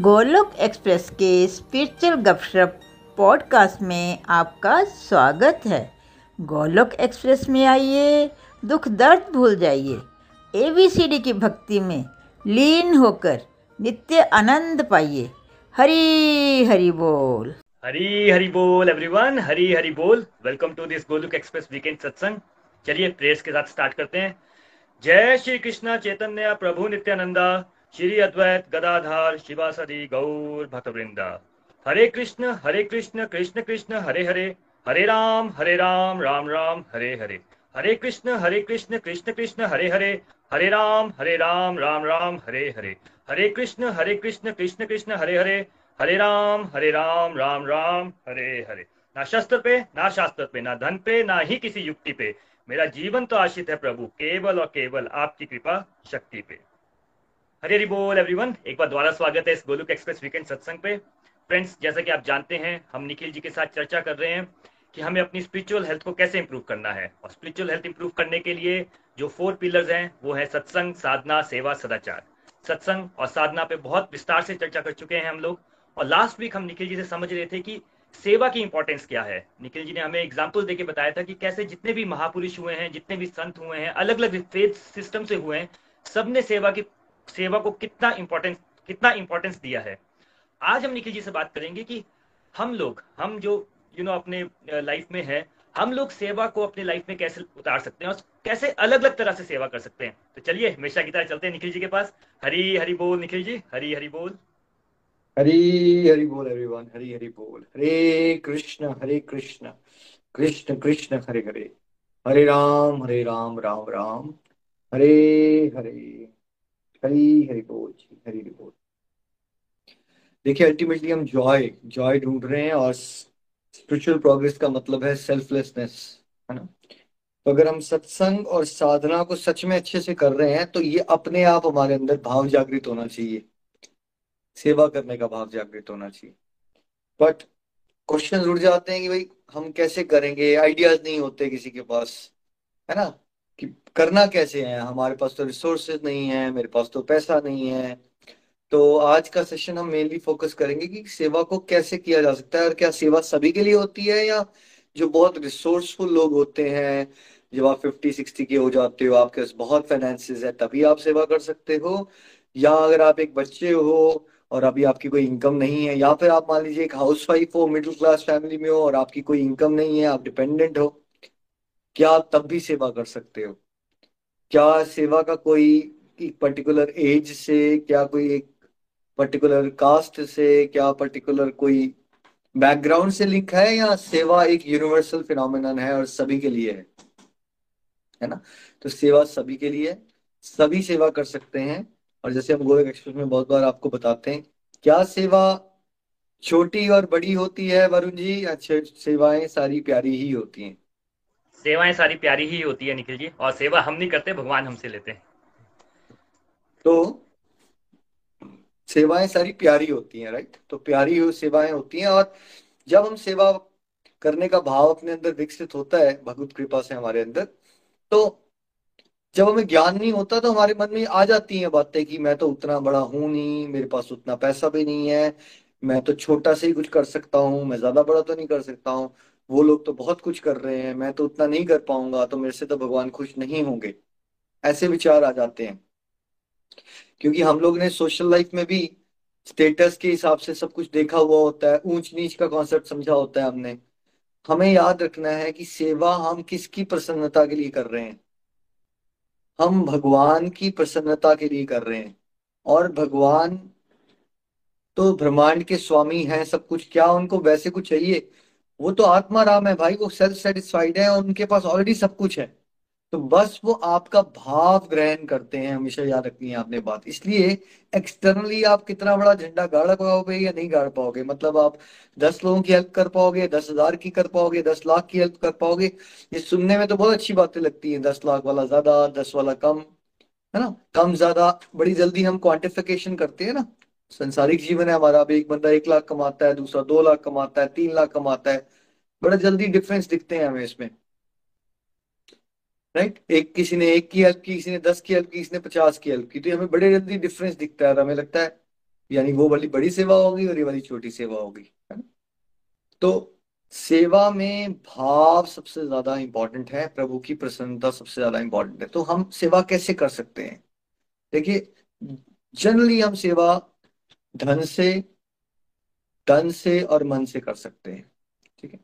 Golok express के spiritual गपशप podcast में आपका स्वागत है। गोलोक एक्सप्रेस में आइए, दुख दर्द भूल जाइए। एबीसीडी की भक्ति में लीन होकर नित्य आनंद पाइए। हरी हरी बोल। हरी हरी बोल एवरीवन हरी हरी बोल। Welcome to this Golok express weekend सत्संग। चलिए प्रेयर्स के साथ स्टार्ट करते हैं। जय श्री कृष्णा चैतन्य प्रभु नित्यानंदा। श्री अद्वैत गदाधार शिवासदि गौर भक्तवृंदा। हरे कृष्ण हरे कृष्ण कृष्ण कृष्ण, हरे हरे। हरे राम हरे राम राम राम, हरे हरे। हरे कृष्ण हरे कृष्ण कृष्ण कृष्ण, हरे हरे। हरे राम हरे राम राम राम, हरे हरे। हरे कृष्ण हरे कृष्ण कृष्ण कृष्ण, हरे हरे। हरे राम हरे राम राम राम, हरे हरे। ना शस्त्र पे, ना शास्त्र पे, ना धन पे, ना ही किसी युक्ति पे। मेरा जीवन तो आश्रित है प्रभु, केवल और केवल आपकी कृपा शक्ति पे। हरे हरी बोल एवरीवन एक बार दोबारा स्वागत है इस गोलुक एक्सप्रेस वीकेंड सत्संग पे। फ्रेंड्स जैसा कि आप जानते हैं, हम निखिल जी के साथ चर्चा कर रहे हैं कि हमें अपनी स्पिरिचुअल हेल्थ को कैसे इंप्रूव करना है। और स्पिरिचुअल हेल्थ इंप्रूव करने के लिए जो फोर पिलर्स हैं, वो है सत्संग, साधना, सेवा, सदाचार। सत्संग और साधना पे बहुत विस्तार से चर्चा कर चुके हैं हम लोग। और लास्ट वीक हम निखिल जी से समझ रहे थे कि सेवा की इंपॉर्टेंस क्या है। निखिल जी ने हमें एग्ज़ाम्पल देके बताया था कि कैसे जितने भी महापुरुष हुए हैं, जितने भी संत हुए हैं अलग अलग फेथ सिस्टम से हुए हैं, सबने सेवा की सेवा को कितना इंपॉर्टेंस कितना इंपॉर्टेंस दिया है। आज हम निखिल जी से बात करेंगे कि हम लोग, हम जो यू नो अपने लाइफ में है, हम लोग सेवा को अपने लाइफ में कैसे उतार सकते हैं और कैसे अलग अलग तरह से सेवा कर सकते हैं। तो चलिए, हमेशा की तरह चलते हैं निखिल जी के पास। हरी हरी बोल निखिल जी, हरी हरी बोल। हरी हरी बोल एवरीवन हरी हरी बोल। हरे कृष्ण हरे कृष्ण कृष्ण कृष्ण, हरे हरे। हरे राम हरे राम राम राम। हरे हरे। हरी हरी बोल, जी, हरी हरी बोल। देखिए अल्टीमेटली हम जॉय जॉय ढूंढ रहे हैं और स्पिरिचुअल प्रोग्रेस का मतलब है सेल्फलेसनेस है ना? तो अगर हम सत्संग और साधना को सच में अच्छे से कर रहे हैं तो ये अपने आप हमारे अंदर भाव जागृत होना चाहिए। सेवा करने का भाव जागृत होना चाहिए। बट क्वेश्चन उड़ जाते हैं कि भाई, हम कैसे करेंगे? आइडियाज़ नहीं होते किसी के पास, है ना? करना कैसे है? हमारे पास तो रिसोर्सेज नहीं है, मेरे पास तो पैसा नहीं है। तो आज का सेशन हम मेनली फोकस करेंगे कि सेवा को कैसे किया जा सकता है और क्या सेवा सभी के लिए होती है या जो बहुत रिसोर्सफुल लोग होते हैं, जब आप फिफ्टी सिक्सटी के हो जाते हो, आपके पास बहुत फाइनेंसिस है, तभी आप सेवा कर सकते हो। या अगर आप एक बच्चे हो और अभी आपकी कोई इनकम नहीं है, या फिर आप मान लीजिए एक हाउस वाइफ हो मिडिल क्लास फैमिली में हो और आपकी कोई इनकम नहीं है, आप डिपेंडेंट हो, क्या आप तब भी सेवा कर सकते हो? क्या सेवा का कोई पर्टिकुलर एज से, क्या कोई एक पर्टिकुलर कास्ट से, क्या पर्टिकुलर कोई बैकग्राउंड से लिंक है या सेवा एक यूनिवर्सल फिनोमिनन है और सभी के लिए है? है ना? तो सेवा सभी के लिए, सभी सेवा कर सकते हैं। और जैसे हम गोरख एक्सप्रेस में बहुत बार आपको बताते हैं, क्या सेवा छोटी और बड़ी होती है वरुण जी? अच्छे सेवाएँ सारी प्यारी ही होती हैं? सेवाएँ सारी प्यारी ही होती है निखिल जी, और सेवा हम नहीं करते, भगवान हमसे लेते हैं। तो सेवाएँ सारी प्यारी होती हैं राइट तो प्यारी सेवाएँ होती हैं, और जब हम सेवा करने का भाव अपने अंदर विकसित होता है, भगवत कृपा से हमारे अंदर तो जब हमें ज्ञान नहीं होता तो हमारे मन में आ जाती हैं बातें कि मैं तो उतना बड़ा हूँ नहीं, मेरे पास उतना पैसा भी नहीं है, मैं तो छोटा से ही कुछ कर सकता हूँ, मैं ज़्यादा बड़ा तो नहीं कर सकता हूँ। वो लोग तो बहुत कुछ कर रहे हैं, मैं तो उतना नहीं कर पाऊँगा तो मेरे से तो भगवान खुश नहीं होंगे। ऐसे विचार आ जाते हैं। क्योंकि हम लोग ने सोशल लाइफ में भी स्टेटस के हिसाब से सब कुछ देखा हुआ होता है ऊंच नीच का कॉन्सेप्ट समझा होता है हमने। हमें याद रखना है कि सेवा हम किसकी प्रसन्नता के लिए कर रहे हैं? हम भगवान की प्रसन्नता के लिए कर रहे हैं। और भगवान तो ब्रह्मांड के स्वामी हैं, सब कुछ, क्या उनको वैसे कुछ चाहिए? वो तो आत्मा राम है भाई, वो सेल्फ सेटिस्फाइड है और उनके पास ऑलरेडी सब कुछ है। तो बस वो आपका भाव ग्रहण करते हैं, हमेशा याद रखनी है आपने बात। इसलिए एक्सटर्नली आप कितना बड़ा झंडा गाड़ पाओगे या नहीं गाड़ पाओगे? मतलब आप दस लोगों की हेल्प कर पाओगे, दस हज़ार की कर पाओगे, दस लाख की हेल्प कर पाओगे? ये सुनने में तो बहुत अच्छी बातें लगती है। दस लाख वाला ज़्यादा, दस वाला कम, है ना? कम ज़्यादा, बड़ी जल्दी हम क्वांटिफिकेशन करते हैं ना। संसारिक जीवन है, हमारा। अब एक बंदा एक लाख कमाता है, दूसरा दो लाख कमाता है, तीन लाख कमाता है। बड़ा जल्दी डिफरेंस दिखते हैं हमें इसमें। राइट एक किसी ने एक की हेल्प की, किसी ने दस की हेल्प की, किसी ने पचास की हेल्प की। तो हमें बड़े जल्दी डिफरेंस दिखता है हमें लगता है, यानी वो वाली बड़ी सेवा होगी और ये वाली छोटी सेवा होगी तो सेवा में भाव सबसे ज़्यादा इंपॉर्टेंट है, प्रभु की प्रसन्नता सबसे ज़्यादा इंपॉर्टेंट है। तो हम सेवा कैसे कर सकते हैं? देखिए जनरली हम सेवा धन से तन से और मन से कर सकते हैं, ठीक है?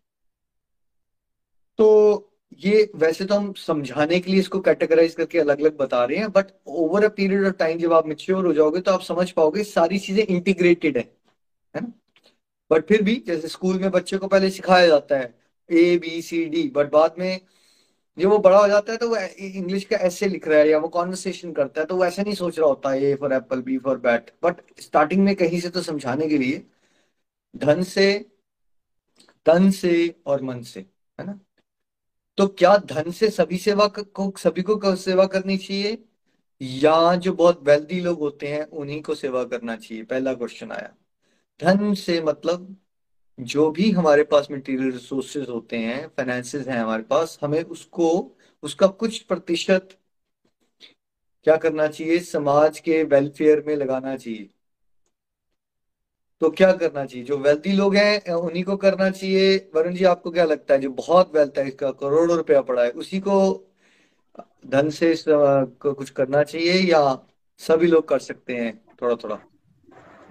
तो ये वैसे तो हम समझाने के लिए इसको कैटेगराइज करके अलग अलग बता रहे हैं but over a period of time जब आप मेच्योर हो जाओगे तो आप समझ पाओगे सारी चीज़ें इंटीग्रेटेड है है ना? बट फिर भी जैसे स्कूल में बच्चे को पहले सिखाया जाता है A B C D but बाद में जब वो बड़ा हो जाता है तो वो इंग्लिश का ऐसे लिख रहा है या वो कॉन्वर्सेशन करता है तो वो ऐसे नहीं सोच रहा होता A for apple B for bat but starting में कहीं से तो समझाने के लिए, धन से, तन से और मन से, है ना? तो क्या धन से सभी सेवा को सभी को सेवा करनी चाहिए? या जो बहुत वेल्दी लोग होते हैं, उन्हीं को सेवा करना चाहिए? पहला क्वेश्चन आया। धन से मतलब जो भी हमारे पास मटेरियल रिसोर्सेज होते हैं फाइनेंसेस हैं हमारे पास, हमें उसको, उसका कुछ प्रतिशत क्या करना चाहिए? समाज के वेलफेयर में लगाना चाहिए। तो क्या करना चाहिए? जो वेल्थी लोग हैं उन्हीं को करना चाहिए। वरुण जी, आपको क्या लगता है? जो बहुत वेल्थ है, इसका करोड़ों रुपया पड़ा है, उसी को धन से कुछ करना चाहिए या सभी लोग कर सकते हैं थोड़ा थोड़ा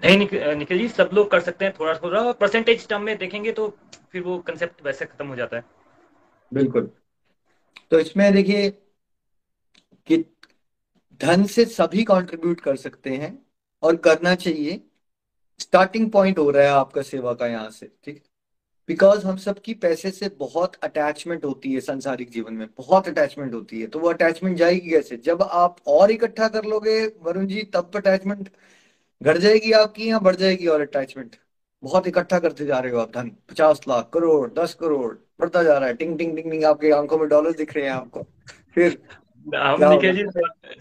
नहीं निक, निखिल जी सब लोग कर सकते हैं थोड़ा थोड़ा परसेंटेज टर्म में देखेंगे तो फिर वो कंसेप्ट वैसे खत्म हो जाता है। बिल्कुल। तो इसमें देखिए कि धन से सभी कंट्रीब्यूट कर सकते हैं और करना चाहिए। स्टार्टिंग पॉइंट हो रहा है आपका सेवा का यहाँ से ठीक? बिकॉज़ हम सबकी पैसे से बहुत अटैचमेंट होती है संसारिक जीवन में बहुत अटैचमेंट होती है तो वो अटैचमेंट जाएगी कैसे? जब आप और इकट्ठा कर लोगे वरुण जी तब अटैचमेंट घट जाएगी आपकी या बढ़ जाएगी और अटैचमेंट बहुत इकट्ठा करते जा रहे हो आप धन। पचास लाख करोड़ दस करोड़ बढ़ता जा रहा है। टिंग टिंग टिंग टिंग आपके आँखों में डॉलर दिख रहे हैं आपको। फिर हम जी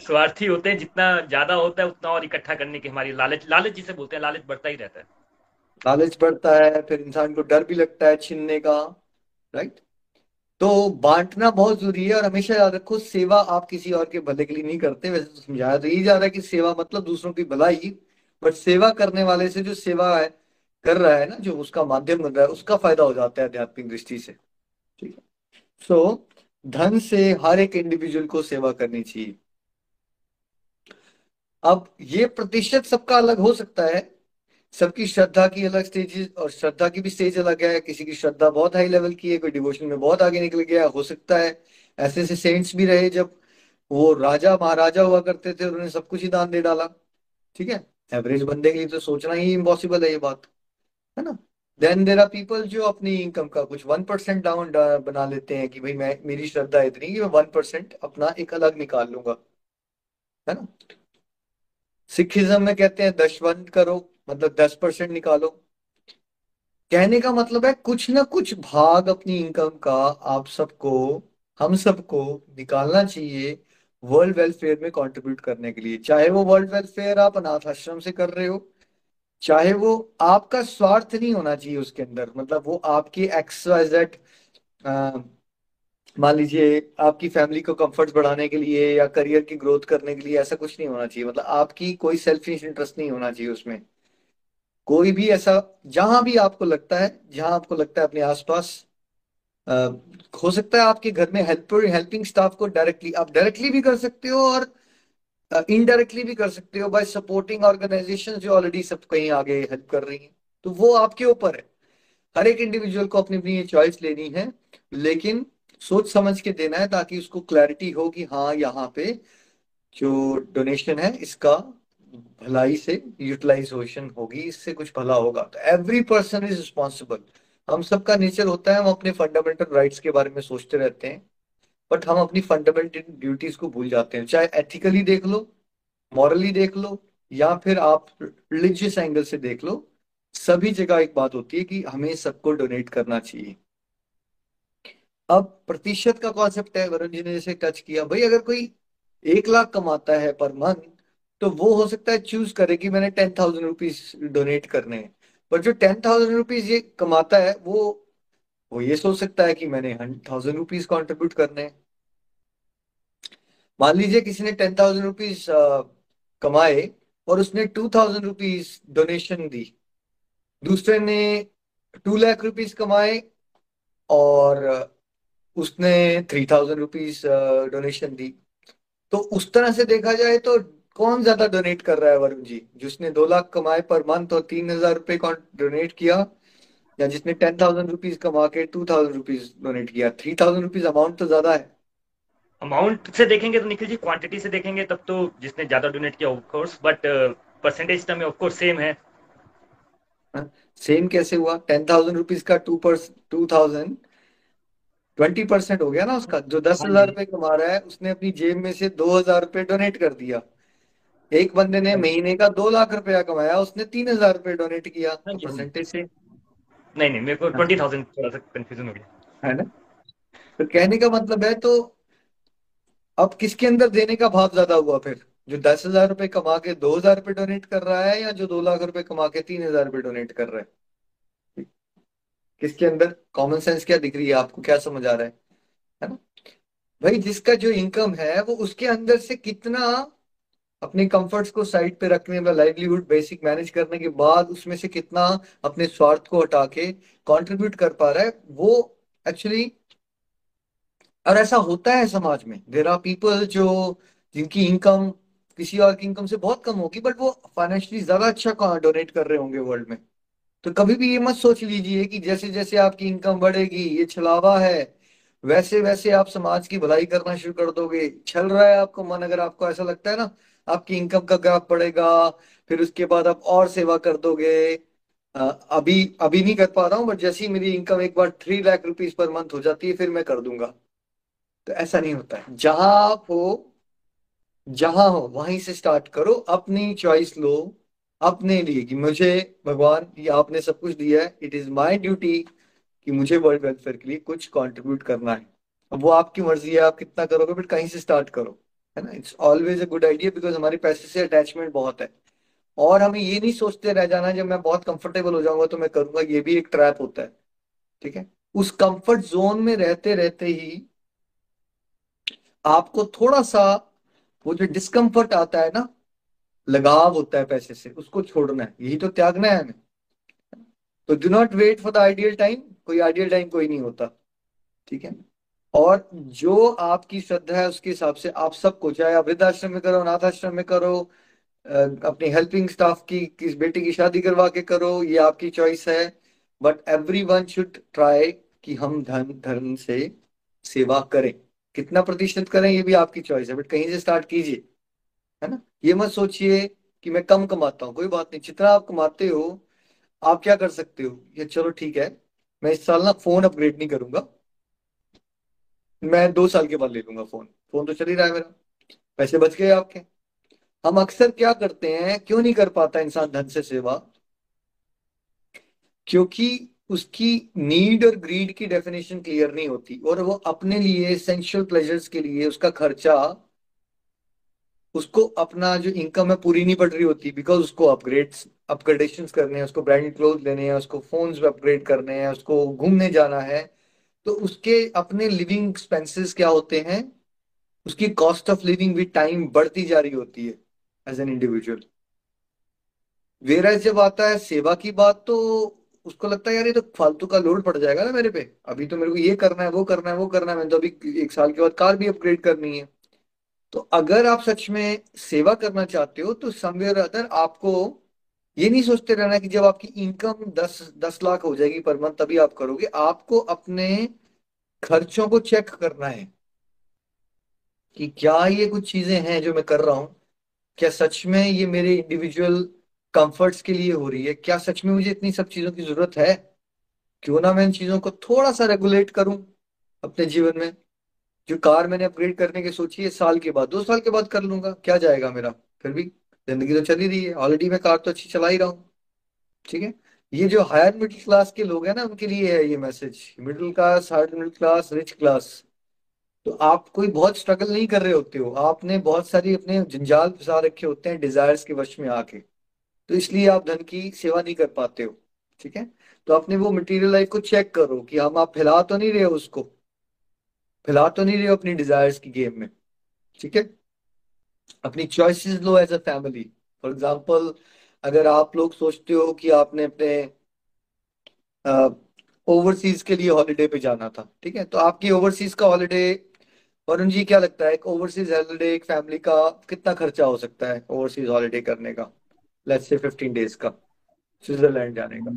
स्वार्थी होते हैं। जितना ज़्यादा होता है उतना और इकट्ठा करने की हमारी लालच लालच जिसे बोलते हैं लालच बढ़ता ही रहता है। लालच बढ़ता है फिर इंसान को डर भी लगता है छीनने का राइट तो बांटना बहुत ज़रूरी है और हमेशा याद रखो सेवा आप किसी और के भले के लिए नहीं करते। वैसे तो समझाया तो यही जा रहा है कि सेवा मतलब दूसरों की भलाई। बट सेवा करने वाले से जो सेवा है, कर रहा है ना, जो उसका माध्यम बन रहा है, उसका फ़ायदा हो जाता है आध्यात्मिक दृष्टि से। ठीक है? सो धन से हर एक इंडिविजुअल को सेवा करनी चाहिए। अब ये प्रतिशत सबका अलग हो सकता है। सबकी श्रद्धा की अलग स्टेजेस और श्रद्धा की भी स्टेज अलग है। किसी की श्रद्धा बहुत हाई लेवल की है, कोई डिवोशन में बहुत आगे निकल गया, हो सकता है। ऐसे ऐसे सेंट्स भी रहे जब वो राजा, महाराजा हुआ करते थे, उन्होंने सब कुछ ही दान दे डाला। ठीक है? एवरेज बंदे के लिए तो सोचना ही इम्पॉसिबल है ये बात, है ना? देन देर आर पीपल जो अपनी इनकम का कुछ वन परसेंट डाउन बना लेते हैं कि भाई मैं, मेरी श्रद्धा इतनी कि मैं वन परसेंट अपना एक अलग निकाल लूँगा, है ना? सिखिज्म में कहते हैं दशवंत करो मतलब दस परसेंट निकालो। कहने का मतलब है कुछ ना कुछ भाग अपनी इनकम का आप सबको, हम सबको निकालना चाहिए वर्ल्ड वेलफेयर में कंट्रीब्यूट करने के लिए। चाहे वो वर्ल्ड वेलफेयर आप अनाथ आश्रम से कर रहे हो, चाहे वो आपका स्वार्थ नहीं होना चाहिए उसके अंदर मतलब वो आपकी एक्सवाइजेड मान लीजिए आपकी फैमिली को कंफर्ट बढ़ाने के लिए या करियर की ग्रोथ करने के लिए ऐसा कुछ नहीं होना चाहिए। मतलब आपकी कोई सेल्फिश इंटरेस्ट नहीं होना चाहिए उसमें। कोई भी ऐसा, जहाँ भी आपको लगता है, जहाँ आपको लगता है अपने आसपास हो सकता है आपके घर में हेल्पर हेल्पिंग स्टाफ को डायरेक्टली आप डायरेक्टली भी कर सकते हो और इनडायरेक्टली भी कर सकते हो बाय सपोर्टिंग ऑर्गेनाइजेशन जो ऑलरेडी सब कहीं आगे हेल्प कर रही हैं। तो वो आपके ऊपर है। हर एक इंडिविजुअल को अपनी अपनी ये चॉइस लेनी है, लेकिन सोच समझ के देना है ताकि उसको क्लैरिटी हो कि हाँ यहाँ पे जो डोनेशन है, इसका भलाई से यूटिलाइजेशन होगी, इससे कुछ भला होगा। तो एवरी पर्सन इज़ रिस्पॉन्सिबल हम सबका नेचर होता है, हम अपने फंडामेंटल राइट्स के बारे में सोचते रहते हैं बट हम अपनी फंडामेंटल ड्यूटीज़ को भूल जाते हैं। चाहे एथिकली देख लो मॉरली देख लो, या फिर आप रिलीजियस एंगल से देख लो, सभी जगह एक बात होती है कि हमें सबको डोनेट करना चाहिए। अब प्रतिशत का कॉन्सेप्ट है, वरुण जी ने जैसे टच किया। भाई, अगर कोई एक लाख कमाता है पर मंथ तो वो हो सकता है चूज़ करे कि मैंने टेन थाउज़ेंड रुपीज़ डोनेट करने हैं। पर जो टेन थाउज़ेंड रुपीज़ ये कमाता है, वो वो ये सोच सकता है कि मैंने थाउज़ेंड रुपीज़ कॉन्ट्रीब्यूट करने मान लीजिए किसी ने टेन थाउज़ेंड रुपीज़ कमाए और उसने टू थाउज़ेंड रुपीज़ डोनेशन दी। दूसरे ने टू लाख रुपीज़ कमाए और उसने थ्री थाउज़ेंड रुपीज़ डोनेशन दी। तो उस तरह से देखा जाए तो कौन ज़्यादा डोनेट कर रहा है वरुण जी? जिसने दो लाख कमाए पर मंथ और तीन हज़ार रुपए डोनेट किया? या जिसने टेन थाउज़ेंड रुपीज़ कमा के टू थाउज़ेंड रुपीज़ डोनेट किया? थ्री थाउज़ेंड रुपीज़ अमाउंट तो ज़्यादा है। अमाउंट से देखेंगे तो निखिल जी क्वांटिटी से देखेंगे तब तो जिसने ज़्यादा डोनेट किया of course but percentage term में ऑफ़ कोर्स सेम है। सेम कैसे हुआ? टेन थाउज़ेंड रुपीज़ का टू पर टू थाउज़ेंड ट्वेंटी परसेंट हो गया ना उसका। जो दस हज़ार रुपए कमा रहा है उसने अपनी जेब में से दो हज़ार रुपए डोनेट कर दिया। एक बंदे ने महीने का दो लाख रुपया कमाया उसने तीन हज़ार रुपए डोनेट किया। परसेंटेज से? नहीं नहीं मेरे को ट्वेंटी थाउज़ेंड थोड़ा सा कंफ्यूजन हो गया। है ना? तो कहने का मतलब है तो अब किसके अंदर देने का भाव ज़्यादा हुआ फिर? जो दस हज़ार रुपए कमा के दो हज़ार रुपए डोनेट कर रहा है या जो दो लाख रुपए कमा के तीन हज़ार रुपए डोनेट कर रहा है? किसके अंदर? कॉमन सेंस क्या दिख रही है आपको? क्या समझ आ रहा है? है ना? भाई जिसका जो इनकम है वो उसके अंदर से कितना अपने कंफर्ट्स को साइड पे रखने में लाइवलीहुड बेसिक मैनेज करने के बाद उसमें से कितना अपने स्वार्थ को हटा के कंट्रीब्यूट कर पा रहा है, वो एक्चुअली और ऐसा होता है समाज में। देर आर पीपल जो, जिनकी इनकम किसी और की इनकम से बहुत कम होगी बट वो फाइनेंशियली ज़्यादा अच्छा डोनेट कर रहे होंगे वर्ल्ड में। तो कभी भी ये मत सोच लीजिए कि जैसे जैसे आपकी इनकम बढ़ेगी, ये छलावा है, वैसे वैसे आप समाज की भलाई करना शुरू कर दोगे। छल रहा है आपको मन, अगर आपको ऐसा लगता है ना आपकी इनकम का ग्राफ बढ़ेगा, फिर उसके बाद आप और सेवा कर दोगे। अभी अभी नहीं कर पा रहा हूँ बट जैसी मेरी इनकम एक बार three lakh rupees per month हो जाती है, फिर मैं कर दूँगा। तो ऐसा नहीं होता है। जहाँ आप हो, जहाँ हो, वहीं से स्टार्ट करो, अपनी चॉइस लो, अपने लिए कि मुझे, भगवान, ये आपने सब कुछ दिया है इट इज़ माई ड्यूटी कि मुझे वर्ल्ड वेलफेयर के लिए कुछ कंट्रीब्यूट करना है। अब वो आपकी मर्ज़ी है, आप कितना करोगे बट कहीं से स्टार्ट करो। है ना? It's always a good idea because हमारे पैसे से अटैचमेंट बहुत है। और हमें ये नहीं सोचते रह जाना जब मैं बहुत कंफर्टेबल हो जाऊँगा तो मैं करूँगा, ये भी एक ट्रैप होता है। ठीक है? उस कंफर्ट जोन में रहते रहते ही आपको थोड़ा सा वो जो डिस्कम्फर्ट आता है ना, लगाव होता है पैसे से, उसको छोड़ना है। यही तो त्यागना है हमें। तो do not wait for the ideal time कोई आइडियल टाइम कोई नहीं होता। ठीक है? और जो आपकी श्रद्धा है उसके हिसाब से आप सबको, चाहे आप वृद्धाश्रम में करो अनाथ आश्रम में करो अपनी हेल्पिंग स्टाफ की, किस बेटे की शादी करवा के करो, ये आपकी चॉइस है। But every one should try कि हम धन, धर्म से सेवा करें। कितना प्रतिशत करें, ये भी आपकी चॉइस है। बट कहीं से स्टार्ट कीजिए, है ना? ये मत सोचिए कि मैं कम कमाता हूँ, कोई बात नहीं। जितना आप कमाते हो, आप क्या कर सकते हो? ये चलो ठीक है, मैं इस साल ना फ़ोन अपग्रेड नहीं करूँगा। मैं दो साल के बाद ले लूँगा फ़ोन फ़ोन तो चल ही रहा है मेरा। पैसे बच गए आपके। हम अक्सर क्या करते हैं, क्यों नहीं कर पाता इंसान धन से सेवा? क्योंकि उसकी नीड और ग्रीड की डेफिनेशन क्लियर नहीं होती। और वो अपने लिए सेंशुअल प्लेजर्स के लिए, उसका खर्चा, उसको अपना जो इनकम है, पूरी नहीं पड़ रही होती। बिकॉज़ उसको अपग्रेड अपग्रेडेशन करने हैं, उसको ब्रांडेड क्लोथ लेने हैं, उसको फोन्स अपग्रेड करने हैं, उसको घूमने जाना है। तो उसके अपने लिविंग एक्सपेंसेस क्या होते हैं? उसकी कॉस्ट ऑफ़ लिविंग भी टाइम बढ़ती जा रही होती है एज एन इंडिविजुअल वेरा जब आता है सेवा की बात तो उसको लगता है, यार, ये तो फालतू का लोड पड़ जाएगा ना मेरे पे। अभी तो मेरे को ये करना है, वो करना है, वो करना है। मैंने तो अभी एक साल के बाद कार भी अपग्रेड करनी है। तो अगर आप सच में सेवा करना चाहते हो तो समवेयर अदर आपको ये नहीं सोचते रहना कि जब आपकी इनकम दस दस लाख हो जाएगी पर मंथ तभी आप करोगे। आपको अपने खर्चों को चेक करना है कि क्या ये कुछ चीज़ें हैं जो मैं कर रहा हूँ। क्या सच में ये मेरे इंडिविजुअल कंफर्ट्स के लिए हो रही है? क्या सच में मुझे इतनी सब चीज़ों की ज़रूरत है? क्यों ना मैं इन चीज़ों को थोड़ा सा रेगुलेट करूँ अपने जीवन में? जो कार मैंने अपग्रेड करने की सोची है, साल के बाद, दो साल के बाद कर लूँगा, क्या जाएगा मेरा? फिर भी ज़िंदगी तो चल ही रही है। ऑलरेडी मैं कार तो अच्छी चला ही रहा हूँ। ठीक है? ये जो हायर मिडिल क्लास के लोग हैं ना, उनके लिए है ये message middle class higher middle class rich class तो आप कोई बहुत स्ट्रगल नहीं कर रहे होते हो। आपने बहुत सारी अपने जंजाल फंसा रखे होते हैं डिजायर्स के वश में आके। तो इसलिए आप धन की सेवा नहीं कर पाते हो। ठीक है? तो अपने वो मटेरियल लाइफ को चेक करो कि हम, आप फैला तो नहीं रहे हो उसको। फैला तो नहीं रहे हो अपनी डिजायर्स की गेम में। ठीक है? अपनी choices low as a family for example अगर आप लोग सोचते हो कि आपने अपने ओवरसीज के लिए हॉलीडे पे जाना था ठीक है? तो आपकी ओवरसीज का हॉलीडे वरुण जी क्या लगता है? एक ओवरसीज हॉलीडे एक फैमिली का कितना खर्चा हो सकता है ओवरसीज हॉलीडे करने का? लेट्स से 15 डेज़ का स्विट्जरलैंड जाने का।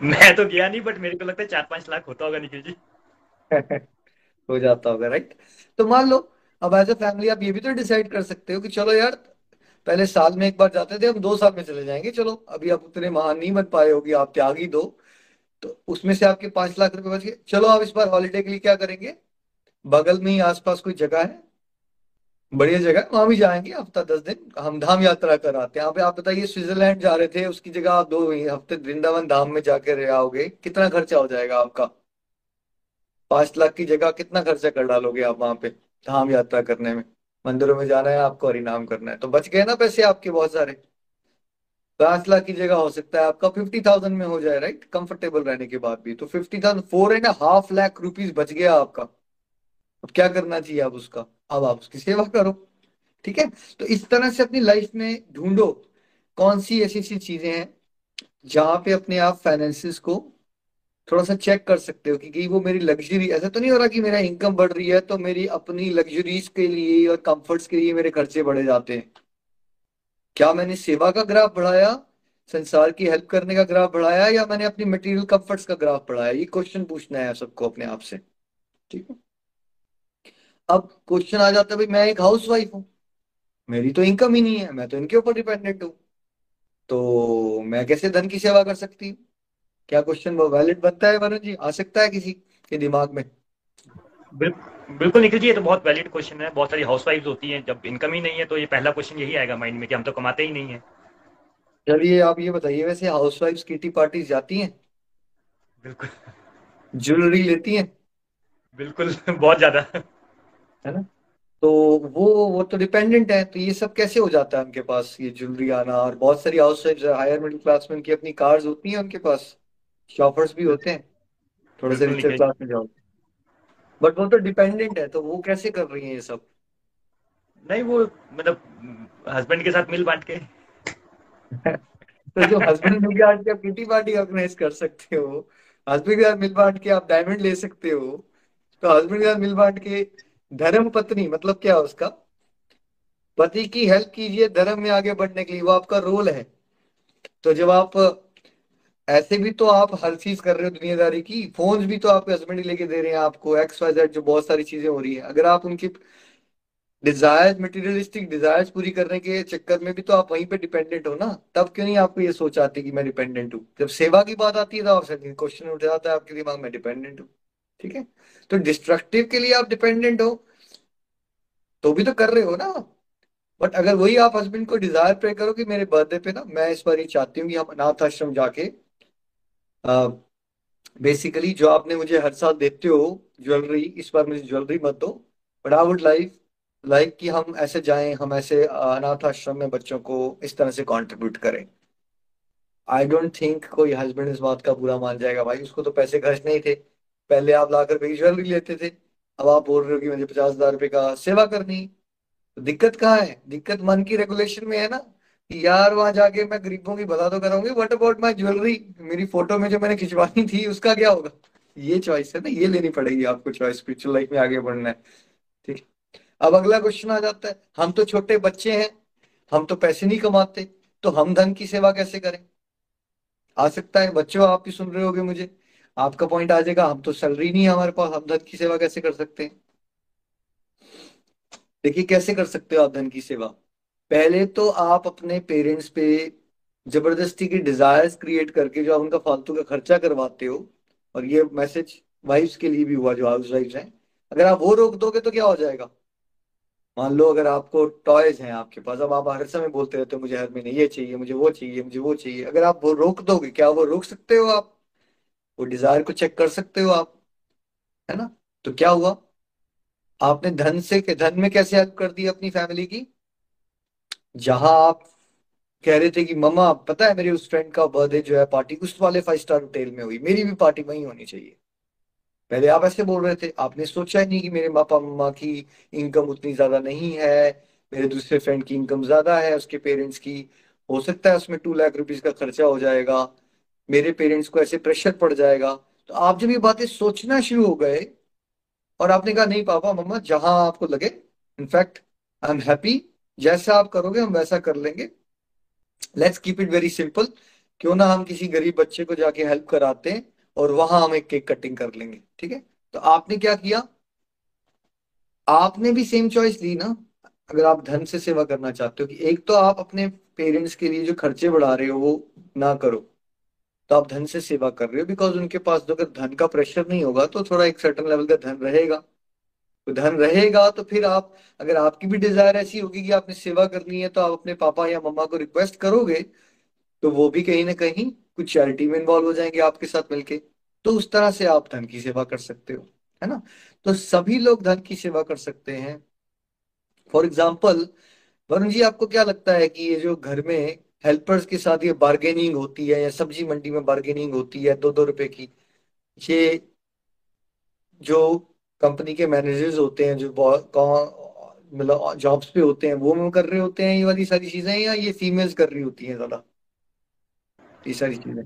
मैं तो गया नहीं बट मेरे को लगता है चार पाँच लाख होता होगा निखिल जी। हो जाता होगा राइट तो मान लो अब एज ए फैमिली आप ये भी तो डिसाइड कर सकते हो कि चलो यार, पहले साल में एक बार जाते थे हम दो साल में चले जाएँगे। चलो, अभी आप उतने महान नहीं बन पाए होगी, आप त्याग दो। तो उसमें से आपके पाँच लाख रुपए बच गए। चलो आप इस बार हॉलीडे के लिए क्या करेंगे? बगल में ही आसपास कोई जगह है? बढ़िया जगह वहाँ भी जाएँगे हफ़्ता दस दिन हम धाम यात्रा कर कराते हैं। यहाँ पे आप बताइए, स्विट्जरलैंड जा रहे थे, उसकी जगह आप दो हफ़्ते वृंदावन धाम में जाके रहे आओगे। कितना खर्चा हो जाएगा आपका? पाँच लाख की जगह कितना खर्चा कर डालोगे आप वहाँ पे? धाम यात्रा करने में। मंदिरों में जाना है, आपको हरिनाम करना है। तो बच गए ना पैसे आपके बहुत सारे। पाँच लाख की जगह हो सकता है आपका फिफ्टी थाउज़ेंड में हो जाए राइट कंफर्टेबल रहने के बाद भी। तो fifty thousand four and half lakh rupees बच गया आपका। अब क्या करना चाहिए आप उसका? अब आप उसकी सेवा करो। ठीक है? तो इस तरह से अपनी लाइफ में ढूंढो। कौन सी ऐसी ऐसी चीज़ें हैं जहाँ पे अपने आप फाइनेंसिस को थोड़ा सा चेक कर सकते हो कि वो मेरी लग्जरी ऐसा तो नहीं हो रहा कि मेरा इनकम बढ़ रही है तो मेरी अपनी लग्जरीज के लिए और कंफर्ट्स के लिए मेरे खर्चे बढ़े जाते हैं। क्या मैंने सेवा का ग्राफ बढ़ाया? संसार की हेल्प करने का ग्राफ बढ़ाया या मैंने अपनी मटेरियल कंफर्ट्स का ग्राफ बढ़ाया? ये क्वेश्चन पूछना है सबको अपने आप से। ठीक है? अब क्वेश्चन आ जाता है, भाई, मैं एक हाउस वाइफ हूँ। मेरी तो इनकम ही नहीं है, मैं तो इनके ऊपर डिपेंडेंट हूँ। तो मैं कैसे धन की सेवा कर सकती हूँ? क्या क्वेश्चन वो वैलिड बनता है वरुण जी? आ सकता है किसी के दिमाग में? बिल्कुल निखिल जी ये तो बहुत वैलिड क्वेश्चन है। बहुत सारी हाउस वाइफ होती हैं। जब इनकम ही नहीं है तो ये पहला क्वेश्चन यही आएगा माइंड में कि हम तो कमाते ही नहीं है। चलिए आप ये बताइए वैसे हाउस वाइफ किटी पार्टी जाती हैं? बिल्कुल। ज्वेलरी लेती हैं? बिल्कुल बहुत ज़्यादा। है ना? तो वो वो तो डिपेंडेंट है तो ये सब कैसे हो जाता है उनके पास ये ज्वेलरी आना? और बहुत सारी house wife higher middle class में उनकी अपनी कार्स होती हैं उनके पास। शॉपर्स भी होते हैं। थोड़े से रिचर क्लास में जाओ। बट वो तो डिपेंडेंट है तो वो कैसे कर रही है ये सब? नहीं वो मतलब हस्बैंड के साथ मिल बांट के। तो जो हस्बैंड मिल बांट के आप किटी पार्टी ऑर्गेनाइज कर सकते हो हस्बैंड के साथ मिल बांट के आप डायमंड ले सकते हो तो हस्बैंड के साथ मिल बांट के धर्म पत्नी मतलब क्या उसका? पति की हेल्प कीजिए धर्म में आगे बढ़ने के लिए वो आपका रोल है। तो जब आप ऐसे भी तो आप हर चीज़ कर रहे हो दुनियादारी की। फ़ोन भी तो आपके हस्बैंड लेके दे रहे हैं आपको एक्स वाई जेड जो बहुत सारी चीज़ें हो रही है। अगर आप उनकी डिज़ायर मटेरियलिस्टिक डिजायर्स पूरी करने के चक्कर में भी तो आप वहीं पे डिपेंडेंट हो ना, तब क्यों नहीं आपको ये सोच आती कि मैं डिपेंडेंट हूँ? जब सेवा की बात आती है तो आपसे क्वेश्चन उठ जाता है आपके दिमाग में डिपेंडेंट हूँ। ठीक है? तो डिस्ट्रक्टिव के लिए आप डिपेंडेंट हो तो भी तो कर रहे हो ना बट अगर वही आप हस्बैंड को डिज़ायर प्रे करो कि मेरे बर्थडे पे ना, मैं इस बार ये चाहती हूँ कि हम अनाथ आश्रम जाके बेसिकली जो आपने मुझे हर साल देते हो ज्वेलरी इस बार मुझे ज्वेलरी मत दो but I would like like कि हम ऐसे जाएँ, हम ऐसे अनाथ आश्रम में बच्चों को इस तरह से कंट्रीब्यूट करें। आई डोंट थिंक कोई हस्बैंड इस बात का बुरा मान जाएगा। भाई, उसको तो पैसे खर्च नहीं थे। पहले आप लाकर भाई ज्वेलरी लेते थे, अब आप बोल रहे हो कि मुझे पचास हज़ार रुपए का सेवा करनी तो दिक्कत कहाँ है? दिक्कत मन की रेगुलेशन में है ना। कि यार वहाँ जाके मैं गरीबों की बता तो कराऊँगी वट अबाउट माई ज्वेलरी मेरी फ़ोटो में जो मैंने खिंचवानी थी, उसका क्या होगा? ये चॉइस है ना, ये लेनी पड़ेगी आपको चॉइस स्पिरिचुअल लाइफ में आगे बढ़ना है। ठीक अब अगला क्वेश्चन आ जाता है, हम तो छोटे बच्चे हैं, हम तो पैसे नहीं कमाते तो हम धन की सेवा कैसे करें? आ सकता है, बच्चों, आप भी सुन रहे होगे मुझे, आपका पॉइंट आ जाएगा, हम तो सैलरी नहीं है हमारे पास, हम धन की सेवा कैसे कर सकते हैं? देखिए, कैसे कर सकते हो आप धन की सेवा? पहले तो आप अपने पेरेंट्स पे ज़बरदस्ती की डिजायर्स क्रिएट करके जो आप उनका फालतू का खर्चा करवाते हो, और ये मैसेज वाइफ्स के लिए भी हुआ, जो हाउस वाइफ्स हैं। अगर आप वो रोक दोगे तो क्या हो जाएगा? मान लो अगर आपको टॉयज हैं आपके पास, अब आप हर समय बोलते रहते हो, मुझे हर महीने ये चाहिए, मुझे वो चाहिए, मुझे वो चाहिए। अगर आप वो रोक दोगे, क्या वो रोक सकते हो आप? वो डिज़ायर को चेक कर सकते हो आप, है ना? तो क्या हुआ? आपने धन से धन में कैसे हेल्प कर दी अपनी फैमिली की? जहाँ आप कह रहे थे कि, मम्मा, पता है मेरे उस फ्रेंड का बर्थडे जो है पार्टी उस वाले फाइव स्टार होटल में हुई। मेरी भी पार्टी वही होनी चाहिए। पहले आप ऐसे बोल रहे थे। आपने सोचा ही नहीं कि मेरे पापा, मम्मा की इनकम उतनी ज़्यादा नहीं है। मेरे दूसरे फ्रेंड की इनकम ज़्यादा है। उसके पेरेंट्स की, हो सकता है उसमें टू लाख रुपीज़ का खर्चा हो जाएगा। मेरे पेरेंट्स को ऐसे प्रेशर पड़ जाएगा। तो आप जब ये बातें सोचना शुरू हो गए और आपने कहा, नहीं पापा, मम्मा, जहाँ आपको लगे इनफैक्ट आई एम हैप्पी जैसा आप करोगे, हम वैसा कर लेंगे। Let's keep it very simple क्यों ना हम किसी गरीब बच्चे को जाके हेल्प कराते हैं और वहाँ हम एक केक कटिंग कर लेंगे, ठीक है? तो आपने क्या किया? आपने भी सेम चॉइस ली ना? अगर आप धन से सेवा करना चाहते हो कि एक तो आप अपने पेरेंट्स के लिए जो खर्चे बढ़ा रहे हो, वो ना करो। तो आप धन से सेवा कर रहे हो बिकॉज़ उनके पास तो अगर धन का प्रेशर नहीं होगा तो थोड़ा एक सर्टन लेवल का धन रहेगा। धन रहेगा तो फिर आप, अगर आपकी भी डिज़ायर ऐसी होगी कि आपने सेवा करनी है तो आप अपने पापा या मम्मा को रिक्वेस्ट करोगे तो वो भी कहीं ना कहीं कुछ चैरिटी में इन्वॉल्व हो जाएँगे आपके साथ मिलके। तो उस तरह से आप धन की सेवा कर सकते हो, है ना? तो सभी लोग धन की सेवा कर सकते हैं। फॉर एग्ज़ाम्पल वरुण जी, आपको क्या लगता है कि ये जो घर में हेल्पर्स के साथ ये बार्गेनिंग होती है, या सब्ज़ी मंडी में बार्गेनिंग होती है दो दो रुपए की, ये जो कंपनी के मैनेजर्स होते हैं जो मतलब जॉब्स पे होते हैं वो कर रहे होते हैं ये वाली सारी चीज़ें या ये फीमेल्स कर रही होती हैं ज़्यादा? ये सारी चीज़ें।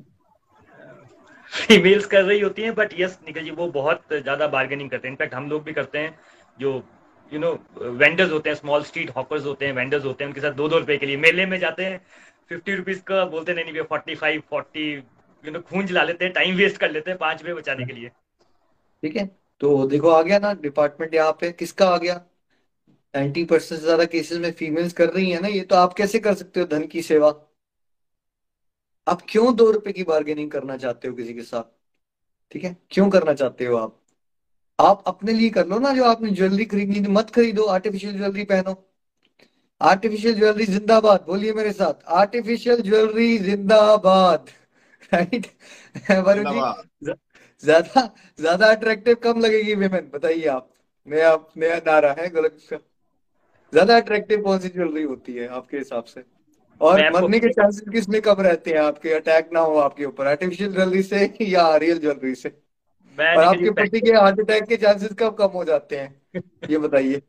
फीमेल्स कर रही होती हैं बट यस निकल जी वो बहुत ज़्यादा बार्गेनिंग करते हैं। इनफैक्ट हम लोग भी करते हैं जो यू नो वेंडर्स होते हैं स्मॉल स्ट्रीट हॉकर्स होते हैं वेंडर्स होते हैं उनके साथ दो दो रुपए के लिए मेले में जाते हैं। फिफ्टी रुपीज़ का बोलते नहीं नहीं forty five forty you know खून जला लेते हैं टाइम वेस्ट कर लेते हैं पाँच रुपए बचाने के लिए। ठीक है। तो देखो, आ गया ना डिपार्टमेंट यहाँ पे। किसका आ गया? नाइन्टी परसेंट से ज़्यादा केसेस में फीमेल्स कर रही है ना ये तो आप कैसे कर सकते हो धन की सेवा? आप क्यों दो रुपए की बार्गेनिंग करना चाहते हो किसी के साथ? ठीक है? क्यों करना चाहते हो आप? आप अपने लिए कर लो ना जो आपने ज्वेलरी खरीदनी मत खरीदो आर्टिफिशियल ज्वेलरी पहनो। आर्टिफिशियल ज्वेलरी जिंदाबाद, बोलिए मेरे साथ। आर्टिफिशियल ज्वेलरी जिंदाबाद। राइट वरुण जी ज़्यादा ज़्यादा अट्रैक्टिव कम लगेगी वेमेन बताइए आप। नया नया नारा है गलत ज़्यादा अट्रैक्टिव कौन सी ज्वेलरी होती है आपके हिसाब से। और मरने के चांसेस किसमें कम रहते हैं? आपके अटैक ना हो आपके ऊपर। आर्टिफिशियल ज्वेलरी से या रियल ज्वेलरी से? और आपके पति के हार्ट अटैक के चांसेस कब कम हो जाते हैं? ये बताइए।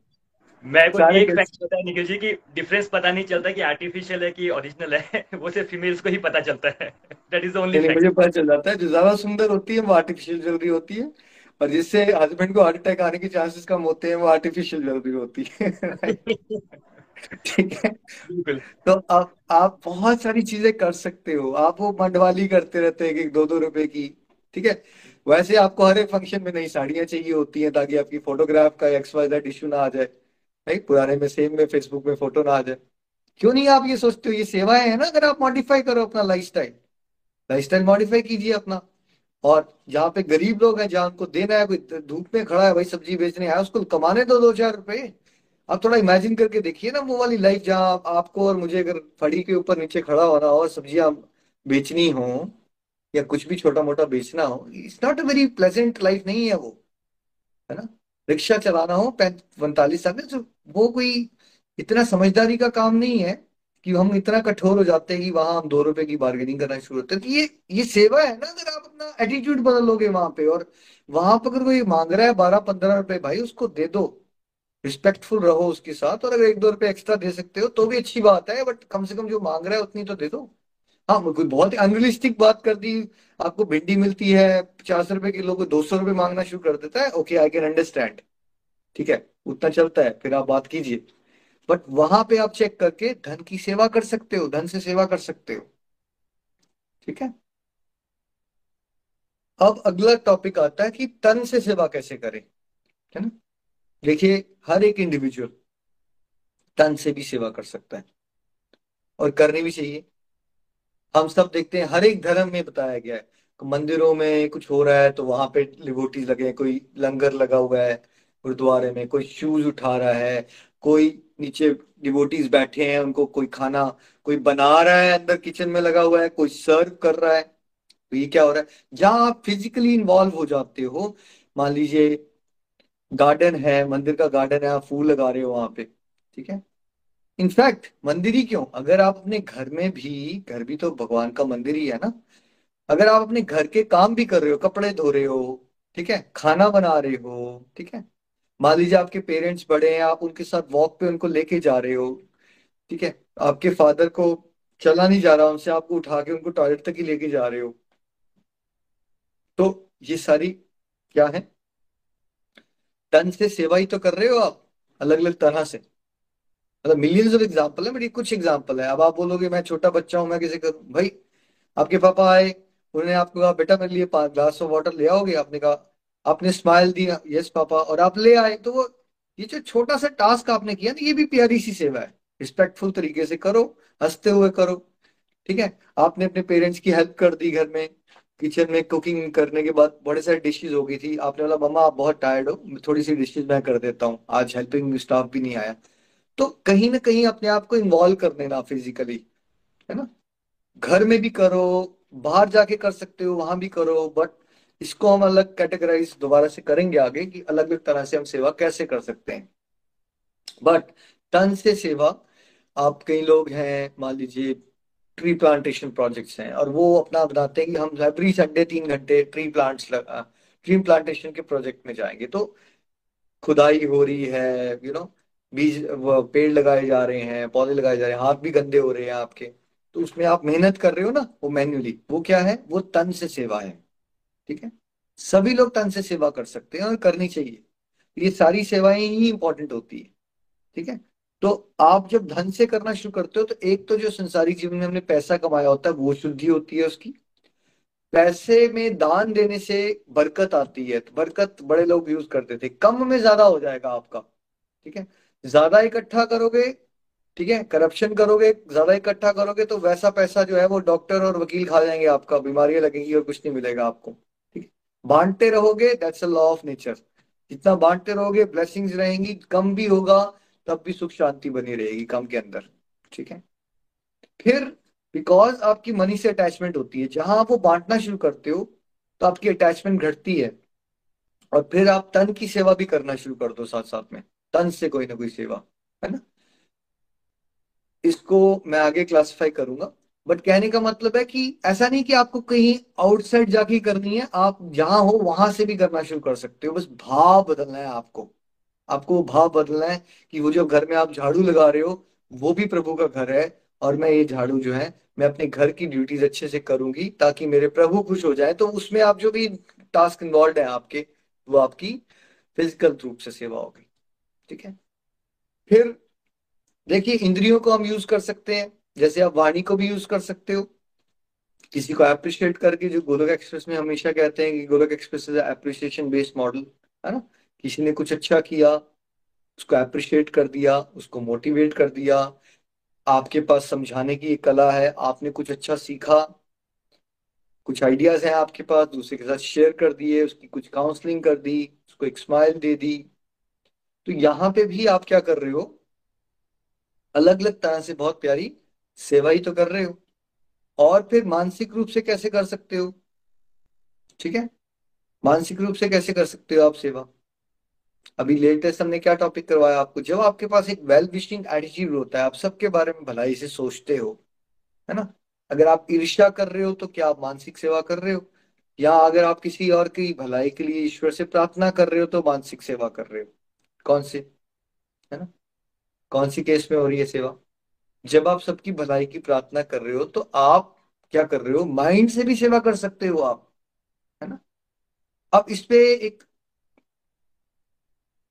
मैं को एक फैक्ट पता है निखिल जी की डिफरेंस पता नहीं चलता कि आर्टिफिशियल है कि ओरिजिनल है वो सिर्फ़ फीमेल्स को ही पता चलता है। दैट इज़ ओनली मुझे पता चल जाता है जो ज़्यादा सुंदर होती है वो आर्टिफिशियल ज्वेलरी होती है और जिससे हस्बैंड को हार्ट अटैक आने के चांसेस कम होते हैं वो आर्टिफिशियल ज्वेलरी होती है। ठीक है? तो आप आप बहुत सारी चीज़ें कर सकते हो आप वो मंडवाली करते रहते हैं कि दो दो रुपए की ठीक है? वैसे आपको हर एक फ़ंक्शन में नई साड़ियाँ चाहिए होती हैं ताकि आपकी फोटोग्राफ का एक्स वाई जेड इशू ना आ जाए। नहीं, पुराने में सेम में फेसबुक में फ़ोटो ना आ जाए। क्यों नहीं आप ये सोचते हो? ये सेवाएँ है ना, अगर आप मॉडिफाई करो अपना lifestyle lifestyle modify कीजिए अपना। और जहाँ पे गरीब लोग हैं, जहाँ उनको देना है, कोई धूप में खड़ा है भाई सब्ज़ी बेचने आया, उसको कमाने दो दो चार रुपए। आप थोड़ा इमेजिन करके देखिए ना, वो वाली लाइफ जहाँ आपको और मुझे अगर फड़ी के ऊपर नीचे खड़ा होना हो सब्ज़ियाँ बेचनी हो, या कुछ भी छोटा मोटा बेचना हो it's not a very pleasant life नहीं है वो। है ना? रिक्शा चलाना हो पैंतालीस साल में तो वो कोई इतना समझदारी का काम नहीं है कि हम इतना कठोर हो जाते हैं कि वहाँ हम दो रुपए की बार्गेनिंग करना शुरू होते हैं। तो ये ये सेवा है ना, अगर आप अपना एटीट्यूड बदल लोगे वहाँ पे और वहाँ पर अगर कोई मांग रहा है बारह पंद्रह रुपए, भाई उसको दे दो। रिस्पेक्टफुल रहो उसके साथ और अगर एक दो रुपए एक्स्ट्रा दे सकते हो तो भी अच्छी बात है बट कम से कम जो मांग रहा है उतनी तो दे दो। हाँ कोई बहुत अनरियलिस्टिक बात कर दी आपको भिंडी मिलती है, पचास रुपए किलो को दो सौ रुपए मांगना शुरू कर देता है। ओके आई कैन अंडरस्टैंड ठीक है? उतना चलता है, फिर आप बात कीजिए। बट वहाँ पे आप चेक करके धन की सेवा कर सकते हो, धन से सेवा कर सकते हो। ठीक है? अब अगला टॉपिक आता है कि तन से सेवा कैसे करें, है ना? देखिए, हर एक इंडिविजुअल तन से भी सेवा कर सकता है। और करनी भी चाहिए। हम सब देखते हैं, हर एक धर्म में बताया गया है मंदिरों में कुछ हो रहा है तो वहाँ पे लिबोटी लगे कोई लंगर लगा हुआ है गुरुद्वारे में, कोई शूज़ उठा रहा है, कोई नीचे डिवोटीज बैठे हैं, उनको कोई खाना, कोई बना रहा है, अंदर किचन में लगा हुआ है, कोई सर्व कर रहा है। तो ये क्या हो रहा है? जहाँ आप फिजिकली इन्वॉल्व हो जाते हो, मान लीजिए गार्डन है, मंदिर का गार्डन है, आप फूल लगा रहे हो वहाँ पे, ठीक है? इनफैक्ट मंदिर ही क्यों? अगर आप अपने घर में भी, घर भी तो भगवान का मंदिर ही है ना? अगर आप अपने घर के काम भी कर रहे हो, कपड़े धो रहे हो, ठीक है? खाना बना रहे हो, ठीक है? मान लीजिए आपके पेरेंट्स बड़े हैं, आप उनके साथ वॉक पे उनको लेके जा रहे हो, ठीक है? आपके फादर को चला नहीं जा रहा, उनसे आपको उठा के उनको टॉयलेट तक ही लेके जा रहे हो। तो ये सारी क्या है? तन से सेवा ही तो कर रहे हो आप अलग अलग तरह से। मतलब मिलियंस ऑफ़ एग्ज़ाम्पल है बट ये कुछ एग्ज़ाम्पल है। अब आप बोलोगे, मैं छोटा बच्चा हूँ, मैं किसी करूँ? भाई, आपके पापा आए, उन्होंने आपको कहा, बेटा, मेरे लिए पाँच ग्लास ऑफ़ वाटर ले आओगे? आपने कहा, आपने स्माइल दी यस पापा। और आप ले आए तो वो, ये जो छोटा सा टास्क आपने किया ना, ये भी प्यारी सी सेवा है। रिस्पेक्टफुल तरीके से करो, हँसते हुए करो, ठीक है? आपने अपने पेरेंट्स की हेल्प कर दी घर में। किचन में कुकिंग करने के बाद बड़े सारे डिशेज हो गई थी। आपने बोला, मम्मा, आप बहुत टायर्ड हो। थोड़ी सी डिशेज मैं कर देता हूँ। आज हेल्पिंग स्टाफ भी नहीं आया। तो कहीं ना कहीं अपने आप को इन्वॉल्व कर देना फिजिकली है ना? घर में भी करो, बाहर जाके कर सकते हो, वहाँ भी करो बट इसको हम अलग कैटेगराइज दोबारा से करेंगे आगे कि अलग अलग तरह से हम सेवा कैसे कर सकते हैं। बट तन से सेवा, आप कई लोग हैं, मान लीजिए ट्री प्लांटेशन प्रोजेक्ट्स हैं, और वो अपना बताते हैं कि हम एवरी संडे तीन घंटे ट्री प्लांट्स ट्री प्लांटेशन के प्रोजेक्ट में जाएँगे। तो खुदाई हो रही है यू नो बीज पेड़ लगाए जा रहे हैं, पौधे लगाए जा रहे हैं, हाथ भी गंदे हो रहे हैं आपके। तो उसमें आप मेहनत कर रहे हो ना, वो मैन्युअली, वो क्या है? वो तन से सेवा है, ठीक है? सभी लोग तन से सेवा कर सकते हैं और करनी चाहिए। ये सारी सेवाएँ ही इंपॉर्टेंट होती है, ठीक है? तो आप जब धन से करना शुरू करते हो तो एक तो जो संसारिक जीवन में हमने पैसा कमाया होता है, वो शुद्धि होती है उसकी। पैसे में दान देने से बरकत आती है तो बरकत बड़े लोग यूज़ करते थे। कम में ज़्यादा हो जाएगा आपका, ठीक है? ज़्यादा इकट्ठा करोगे, ठीक है करप्शन करोगे, ज़्यादा इकट्ठा करोगे तो वैसा पैसा जो है वो डॉक्टर और वकील खा जाएँगे आपका, बीमारियाँ लगेंगी और कुछ नहीं मिलेगा आपको, ठीक है। बांटते रहोगे that's a law of nature जितना बांटते रहोगे ब्लेसिंग्स रहेंगी, कम भी होगा, तब भी सुख शांति बनी रहेगी कम के अंदर, ठीक है। फिर बिकॉज़ आपकी मनी से अटैचमेंट होती है, जहाँ आप वो बांटना शुरू करते हो तो आपकी अटैचमेंट घटती है, और फिर आप तन की सेवा भी करना शुरू कर दो साथ साथ में। तन से कोई ना कोई सेवा, है ना? इसको मैं आगे क्लासिफाई करूँगा। बट कहने का मतलब है कि ऐसा नहीं कि आपको कहीं आउटसाइड जाके करनी है, आप जहाँ हो वहाँ से भी करना शुरू कर सकते हो। बस भाव बदलना है आपको। आपको भाव बदलना है कि वो जो घर में आप झाड़ू लगा रहे हो, वो भी प्रभु का घर है और मैं ये झाड़ू जो है, मैं अपने घर की ड्यूटीज़ अच्छे से करूँगी ताकि मेरे प्रभु खुश हो जाए। तो उसमें आप जो भी टास्क इन्वॉल्व है आपके, वो आपकी फ़िज़िकल रूप से सेवा होगी। ठीक है? फिर देखिए, इंद्रियों को हम यूज़ कर सकते हैं। जैसे आप वाणी को भी यूज़ कर सकते हो। किसी को अप्रिशिएट करके, जो गोलक एक्सप्रेस में हमेशा कहते हैं कि Golok express is appreciation based model है ना? किसी ने कुछ अच्छा किया, उसको अप्रिशिएट कर दिया, उसको मोटिवेट कर दिया, आपके पास समझाने की एक कला है, आपने कुछ अच्छा सीखा, कुछ आइडियाज़ हैं आपके पास, दूसरे के साथ शेयर कर दिए, उसकी कुछ काउंसलिंग कर दी, उसको एक स्माइल दे दी तो यहाँ पे भी आप क्या कर रहे हो? अलग अलग तरह से बहुत प्यारी सेवा ही तो कर रहे हो। और फिर मानसिक रूप से कैसे कर सकते हो? ठीक है? मानसिक रूप से कैसे कर सकते हो आप सेवा? अभी लेटेस्ट हमने क्या टॉपिक करवाया आपको? जब आपके पास एक वेल विशिंग एटीट्यूड होता है, आप सबके बारे में भलाई से सोचते हो, है ना? अगर आप ईर्ष्या कर रहे हो तो क्या आप मानसिक सेवा कर रहे हो? या अगर आप किसी और की भलाई के लिए ईश्वर से प्रार्थना कर रहे हो तो मानसिक सेवा कर रहे हो? कौन से? है ना? कौन सी केस में हो रही है सेवा? जब आप सबकी भलाई की प्रार्थना कर रहे हो तो आप क्या कर रहे हो? माइंड से भी सेवा कर सकते हो आप, है ना? अब इस पे एक,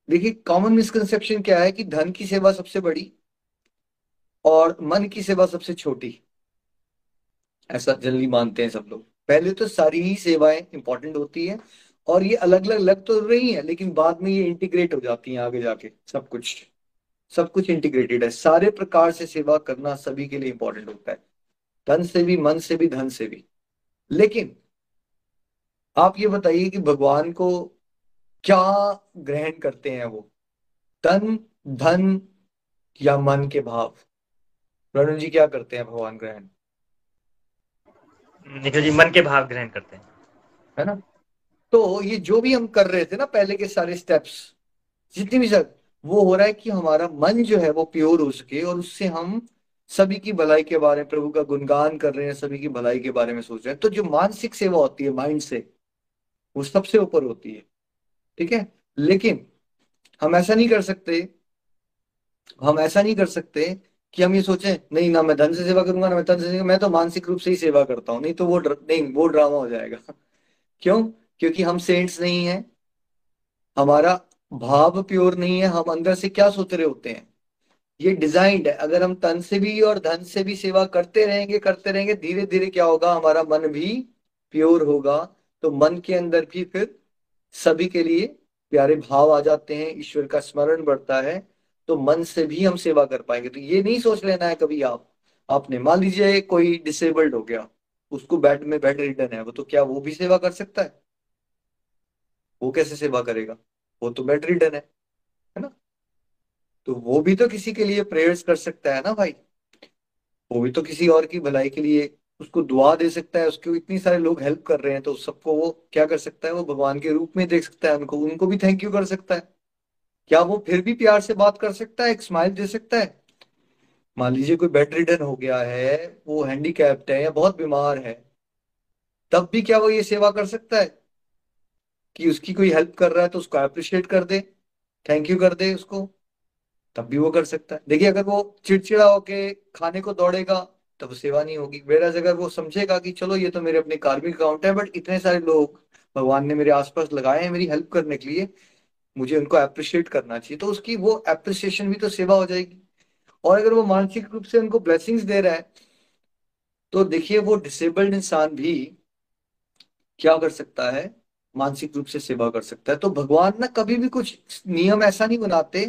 देखिए कॉमन मिसकंसेप्शन क्या है कि धन की सेवा सबसे बड़ी और मन की सेवा सबसे छोटी। ऐसा जनरली मानते हैं सब लोग। पहले तो सारी ही सेवाएँ इंपॉर्टेंट होती है। और ये अलग अलग लग तो रही है लेकिन बाद में ये इंटीग्रेट हो जाती हैं आगे जाके सब कुछ। सब कुछ इंटीग्रेटेड है। सारे प्रकार से सेवा करना सभी के लिए इंपॉर्टेंट होता है। तन से भी मन से भी धन से भी। लेकिन आप ये बताइए कि भगवान को क्या ग्रहण करते हैं वो? तन धन या मन के भाव? रणु जी क्या करते हैं भगवान ग्रहण? निखिल जी मन के भाव ग्रहण करते हैं। है ना? तो ये जो भी हम कर रहे थे ना पहले के सारे स्टेप्स जितनी भी सर वो हो रहा है कि हमारा मन जो है वो प्योर हो सके और उससे हम सभी की भलाई के बारे में, प्रभु का गुणगान कर रहे हैं, सभी की भलाई के बारे में सोच रहे हैं। तो जो मानसिक सेवा होती है माइंड से, वो सबसे ऊपर होती है। ठीक है? लेकिन हम ऐसा नहीं कर सकते, हम ऐसा नहीं कर सकते कि हम ये सोचें, नहीं, ना मैं धन से सेवा करूँगा, ना मैं तन से सेवा मैं तो मानसिक रूप से ही सेवा करता हूँ, नहीं तो वो नहीं, वो ड्रामा हो जाएगा। क्यों? क्योंकि हम सेंट्स नहीं है। हमारा भाव प्योर नहीं है। हम अंदर से क्या सोच रहे होते हैं? ये डिजाइंड है। अगर हम तन से भी और धन से भी सेवा करते रहेंगे करते रहेंगे धीरे धीरे क्या होगा? हमारा मन भी प्योर होगा। तो मन के अंदर भी फिर सभी के लिए प्यारे भाव आ जाते हैं। ईश्वर का स्मरण बढ़ता है। तो मन से भी हम सेवा कर पाएँगे। तो ये नहीं सोच लेना है कभी आप। आपने मान लीजिए कोई डिसेबल्ड हो गया। उसको बेड में बेड रिटर्न है। वो तो क्या वो भी सेवा कर सकता है? वो कैसे सेवा करेगा? वो तो बेड रिटर्न है है ना? तो वो भी तो किसी के लिए प्रेयर्स कर सकता है ना भाई। वो भी तो किसी और की भलाई के लिए उसको दुआ दे सकता है, उसको इतनी सारे लोग हेल्प कर रहे हैं तो सबको वो क्या कर सकता है? वो भगवान के रूप में देख सकता है उनको उनको भी थैंक यू कर सकता है। क्या वो फिर भी प्यार से बात कर सकता है, एक स्माइल दे सकता है? मान लीजिए कोई बेड हो गया है, वो हैंडीकैप्ड है या बहुत बीमार है, तब भी क्या वो ये सेवा कर सकता है? कि उसकी कोई हेल्प कर रहा है तो उसको अप्रिशिएट कर दे थैंक यू कर दे उसको, तब भी वो कर सकता है। देखिए, अगर वो चिड़चिड़ा होके खाने को दौड़ेगा, तब सेवा नहीं होगी। वेराज अगर वो समझेगा कि चलो, ये तो मेरे अपने कार्मिक अकाउंट है बट इतने सारे लोग भगवान ने मेरे आसपास लगाए हैं मेरी हेल्प करने के लिए, मुझे उनको अप्रिशिएट करना चाहिए। तो उसकी वो अप्रिसिएशन भी तो सेवा हो जाएगी। और अगर वो मानसिक रूप से उनको ब्लेसिंग्स दे रहा है तो देखिए, वो डिसेबल्ड इंसान भी क्या कर सकता है? मानसिक रूप से सेवा कर सकता है। तो भगवान ना कभी भी कुछ नियम ऐसा नहीं बनाते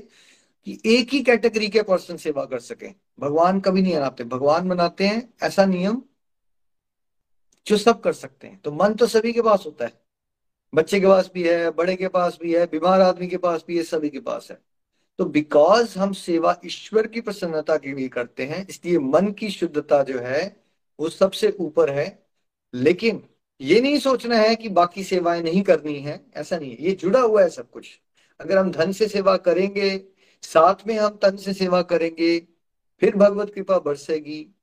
कि एक ही कैटेगरी के पर्सन सेवा कर सके। भगवान कभी नहीं बनाते। भगवान बनाते हैं ऐसा नियम जो सब कर सकते हैं। तो मन तो सभी के पास होता है। बच्चे के पास भी है, बड़े के पास भी है, बीमार आदमी के पास भी है, सभी के पास है। तो बिकॉज़ हम सेवा ईश्वर की प्रसन्नता के लिए करते हैं, इसलिए मन की शुद्धता जो है, वो सबसे ऊपर है। लेकिन ये नहीं सोचना है कि बाकी सेवाएँ नहीं करनी है, ऐसा नहीं है। ये जुड़ा हुआ है सब कुछ। अगर हम धन से सेवा करेंगे, साथ में हम तन से सेवा करेंगे, फिर भगवत कृपा बरसेगी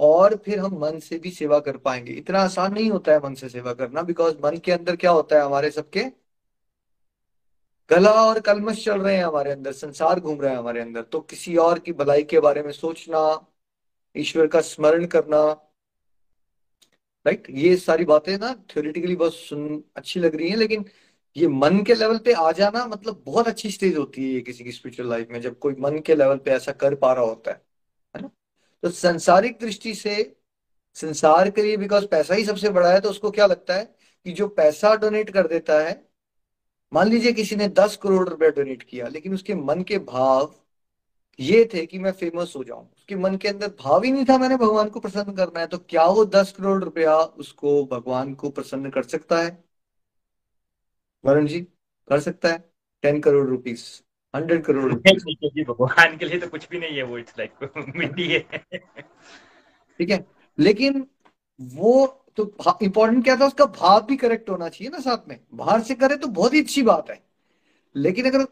और फिर हम मन से भी सेवा कर पाएँगे। इतना आसान नहीं होता है मन से सेवा करना बिकॉज़ मन के अंदर क्या होता है हमारे सबके? कला और कलमश चल रहे हैं हमारे अंदर, संसार घूम रहा है हमारे अंदर। तो किसी और की भलाई के बारे में सोचना, ईश्वर का स्मरण करना राइट ये सारी बातें ना थ्योरेटिकली बहुत सुन, अच्छी लग रही हैं, लेकिन ये मन के लेवल पे आ जाना मतलब बहुत अच्छी स्टेज होती है ये किसी की स्पिरिचुअल लाइफ में, जब कोई मन के लेवल पे ऐसा कर पा रहा होता है है ना? तो संसारिक दृष्टि से, संसार के लिए बिकॉज़ पैसा ही सबसे बड़ा है तो उसको क्या लगता है कि जो पैसा डोनेट कर देता है, मान लीजिए किसी ने दस करोड़ रुपया डोनेट किया, लेकिन उसके मन के भाव ये थे कि मैं फ़ेमस हो जाऊँ। उसके मन के अंदर भाव ही नहीं था मैंने भगवान को प्रसन्न करना है तो क्या वो दस करोड़ रुपया उसको भगवान को प्रसन्न कर सकता है? वरुण जी कर सकता है? Ten crore rupees hundred crore भगवान के लिए तो कुछ भी नहीं है वो इट्स लाइक मिट्टी है। ठीक है लेकिन वो तो इंपॉर्टेंट क्या था उसका भाव भी करेक्ट होना चाहिए ना साथ में। बाहर से करे तो बहुत ही अच्छी बात है। लेकिन अगर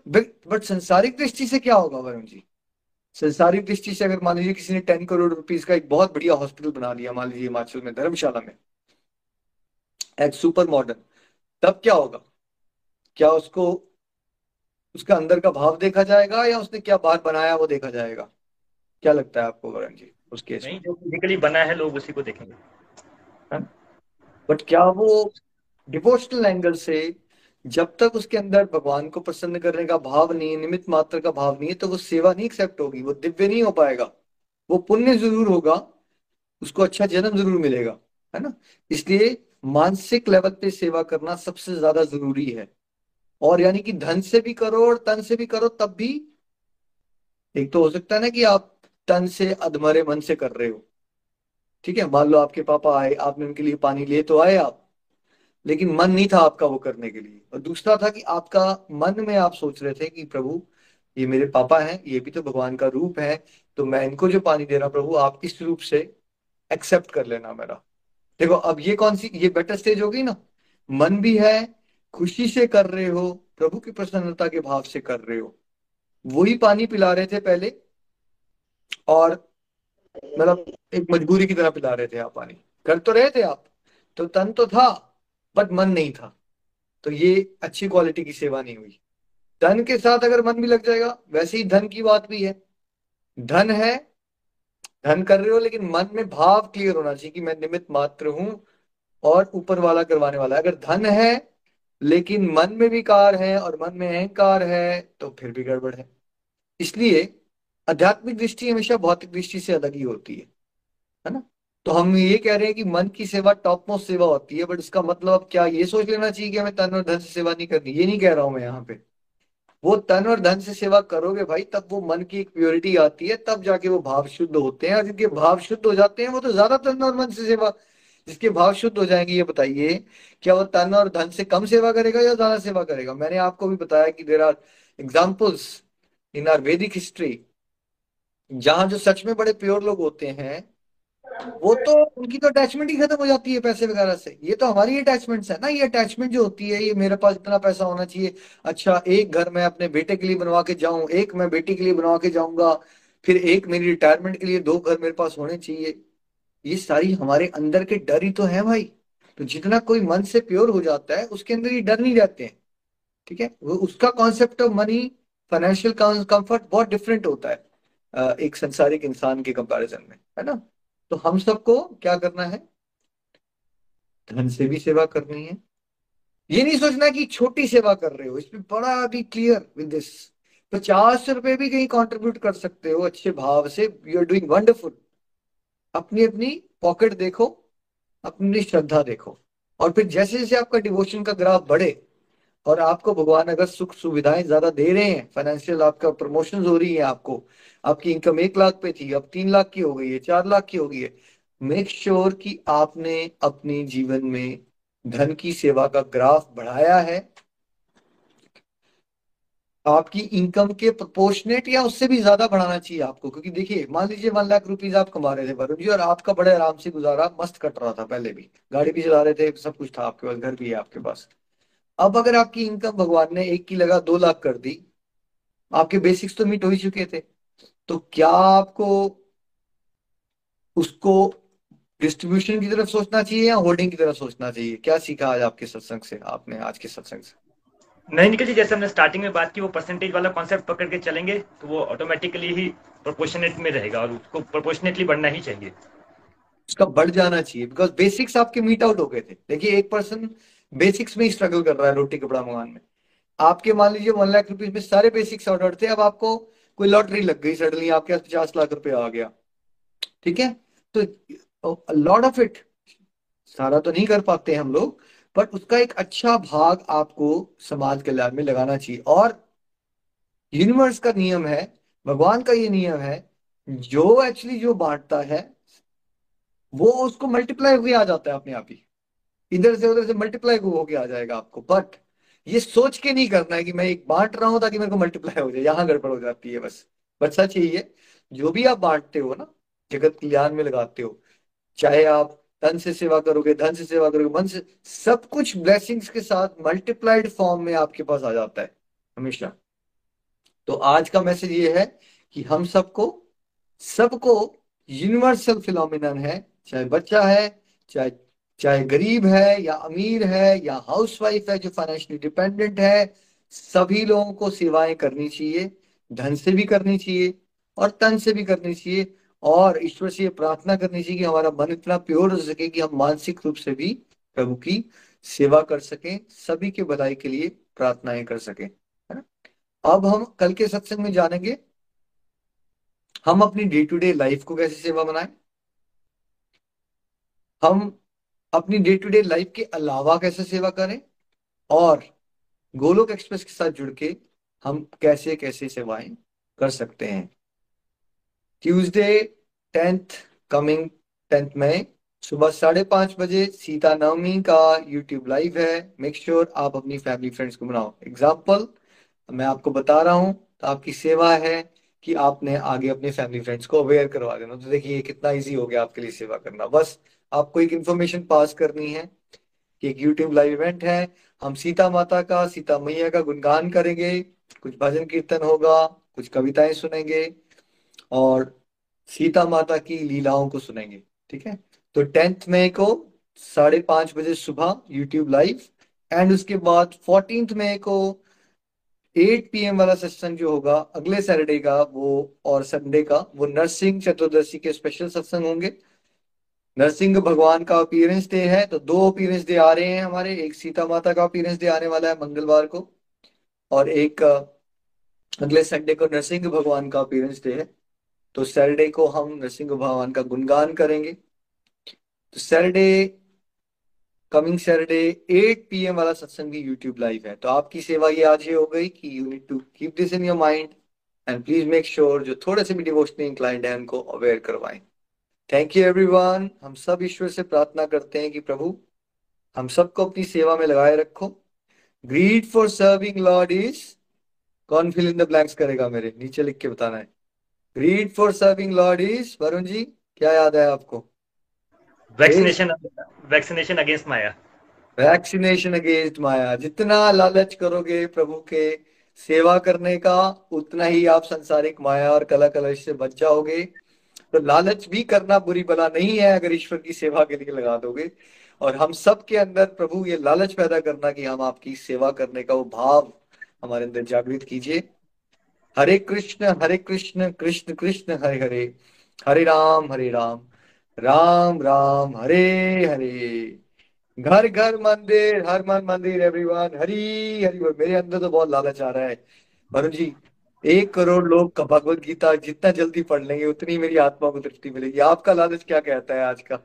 बट संसारिक दृष्टि से क्या होगा वरुण जी? संसारिक दृष्टि से अगर मान लीजिए किसी ने टेन करोड़ रुपीज़ का एक बहुत बढ़िया हॉस्पिटल बना लिया मान लीजिए हिमाचल में धर्मशाला में एक सुपर मॉडर्न तब क्या होगा? क्या उसको उसका अंदर का भाव देखा जाएगा या उसने क्या बात बनाया वो देखा जाएगा? क्या लगता है आपको वरुण जी उस केस नहीं जो फिजिकली बना है लोग उसी को देखेंगे। बट क्या वो डिवोशनल एंगल से जब तक उसके अंदर भगवान को प्रसन्न करने का भाव नहीं है निमित मात्र का भाव नहीं है तो वो सेवा नहीं एक्सेप्ट होगी, वो दिव्य नहीं हो पाएगा। वो पुण्य ज़रूर होगा, उसको अच्छा जन्म ज़रूर मिलेगा, है ना? इसलिए मानसिक लेवल पे सेवा करना सबसे ज़्यादा ज़रूरी है। और यानी कि धन से भी करो और तन से भी करो, तब भी एक तो हो सकता है ना कि आप तन से अधमरे मन से कर रहे हो। ठीक है? मान लो आपके पापा आए, आपने उनके लिए पानी लिए तो आए आप। लेकिन मन नहीं था आपका वो करने के लिए। और दूसरा था कि आपका मन में आप सोच रहे थे कि प्रभु, ये मेरे पापा हैं, ये भी तो भगवान का रूप है तो मैं इनको जो पानी दे रहा प्रभु, आप इस रूप से एक्सेप्ट कर लेना मेरा। देखो, अब ये कौन सी, ये बेटर स्टेज होगी ना? मन भी है, खुशी से कर रहे हो, प्रभु की प्रसन्नता के भाव से कर रहे हो। वही पानी पिला रहे थे पहले, और मतलब एक मजबूरी की तरह पिला रहे थे आप पानी। कर तो रहे थे आप तो तन तो था बट मन नहीं था। तो ये अच्छी क्वालिटी की सेवा नहीं हुई। धन के साथ अगर मन भी लग जाएगा, वैसे ही धन की बात भी है। धन है, धन कर रहे हो, लेकिन मन में भाव क्लियर होना चाहिए कि मैं निमित्त मात्र हूँ और ऊपर वाला करवाने वाला अगर धन है, लेकिन मन में भी कार है और मन में अहंकार है तो फिर भी गड़बड़ है। इसलिए आध्यात्मिक दृष्टि हमेशा भौतिक दृष्टि से अलग ही होती है। है ना? तो हम ये कह रहे हैं कि मन की सेवा टॉप मोस्ट सेवा होती है बट इसका मतलब क्या, ये सोच लेना चाहिए कि हमें तन और धन से सेवा नहीं करनी। ये नहीं कह रहा हूँ मैं यहाँ पे। वो तन और धन से सेवा करोगे भाई, तब वो मन की एक प्योरिटी आती है, तब जाके वो भाव शुद्ध होते हैं। और जिनके भाव शुद्ध हो जाते हैं, वो तो ज़्यादा तन और मन से सेवा, जिसके भाव शुद्ध हो जाएँगे, ये बताइए, क्या वो तन और धन से कम सेवा करेगा या ज़्यादा सेवा करेगा? मैंने आपको भी बताया कि there are examples in our history जहाँ जो सच में बड़े प्योर लोग होते हैं वो तो उनकी तो अटैचमेंट ही खत्म हो जाती है पैसे वगैरह से। ये तो हमारी अटैचमेंट्स है ना, ये अटैचमेंट जो होती है, ये मेरे पास इतना पैसा होना चाहिए। अच्छा एक घर मैं अपने बेटे के लिए बनवा के जाऊँ, एक मैं बेटी के लिए बनवा के जाऊँगा, फिर एक मेरी रिटायरमेंट के लिए दो घर मेरे पास होने चाहिए। ये सारी हमारे अंदर के डर ही तो है भाई। तो जितना कोई मन से प्योर हो जाता है, उसके अंदर ये डर नहीं रहते हैं। ठीक है? वो उसका concept of money financial comfort बहुत डिफरेंट होता है एक संसारिक इंसान के कंपैरिजन में, है ना? तो हम सबको क्या करना है? धन से भी सेवा करनी है। ये नहीं सोचना कि छोटी सेवा कर रहे हो, इसमें बड़ा भी क्लियर विद दिस पचास रुपए भी कहीं कंट्रीब्यूट कर सकते हो अच्छे भाव से। यू आर डूइंग वंडरफुल अपनी अपनी पॉकेट देखो, अपनी श्रद्धा देखो। और फिर जैसे जैसे आपका डिवोशन का ग्राफ बढ़े और आपको भगवान अगर सुख सुविधाएँ ज़्यादा दे रहे हैं फाइनेंशियल आपका प्रमोशन हो रही है आपको, आपकी इनकम एक लाख पे थी, अब तीन लाख की हो गई है, चार लाख की हो गई है मेक श्योर sure कि आपने अपने जीवन में धन की सेवा का ग्राफ बढ़ाया है। आपकी इनकम के प्रोपोर्शनेट या उससे भी ज़्यादा बढ़ाना चाहिए आपको, क्योंकि देखिए, मान लीजिए वन लाख रुपीज़ आप कमा रहे थे, वरुण जी, और आपका बड़े आराम से गुजारा, मस्त कट रहा था पहले भी। गाड़ी भी चला रहे थे, सब कुछ था आपके पास, घर भी है आपके पास। अब अगर आपकी इनकम भगवान ने एक की लगा दो लाख कर दी आपके बेसिक्स तो मीट हो ही चुके थे तो क्या आपको उसको डिस्ट्रीब्यूशन की तरफ़ सोचना चाहिए या होल्डिंग की तरफ़ सोचना चाहिए? क्या सीखा आज आपके सत्संग से आपने आज के सत्संग से? नहीं निकल जी जैसे हमने स्टार्टिंग में बात की वो परसेंटेज वाला कॉन्सेप्ट पकड़ के चलेंगे तो वो ऑटोमेटिकली ही प्रोपोर्शनेट में रहेगा और उसको प्रोपोर्शनेटली बढ़ना ही चाहिए। उसका बढ़ जाना चाहिए बिकॉज़ बेसिक्स आपके मीट आउट हो गए थे। देखिए एक पर्सन बेसिक्स में स्ट्रगल कर रहा है रोटी कपड़ा मंगान में। आपके मान लीजिए वन लाख रुपीज़ में सारे बेसिक्स ऑर्डर थे, अब आपको कोई लॉटरी लग गई सडनली आपके पास पचास लाख रुपए आ गया। ठीक है? तो लॉट ऑफ़ इट सारा तो नहीं कर पाते हम लोग बट उसका एक अच्छा भाग आपको समाज कल्याण में लगाना चाहिए। और यूनिवर्स का नियम है, भगवान का ये नियम है, जो एक्चुअली जो बांटता है, वो उसको मल्टीप्लाई हुए आ जाता है अपने आप ही। इधर से उधर से मल्टीप्लाई हो होके आ जाएगा आपको। बट ये सोच के नहीं करना है कि मैं एक बांट रहा हूँ ताकि मेरे को मल्टीप्लाई हो जाए। यहाँ गड़बड़ हो जाती है बस। बट सच यही है, जो भी आप बांटते हो ना, जगत कल्याण में लगाते हो, चाहे आप तन से सेवा करोगे, धन से सेवा करोगे, मन से, सब कुछ ब्लेसिंग्स के साथ मल्टीप्लाइड फॉर्म में आपके पास आ जाता है, हमेशा। तो आज का मैसेज ये है कि हम सबको सबको यूनिवर्सल फिलोमिनन है, चाहे बच्चा है, चाहे चाहे गरीब है या अमीर है या हाउसवाइफ है जो फाइनेंशियली डिपेंडेंट है, सभी लोगों को सेवाएँ करनी चाहिए, धन से भी करनी चाहिए और तन से भी करनी चाहिए। और ईश्वर से प्रार्थना करनी चाहिए कि हमारा मन इतना प्योर हो सके कि हम मानसिक रूप से भी प्रभु की सेवा कर सकें, सभी के भलाई के लिए प्रार्थनाएँ कर सकें अब हम कल के सत्संग में जानेंगे, हम अपनी डे टू डे लाइफ को कैसे सेवा बनाएँ। हम अपनी डे टू डे लाइफ के अलावा कैसे सेवा करें? और गोलोक एक्सप्रेस के साथ जुड़ के हम कैसे कैसे सेवाएँ कर सकते हैं? ट्यूसडे टेंथ कमिंग टेंथ में सुबह साढ़े पाँच बजे सीता नवमी का यूट्यूब लाइव है। मेक श्योर sure आप अपनी फैमिली फ्रेंड्स को बनाओ एग्ज़ाम्पल मैं आपको बता रहा हूँ तो आपकी सेवा है कि आपने आगे अपने फैमिली फ्रेंड्स को अवेयर करवा देना। तो देखिए कितना इजी हो गया आपके लिए सेवा करना। बस आपको एक इन्फॉर्मेशन पास करनी है कि एक यूट्यूब लाइव इवेंट है। हम सीता माता का, सीता मैया का गुणगान करेंगे। कुछ भजन कीर्तन होगा, कुछ कविताएँ सुनेंगे और सीता माता की लीलाओं को सुनेंगे, ठीक है? तो टेंथ मई को साढ़े पाँच बजे सुबह यूट्यूब लाइव एंड उसके बाद फोर्टींथ मई को एट पीएम वाला सत्संग जो होगा, अगले सैटरडे का, वो और संडे का, वो नरसिंह चतुर्दशी के स्पेशल सत्संग होंगे। नरसिंह भगवान का अपीयरेंस डे है तो दो अपीयरेंस डे आ रहे हैं हमारे। एक सीता माता का अपीयरेंस डे आने वाला है मंगलवार को, और एक अगले संडे को नरसिंह भगवान का अपीयरेंस डे है। तो सैटरडे को हम नरसिंह भगवान का गुणगान करेंगे। तो सैटरडे कमिंग सैटरडे 8 पीएम वाला सत्संग भी यूट्यूब लाइव है। तो आपकी सेवा ये आज ही हो गई कि you need to keep this in your mind and please make sure जो थोड़े से भी डिवोशनली इंक्लाइंड है, उनको अवेयर करवाएँ। थैंक यू एवरीवन हम सब ईश्वर से प्रार्थना करते हैं कि प्रभु हम सबको अपनी सेवा में लगाए रखो। Greed for serving lord is कौन फिल इन द ब्लैंक्स करेगा मेरे? नीचे लिख के बताना है। Greed for serving lord is Varun ji क्या याद है आपको? Vaccination vaccination against maya vaccination against maya जितना लालच करोगे प्रभु के सेवा करने का उतना ही आप संसारिक माया और कला कलश से बच जाओगे। तो लालच भी करना बुरी बला नहीं है अगर ईश्वर की सेवा के लिए लगा दोगे। और हम सब के अंदर प्रभु ये लालच पैदा करना कि हम आपकी सेवा करने का वो भाव हमारे अंदर जागृत कीजिए। हरे कृष्ण हरे कृष्ण कृष्ण कृष्ण, हरे हरे। हरे राम हरे राम। राम राम, हरे हरे। घर घर, मंदिर, हर मन, मंदिर एवरीवन हरी हरी, मेरे अंदर तो बहुत लालच आ रहा है। वरुण जी एक करोड़ लोग का भगवत गीता जितना जल्दी पढ़ लेंगे उतनी मेरी आत्मा को तृप्ति मिलेगी। आपका लालच क्या कहता है आज का?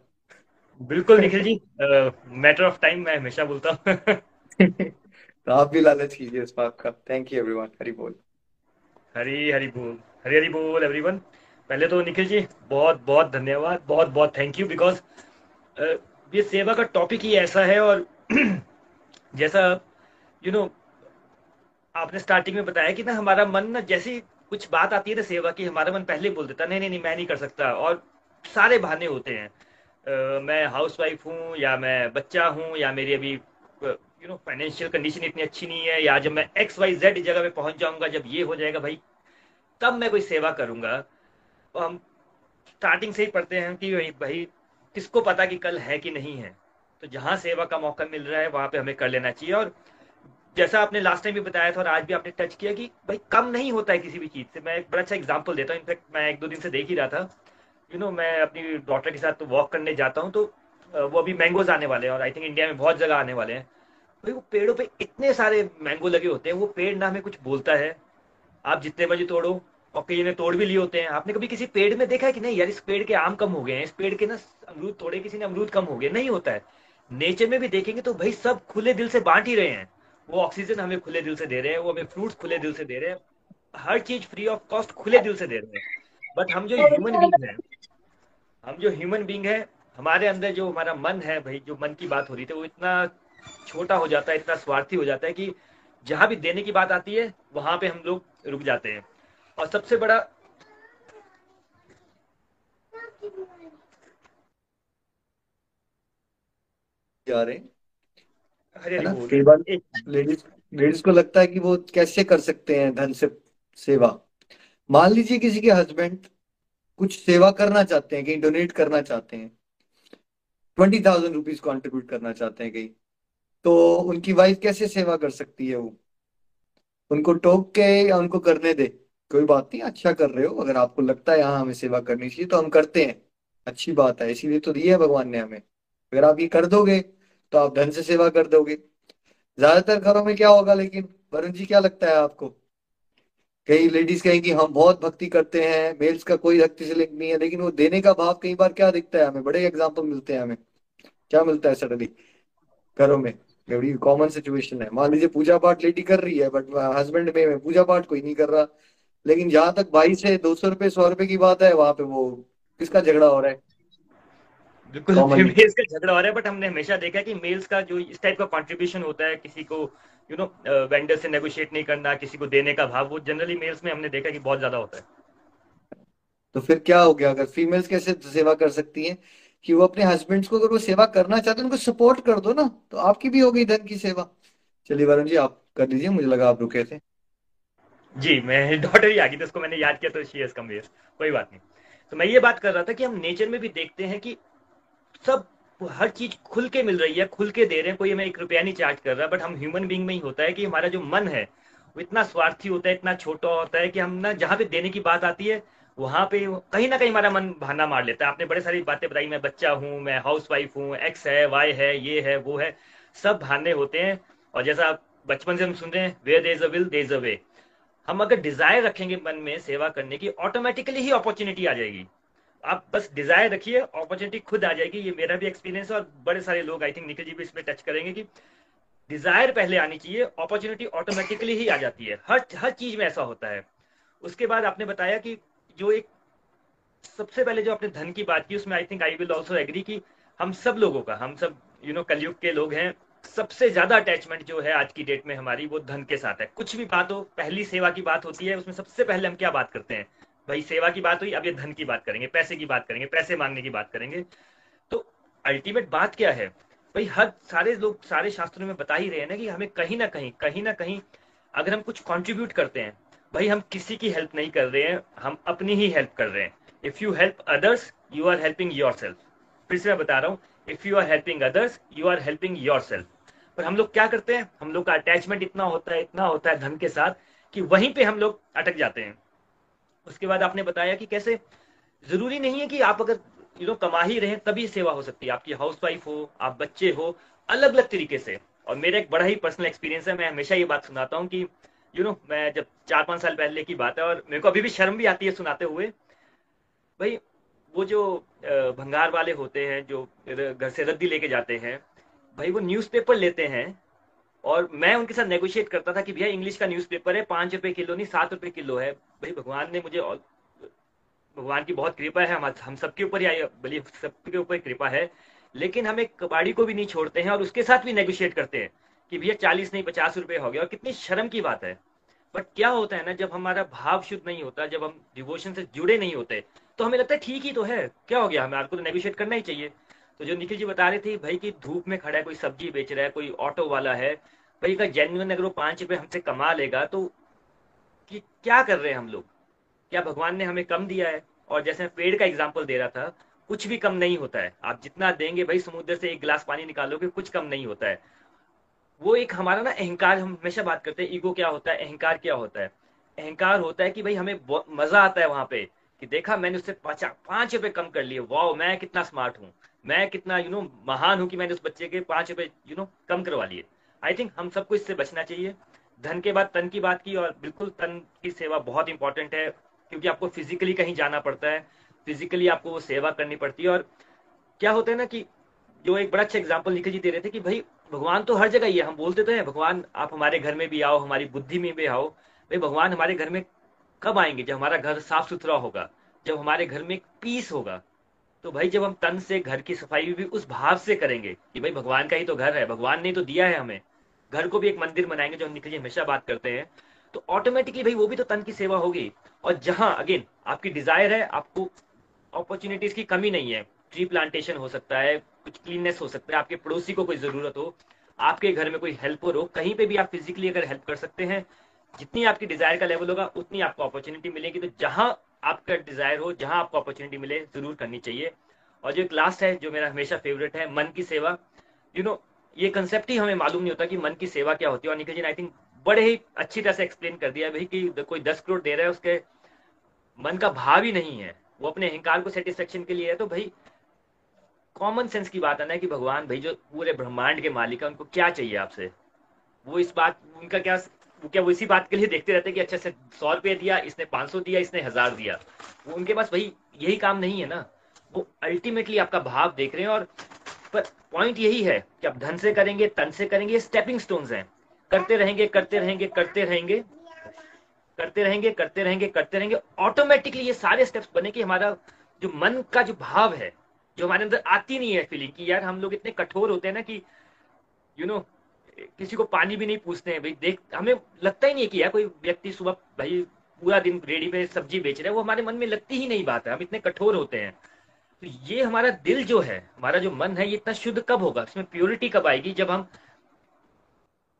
बिल्कुल Nikhil ji matter of time मैं हमेशा बोलता हूँ। तो आप भी लालच कीजिए इस बात का। थैंक यू एवरीवन हरी बोल। हरी हरी बोल। हरी हरी बोल एवरीवन पहले तो निखिल जी बहुत बहुत धन्यवाद। बहुत बहुत थैंक यू बिकॉज़ ये सेवा का टॉपिक ही ऐसा है और जैसा यू you नो know, आपने स्टार्टिंग में बताया कि ना हमारा मन ना जैसी कुछ बात आती है ना सेवा की हमारा मन पहले बोल देता नहीं नहीं नहीं मैं नहीं कर सकता। और सारे बहाने होते हैं। uh, मैं हाउस वाइफ हूँ या मैं बच्चा हूँ या मेरी अभी यू नो फाइनेंशियल कंडीशन इतनी अच्छी नहीं है या जब मैं एक्स वाई जेड जगह पे पहुँच जाऊँगा जब ये हो जाएगा भाई तब मैं कोई सेवा करूँगा। तो हम स्टार्टिंग से ही पढ़ते हैं कि भाई भाई किसको पता कि कल है कि नहीं है। तो जहाँ सेवा का मौका मिल रहा है वहाँ पे हमें कर लेना चाहिए और जैसा आपने लास्ट टाइम भी बताया था और आज भी आपने टच किया कि भाई कम नहीं होता है किसी भी चीज़ से। मैं एक बड़ा अच्छा एग्ज़ाम्पल देता हूँ। इनफैक्ट मैं एक दो दिन से देख ही रहा था। यू नो मैं अपनी डॉटर के साथ तो वॉक करने जाता हूँ तो वो अभी मैंगोज आने वाले हैं और आई थिंक इंडिया में बहुत जगह आने वाले हैं। भाई वो पेड़ों पे इतने सारे मैंगो लगे होते हैं, वो पेड़ ना हमें कुछ बोलता है। आप जितने बजे तोड़ो और कई ने तोड़ भी लिए होते हैं। आपने कभी किसी पेड़ में देखा है कि नहीं, यार इस पेड़ के आम कम हो गए हैं, इस पेड़ के ना अमरूद तोड़े किसी ने, अमरूद कम हो गए, नहीं होता है। नेचर में भी देखेंगे तो भाई सब खुले दिल से बांट ही रहे हैं। वो ऑक्सीजन हमें खुले दिल से दे रहे हैं, वो हमें फ्रूट्स खुले दिल से दे रहे हैं। हर चीज़ फ्री ऑफ़ कॉस्ट खुले दिल से दे रहे हैं। बट हम जो ह्यूमन बींग है, हम जो ह्यूमन बींग है, हमारे अंदर जो हमारा मन है भाई, जो मन की बात हो रही थी, वो इतना छोटा हो जाता है, इतना स्वार्थी हो जाता है कि जहाँ भी देने की बात आती है, वहाँ पे हम लोग रुक जाते हैं। और सबसे बड़ा जा रहे है। कई बार लेडीज़ लेडीज़ को लगता है कि वो कैसे कर सकते हैं धन से सेवा। मान लीजिए किसी के हस्बैंड कुछ सेवा करना चाहते हैं कहीं डोनेट करना चाहते हैं ट्वेंटी थाउज़ेंड रुपीज़ कॉन्ट्रीब्यूट करना चाहते हैं कहीं तो उनकी वाइफ कैसे सेवा कर सकती है वो? उनको टोक के या उनको करने दे? कोई बात नहीं अच्छा कर रहे हो अगर आपको लगता है यहाँ हमें सेवा करनी चाहिए तो हम करते हैं। अच्छी बात है इसीलिए तो दिया है भगवान ने हमें। अगर आप ये कर दोगे तो आप धन से सेवा कर दोगे। ज़्यादातर घरों में क्या होगा लेकिन, वरुण जी क्या लगता है आपको? कई लेडीज़ कहेंगी, हम बहुत भक्ति करते हैं मेल्स का कोई भक्ति से लिंक नहीं है। लेकिन वो देने का भाव कई बार क्या दिखता है हमें? बड़े एग्ज़ाम्पल मिलते हैं हमें। क्या मिलता है सडनली घरों में। बड़ी कॉमन सिचुएशन है। मान लीजिए पूजा पाठ लेडी कर रही है बट हस्बैंड में पूजा पाठ कोई नहीं कर रहा। लेकिन जहाँ तक भाई से दो सौ रुपए सौ रुपए की बात है, वहाँ पे वो किसका झगड़ा हो रहा है? बिल्कुल मेल्स का झगड़ा हो रहा है बट हमने हमेशा देखा है कि मेल्स का जो इस टाइप का कंट्रीब्यूशन होता है किसी को यू नो वेंडर से नेगोशिएट नहीं करना किसी को देने का भाव वो जनरली मेल्स में हमने देखा कि बहुत ज़्यादा होता है। तो फिर क्या हो गया? अगर फीमेल्स कैसे सेवा कर सकती हैं? कि वो अपने हस्बैंड को अगर वो सेवा करना चाहते हैं उनको सपोर्ट कर दो ना तो आपकी भी हो गई धन की सेवा। चलिए वरुण जी आप कर लीजिए मुझे लगा आप रुके थे। जी मैं डॉटर ही आ गई तो उसको मैंने याद किया तो शी कम कोई बात नहीं। तो मैं ये बात कर रहा था कि हम नेचर में भी देखते हैं कि सब, हर चीज़ खुल के मिल रही है, खुल के दे रहे हैं, कोई हमें एक रुपया नहीं चार्ज कर रहा बट हम ह्यूमन बींग में ही होता है कि हमारा जो मन है, वो इतना स्वार्थी होता है, इतना छोटा होता है कि हम ना, जहाँ पे देने की बात आती है, वहाँ पे कहीं ना कहीं हमारा मन बहाना मार लेता है। आपने बड़े सारी बातें बताई, मैं बच्चा हूँ, मैं हाउस वाइफ हूँ एक्स है वाई है, ये है, वो है, सब बहाने होते हैं। और जैसा आप बचपन से हम सुन रहे हैं वे देज अ विल दे देज अ वे हम अगर डिज़ायर रखेंगे मन में सेवा करने की ऑटोमेटिकली ही अपॉर्चुनिटी आ जाएगी। आप बस डिज़ायर रखिए अपॉर्चुनिटी खुद आ जाएगी, ये मेरा भी एक्सपीरियंस है और बड़े सारे लोग आई थिंक निखिल जी भी इसमें टच करेंगे कि डिज़ायर पहले आनी चाहिए अपॉर्चुनिटी ऑटोमेटिकली ही आ जाती है। हर हर चीज़ में ऐसा होता है। उसके बाद आपने बताया कि जो एक सबसे पहले जो आपने धन की बात की, उसमें I think I will also agree कि हम सब लोगों का, हम सब यू नो कलयुग के लोग हैं, सबसे ज़्यादा अटैचमेंट जो है आज की डेट में हमारी, वो धन के साथ है। कुछ भी बात हो, पहली सेवा की बात होती है, उसमें सबसे पहले हम क्या बात करते हैं? भाई, सेवा की बात हुई, अब ये धन की बात करेंगे, पैसे की बात करेंगे, पैसे मांगने की बात करेंगे। तो अल्टीमेट बात क्या है? भाई, हर सारे लोग, सारे शास्त्रों में बता ही रहे हैं ना कि हमें कहीं ना कहीं कहीं ना कहीं अगर हम कुछ कंट्रीब्यूट करते हैं, भाई, हम किसी की हेल्प नहीं कर रहे हैं, हम अपनी ही हेल्प कर रहे हैं। If you help others you are helping your फिर से मैं बता रहा हूँ if you are helping others you are helping your पर हम लोग क्या करते हैं? हम लोग का अटैचमेंट इतना होता है, इतना होता है धन के साथ कि वहीं पे हम लोग अटक जाते हैं। उसके बाद आपने बताया कि कैसे? ज़रूरी नहीं है कि आप अगर यू नो कमा ही रहे, तभी सेवा हो सकती है। आपकी हाउस वाइफ हो, आप बच्चे हो अलग अलग तरीके से। और मेरा एक बड़ा ही पर्सनल एक्सपीरियंस है, मैं हमेशा ये बात सुनाता हूँ कि यू नो मैं जब चार पाँच साल पहले की बात है और मेरे को अभी भी शर्म भी आती है सुनाते हुए। भाई, वो जो भंगार वाले होते हैं, जो घर से रद्दी लेके जाते हैं, भाई वो न्यूज़पेपर लेते हैं और मैं उनके साथ नेगोशिएट करता था कि भैया इंग्लिश का न्यूज़पेपर है, पाँच रुपए किलो नहीं, सात रुपए किलो है। भाई, भगवान ने मुझे और... भगवान की बहुत कृपा है, हम हम सबके ऊपर ही बल्कि सबके ऊपर कृपा है। लेकिन हम एक कबाड़ी को भी नहीं छोड़ते हैं और उसके साथ भी नेगोशिएट करते हैं कि भैया, चालीस नहीं, पचास रुपए हो गया। और कितनी शर्म की बात है। बट क्या होता है ना, जब हमारा भाव शुद्ध नहीं होता, जब हम डिवोशन से जुड़े नहीं होते तो हमें लगता है, ठीक ही तो है। क्या हो गया? हमें आपको तो नेगोशिएट करना ही चाहिए। तो जो निखिल जी बता रहे थे भाई कि धूप में खड़ा है, कोई सब्ज़ी बेच रहा है, कोई ऑटो वाला है, भाई का जेन्युन अगर वो पाँच रुपए हमसे कमा लेगा तो कि क्या कर रहे हैं हम लोग? क्या भगवान ने हमें कम दिया है? और जैसे मैं पेड़ का एग्ज़ाम्पल दे रहा था, कुछ भी कम नहीं होता है। आप जितना देंगे भाई समुद्र से एक गिलास पानी निकालोगे कुछ कम नहीं होता है। वो एक हमारा ना अहंकार, हम हमेशा बात करते हैं, ईगो क्या होता है, अहंकार क्या होता है? अहंकार होता है कि भाई हमें मज़ा आता है वहाँ पे कि देखा मैंने उससे पाँच रुपए कम कर लिए, वाओ, मैं कितना स्मार्ट हूँ। मैं कितना यू you नो know, महान हूँ कि मैंने उस बच्चे के पाँच रुपए यू नो कम करवा लिए। आई थिंक हम सबको इससे बचना चाहिए। धन के बाद तन की बात की और बिल्कुल तन की सेवा बहुत इंपॉर्टेंट है क्योंकि आपको फिजिकली कहीं जाना पड़ता है। फिजिकली आपको वो सेवा करनी पड़ती है। और क्या होता है ना कि जो एक बड़ा अच्छा एग्ज़ाम्पल निखिल जी दे रहे थे कि भाई भगवान तो हर जगह ही है हम बोलते तो हैं भगवान आप हमारे घर में भी आओ हमारी बुद्धि में भी आओ। भाई भगवान हमारे घर में कब आएँगे? जब हमारा घर साफ़ सुथरा होगा जब हमारे घर में पीस होगा। तो भाई जब हम तन से, घर की सफ़ाई भी उस भाव से करेंगे कि भाई भगवान का ही तो घर है, भगवान ने तो दिया है हमें। घर को भी एक मंदिर बनाएँगे जो हम निकल हमेशा बात करते हैं तो ऑटोमेटिकली भाई वो भी तो तन की सेवा होगी। और जहाँ अगेन आपकी डिज़ायर है, आपको अपॉर्चुनिटीज़ की कमी नहीं है। ट्री प्लांटेशन हो सकता है, कुछ क्लीननेस हो सकता है, आपके पड़ोसी को कोई ज़रूरत हो, आपके घर में कोई हेल्पर हो, कहीं पे भी आप फिजिकली अगर हेल्प कर सकते हैं, जितनी आपकी डिज़ायर का लेवल होगा, उतनी आपको अपॉर्चुनिटी मिलेगी। तो जहाँ आपका डिज़ायर हो जहाँ आपको अपॉर्चुनिटी मिले ज़रूर करनी चाहिए। और जो एक लास्ट है जो मेरा हमेशा फेवरेट है मन की सेवा। यू you नो know, ये कंसेप्ट ही हमें मालूम नहीं होता कि मन की सेवा क्या होती है। और निखिल जी ने आई थिंक बड़े ही अच्छी तरह से एक्सप्लेन कर दिया भाई कि कोई दस करोड़ दे रहा है उसके मन का भाव ही नहीं है। वो अपने अहंकार को सेटिस्फेक्शन के लिए है। तो भाई कॉमन सेंस की बात आना है कि भगवान भाई जो पूरे ब्रह्मांड के मालिक है उनको क्या चाहिए आपसे? वो इस बात उनका क्या क्या वो इसी बात के लिए देखते रहते हैं कि अच्छा से सौ रुपये दिया इसने पाँच सौ दिया इसने हज़ार दिया। वो उनके पास भाई यही काम नहीं है ना। वो अल्टीमेटली आपका भाव देख रहे हैं और पर पॉइंट यही है कि आप धन से करेंगे तन से करेंगे स्टेपिंग स्टोन्स हैं। करते रहेंगे करते रहेंगे करते रहेंगे करते रहेंगे करते रहेंगे करते रहेंगे। ऑटोमेटिकली ये सारे स्टेप्स बने कि हमारा जो मन का जो भाव है जो हमारे अंदर आती नहीं है फीलिंग कि यार हम लोग इतने कठोर होते हैं ना कि यू you नो know, किसी को पानी भी नहीं पूछते हैं भाई, देख, हमें लगता ही नहीं है कि यार कोई व्यक्ति सुबह भाई पूरा दिन रेडी पे सब्ज़ी बेच रहा है, वो हमारे मन में लगती ही नहीं बात है, हम इतने कठोर होते हैं। तो ये हमारा दिल जो है, हमारा जो मन है, ये इतना शुद्ध कब होगा? इसमें प्योरिटी कब आएगी? जब हम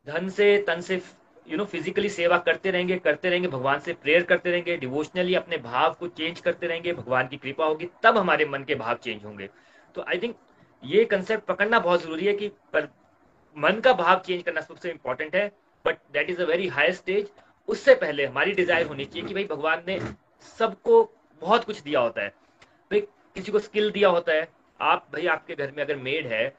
धन से, तन से यू नो फिजिकली सेवा करते रहेंगे करते रहेंगे, भगवान से प्रेयर करते रहेंगे डिवोशनली अपने भाव को चेंज करते रहेंगे, भगवान की कृपा होगी, तब हमारे मन के भाव चेंज होंगे। तो आई थिंक ये कंसेप्ट पकड़ना बहुत ज़रूरी है कि मन का भाव चेंज करना सबसे इंपॉर्टेंट है but that is a very high stage उससे पहले हमारी डिज़ायर होनी चाहिए कि भाई भगवान ने सबको बहुत कुछ दिया होता है। भाई किसी को स्किल दिया होता है, आप भाई आपके घर में अगर मेड है,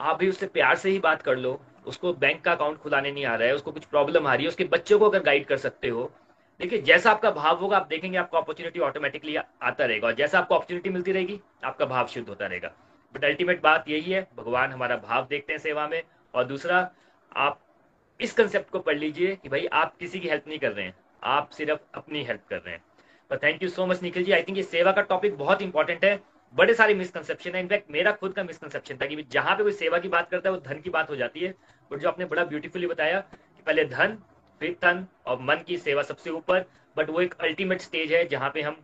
आप भी उससे प्यार से ही बात कर लो, उसको बैंक का अकाउंट खुलाने नहीं आ रहा है, उसको कुछ प्रॉब्लम आ रही है, उसके बच्चों को अगर गाइड कर सकते हो, देखिए जैसा आपका भाव होगा, आप देखेंगे आपको अपॉर्चुनिटी ऑटोमेटिकली आता रहेगा, और जैसा आपको अपॉर्चुनिटी मिलती रहेगी, आपका भाव शुद्ध होता रहेगा। बट अल्टीमेट बात यही है भगवान हमारा भाव देखते हैं सेवा में। और दूसरा आप इस कंसेप्ट को पढ़ लीजिए कि भाई आप किसी की हेल्प नहीं कर रहे हैं आप सिर्फ़ अपनी हेल्प कर रहे हैं। Thank you so much Nikhil ji. I think ये सेवा का टॉपिक बहुत इंपॉर्टेंट है। बड़े सारे मिसकंसेप्शन है। इनफैक्ट मेरा खुद का मिसकंसेप्शन था कि जहाँ पे कोई सेवा की बात करता है वो धन की बात हो जाती है। बट जो आपने बड़ा ब्यूटीफुली बताया कि पहले धन फिर तन और मन की सेवा सबसे ऊपर। बट वो एक अल्टीमेट स्टेज है जहाँ पे हम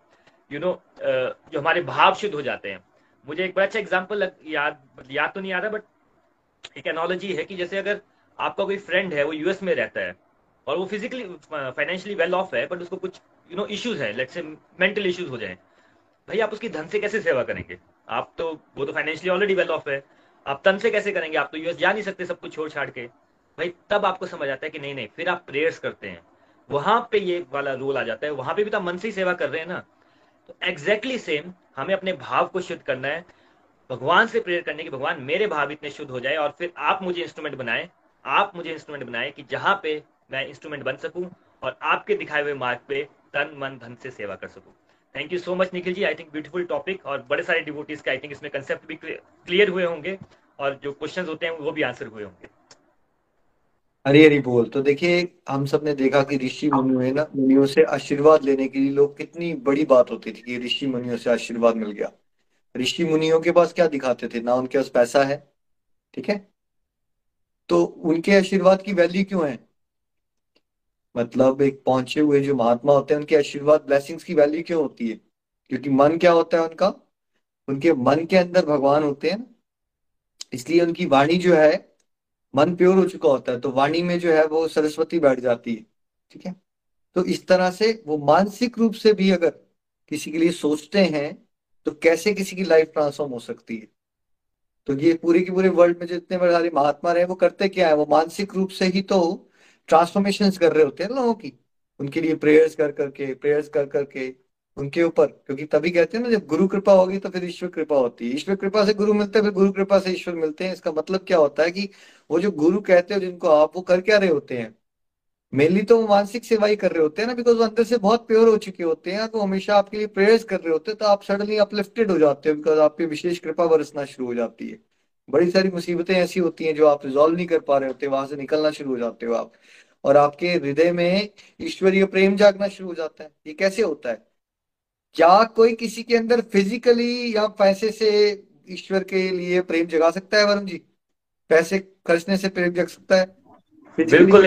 यू you नो know, जो हमारे भाव शुद्ध हो जाते हैं। मुझे एक बड़ा अच्छा एग्ज़ाम्पल याद याद तो नहीं आ रहा बट एक एनोलॉजी है कि जैसे अगर आपका कोई फ्रेंड है, वो यूएस में रहता है, और वो फिजिकली फाइनेंशियली वेल ऑफ़ है बट उसको कुछ यू नो इश्यूज़ है लेट्स से मेंटल इश्यूज़ हो जाए, भाई आप उसकी धन से कैसे सेवा करेंगे? आप तो वो तो फाइनेंशियली ऑलरेडी वेल ऑफ़ है, आप तन से कैसे करेंगे? आप तो यूएस जा नहीं सकते सब कुछ छोड़ छाड़ के। भाई तब आपको समझ आता है कि नहीं नहीं, फिर आप प्रेयर्स करते हैं। वहाँ पे ये वाला रोल आ जाता है, वहाँ पे भी तो मन से ही सेवा कर रहे हैं ना। तो एग्जैक्टली exactly सेम हमें अपने भाव को शुद्ध करना है, भगवान से प्रेयर करने की भगवान मेरे भाव इतने शुद्ध हो जाए और फिर आप मुझे इंस्ट्रूमेंट बनाए, आप मुझे इंस्ट्रूमेंट बनाए कि जहाँ पे मैं इंस्ट्रूमेंट बन सकूँ और आपके दिखाए हुए मार्ग पे तन, मन, धन से सेवा कर सकूँ। Thank you so much Nikhil ji. I think beautiful topic और बड़े सारे डिवोटीज के आई थिंक इसमें कंसेप्ट भी क्लियर हुए होंगे और जो क्वेश्चंस होते हैं वो भी आंसर हुए होंगे। हरी हरी बोल। तो देखिए, हम सबने देखा कि ऋषि मुनियों ना मुनियों से आशीर्वाद लेने के लिए लोग कितनी बड़ी बात होती थी कि ऋषि मुनियों से आशीर्वाद मिल गया। ऋषि मुनियों के पास क्या दिखाते थे? ना उनके पास पैसा है, ठीक है? तो उनके आशीर्वाद की वैल्यू क्यों है? मतलब एक पहुँचे हुए जो महात्मा होते हैं, उनके आशीर्वाद ब्लेसिंग्स की वैल्यू क्यों होती है? क्योंकि मन क्या होता है उनका? उनके मन के अंदर भगवान होते हैं इसलिए उनकी वाणी जो है मन प्योर हो चुका होता है तो वाणी में जो है वो सरस्वती बैठ जाती है, ठीक है? तो इस तरह से वो मानसिक रूप से भी अगर किसी के लिए सोचते हैं तो कैसे किसी की लाइफ ट्रांसफॉर्म हो सकती है? तो ये पूरे के पूरे वर्ल्ड में जितने बड़े सारे महात्मा रहे, वो करते क्या है? वो मानसिक रूप से ही तो ट्रांसफॉर्मेशन कर रहे होते हैं लोगों की। उनके लिए प्रेयर्स कर करके प्रेयर्स कर करके उनके ऊपर, क्योंकि तभी कहते हैं ना, जब गुरु कृपा होगी तो फिर ईश्वर कृपा होती है। ईश्वर कृपा से गुरु मिलते हैं, फिर गुरु कृपा से ईश्वर मिलते हैं। इसका मतलब क्या होता है कि वो जो गुरु कहते हैं, जिनको आप वो कर क्या रहे होते हैं? मेनली तो वो मानसिक सेवा ही कर रहे होते हैं ना बिकॉज़ वो अंदर से बहुत प्योर हो चुके होते हैं। तो हमेशा आपके लिए प्रेयर्स कर रहे होते हैं तो आप सडनली अपलिफ्टेड हो जाते हो बिकॉज़ आपकी विशेष कृपा बरसना शुरू हो जाती है। बड़ी सारी मुसीबतें ऐसी होती हैं जो आप रिजॉल्व नहीं कर पा रहे होते, वहाँ से निकलना शुरू हो जाते हो आप। और आपके हृदय में ईश्वरीय प्रेम जागना शुरू हो जाता है। ये कैसे होता है? क्या कोई किसी के अंदर फिजिकली या पैसे से ईश्वर के लिए प्रेम जगा सकता है वरुण जी? पैसे खर्चने से प्रेम जग सकता है? बिल्कुल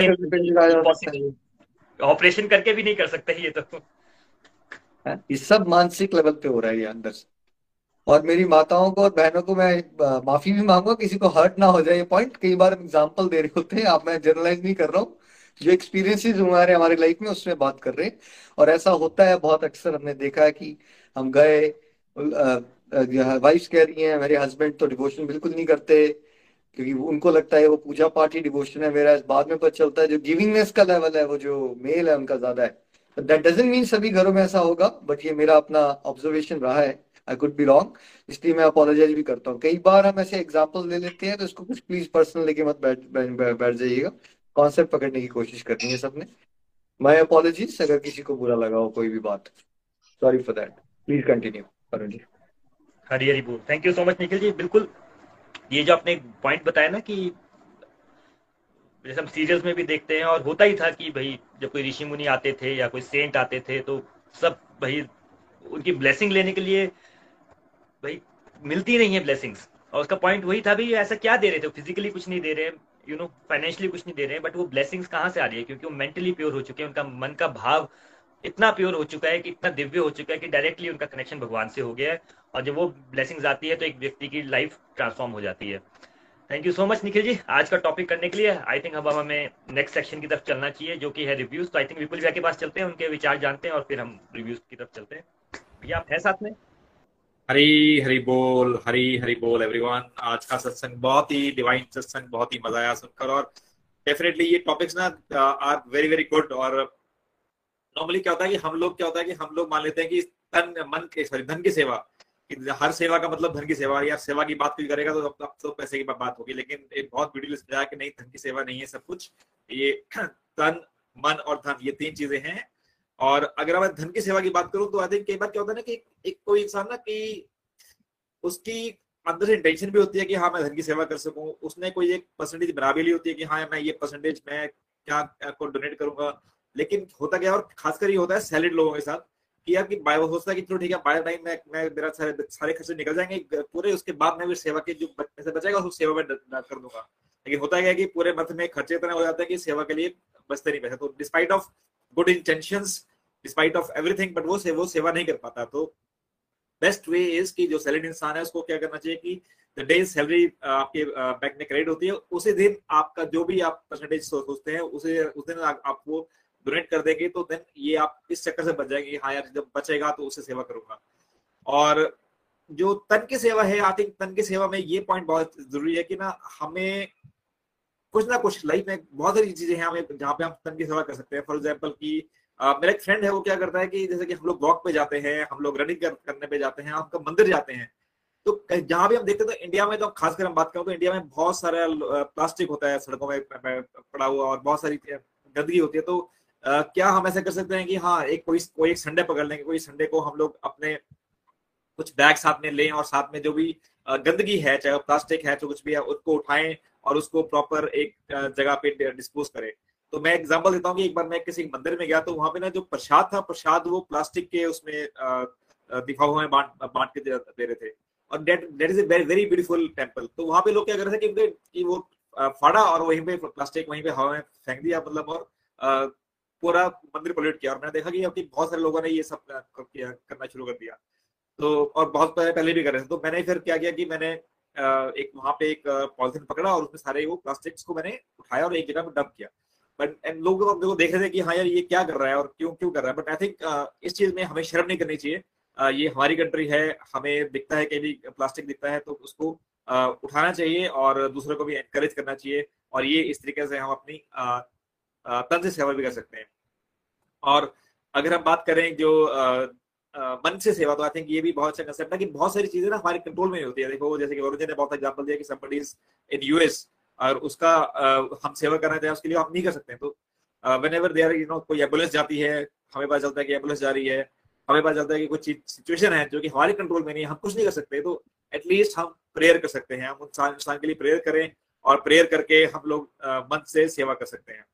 ऑपरेशन करके भी नहीं कर सकते ये तो। हाँ, ये सब मानसिक लेवल पे हो रहा है ये अंदर से। और मेरी माताओं को और बहनों को मैं माफ़ी भी मांगूँगा किसी को हर्ट ना हो जाए ये पॉइंट कई बार एग्ज़ाम्पल दे रहे होते हैं आप मैं जनरलाइज नहीं कर रहा हूँ। जो एक्सपीरियंसेस हमारे हमारे लाइफ में उसमें बात कर रहे हैं। और ऐसा होता है, बहुत अक्सर हमने देखा है कि हम गए वाइफ कह रही हैं, मेरे हस्बैंड तो डिवोशन बिल्कुल नहीं करते। क्योंकि उनको लगता है वो पूजा पाठ ही डिवोशन है। मेरा बाद में पता चलता है जो गिविंगनेस का लेवल है, वो जो मेल है, उनका ज़्यादा है। दैट डजेंट मीन सभी घरों में ऐसा होगा। बट ये मेरा अपना ऑब्जर्वेशन रहा है। आई कुड बी रॉन्ग इसलिए मैं अपोलोजाइज भी करता हूँ। कई बार हम ऐसे एग्ज़ाम्पल ले लेते हैं तो इसको कुछ प्लीज़ पर्सनल लेके मत बैठ बैठ जाइएगा। कॉन्सेप्ट पकड़ने की कोशिश करनी है सबने। माई अपॉलोजीज अगर किसी को बुरा लगा हो कोई भी बात। Sorry for that please continue Arun ji Hari Hari बोल। Thank you so much Nikhil ji बिल्कुल, ये जो आपने पॉइंट बताया ना कि जैसे हम सीरियल्स में भी देखते हैं और होता ही था कि भाई जब कोई ऋषि मुनि आते थे या कोई सेंट आते थे तो सब भाई उनकी ब्लेसिंग लेने के लिए भाई मिलती नहीं है ब्लेसिंग्स और उसका पॉइंट वही था, भाई ऐसा क्या दे रहे थे? फिजिकली कुछ नहीं दे रहे। यू नो फाइनेंशियली कुछ नहीं दे रहे हैं बट वो ब्लेसिंग्स कहाँ से आ रही है? क्योंकि वो मेंटली प्योर हो चुके हैं, उनका मन का भाव इतना प्योर हो चुका है कि इतना दिव्य हो चुका है कि डायरेक्टली उनका कनेक्शन भगवान से हो गया है। और जब वो ब्लेसिंग्स आती है तो एक व्यक्ति की लाइफ ट्रांसफॉर्म हो जाती है। Thank you so much Nikhil ji, आज का टॉपिक करने के लिए। आई थिंक अब हमें नेक्स्ट सेक्शन की तरफ़ चलना चाहिए, जो कि है रिव्यूज़ तो आई थिंक विपुल भैया के पास चलते हैं, उनके विचार जानते हैं और फिर हम रिव्यूज़ की तरफ़ चलते हैं। भैया, आप है साथ में? हरी हरी बोल, हरी हरी बोल एवरीवन आज का सत्संग बहुत ही डिवाइन सत्संग, बहुत ही मज़ा आया सुनकर। और डेफिनेटली ये टॉपिक्स ना आर वेरी वेरी गुड और नॉर्मली क्या होता है कि हम लोग, क्या होता है कि हम लोग मान लेते हैं कि तन मन के सॉरी धन की सेवा। हर सेवा का मतलब धन की सेवा। यार, सेवा की बात कोई करेगा तो अब तो पैसे की बात होगी। लेकिन एक बहुत ब्यूटीफुल समझाया कि नहीं, धन की सेवा नहीं है सब कुछ। ये तन मन और धन, ये तीन चीज़ें हैं। और अगर मैं धन की सेवा की बात करूँ तो आई थिंक कई बार क्या होता है ना कि एक कोई इंसान ना कि उसकी अंदर से इंटेंशन भी होती है कि हाँ मैं धन की सेवा कर सकूँ। उसने कोई एक परसेंटेज बना भी ली होती है कि हाँ मैं ये परसेंटेज मैं क्या को डोनेट करूँगा। लेकिन होता क्या और खासकर ये होता है सैलरी लोगों के साथ कि यार कि बायो होता है कि चलो ठीक है बायो टाइम में, मैं मेरा सारे सारे खर्चे निकल जाएँगे, पूरे उसके बाद मैं सेवा के जो पैसे बचेगा उसको सेवा में कर दूँगा। लेकिन होता क्या है कि पूरे मंथ में खर्चे इतने हो जाते हैं कि सेवा के लिए बचते नहीं पैसे। तो despite of good intention despite of everything but वो से, वो सेवा नहीं कर पाता। तो बेस्ट वे इज़ कि जो सैलरी इंसान है, उसको क्या करना चाहिए कि द डे सैलरी आपके बैंक में क्रेडिट होती है, उसी दिन आपका जो भी आप परसेंटेज सोचते हैं, उसे, उस दिन आपको डोनेट कर देंगे तो देन ये आप इस चक्कर से बच जाएँगे हाँ यार, जब बचेगा तो उसे सेवा करूँगा। और जो तन की सेवा है आई थिंक तन की सेवा में ये पॉइंट बहुत ज़रूरी है कि ना, हमें कुछ ना कुछ लाइफ में बहुत सारी चीज़ें हैं हमें जहाँ पे हम तन की सेवा कर सकते हैं। फॉर एग्ज़ाम्पल की मेरा एक फ्रेंड है वो क्या करता है कि जैसे कि हम लोग वॉक पे जाते हैं हम लोग रनिंग कर, करने पे जाते हैं हम मंदिर जाते हैं। तो जहाँ भी हम देखते हैं तो इंडिया में तो खासकर हम बात करें तो इंडिया में बहुत सारा प्लास्टिक होता है सड़कों में पड़ा हुआ और बहुत सारी गंदगी होती है। तो क्या हम ऐसा कर सकते हैं कि हाँ एक कोई कोई एक संडे पकड़ लेंगे कोई संडे को हम लोग अपने कुछ बैग साथ में लें और साथ में जो भी गंदगी है चाहे प्लास्टिक है तो कुछ भी है उसको उठाएँ और उसको प्रॉपर एक जगह पे डिस्पोज करें। तो मैं एग्जांपल देता हूँ कि एक बार मैं किसी मंदिर में गया तो वहाँ पे ना जो प्रसाद था प्रसाद वो प्लास्टिक के उसमें दिखाओ में बांट बांट के दे रहे थे। और that that is a very very beautiful temple तो वहाँ पे लोग क्या कर रहे थे कि, कि वो फाड़ा और वहीं पे प्लास्टिक वहीं पे हवा में फेंक दिया मतलब और पूरा मंदिर पोल्यूट किया। और मैंने देखा कि अभी बहुत सारे लोगों ने ये सब किया करना शुरू कर दिया। तो और बहुत पहले भी कर रहे थे। तो मैंने फिर क्या किया कि मैंने एक वहाँ पे एक पॉलिथीन पकड़ा और उसमें सारे वो प्लास्टिक्स को मैंने उठाया और एक जगह में डंप किया। बट एंड लोग देखो देख रहे थे कि हाँ यार ये क्या कर रहा है और क्यों क्यों कर रहा है। बट आई थिंक इस चीज़ में हमें शर्म नहीं करनी चाहिए। ये हमारी कंट्री है, हमें दिखता है कहीं भी प्लास्टिक दिखता है तो उसको उठाना चाहिए और दूसरों को भी एनकरेज करना चाहिए और ये इस तरीके से हम अपनी तन से सेवा भी कर सकते हैं। और अगर हम बात करें जो मन से सेवा तो आई थिंक ये भी बहुत अच्छा कंसेप्ट है कि बहुत सारी चीज़ें ना हमारे कंट्रोल में होती है। देखो, जैसे कि वरुण जी ने बहुत एग्जांपल दिया कि समबडी इज़ इन यूएस और उसका हम सेवा करना चाहें, उसके लिए हम नहीं कर सकते तो whenever there you know कोई एंबुलेंस जाती है, हमें पता चलता है कि एंबुलेंस जा रही है, हमें पता चलता है कि कुछ सिचुएशन है जो कि हमारे कंट्रोल में नहीं हम कुछ नहीं कर सकते। तो एटलीस्ट हम प्रेयर कर सकते हैं, हम इंसान इंसान के लिए प्रेयर करें और प्रेयर करके हम लोग मन से सेवा कर सकते हैं।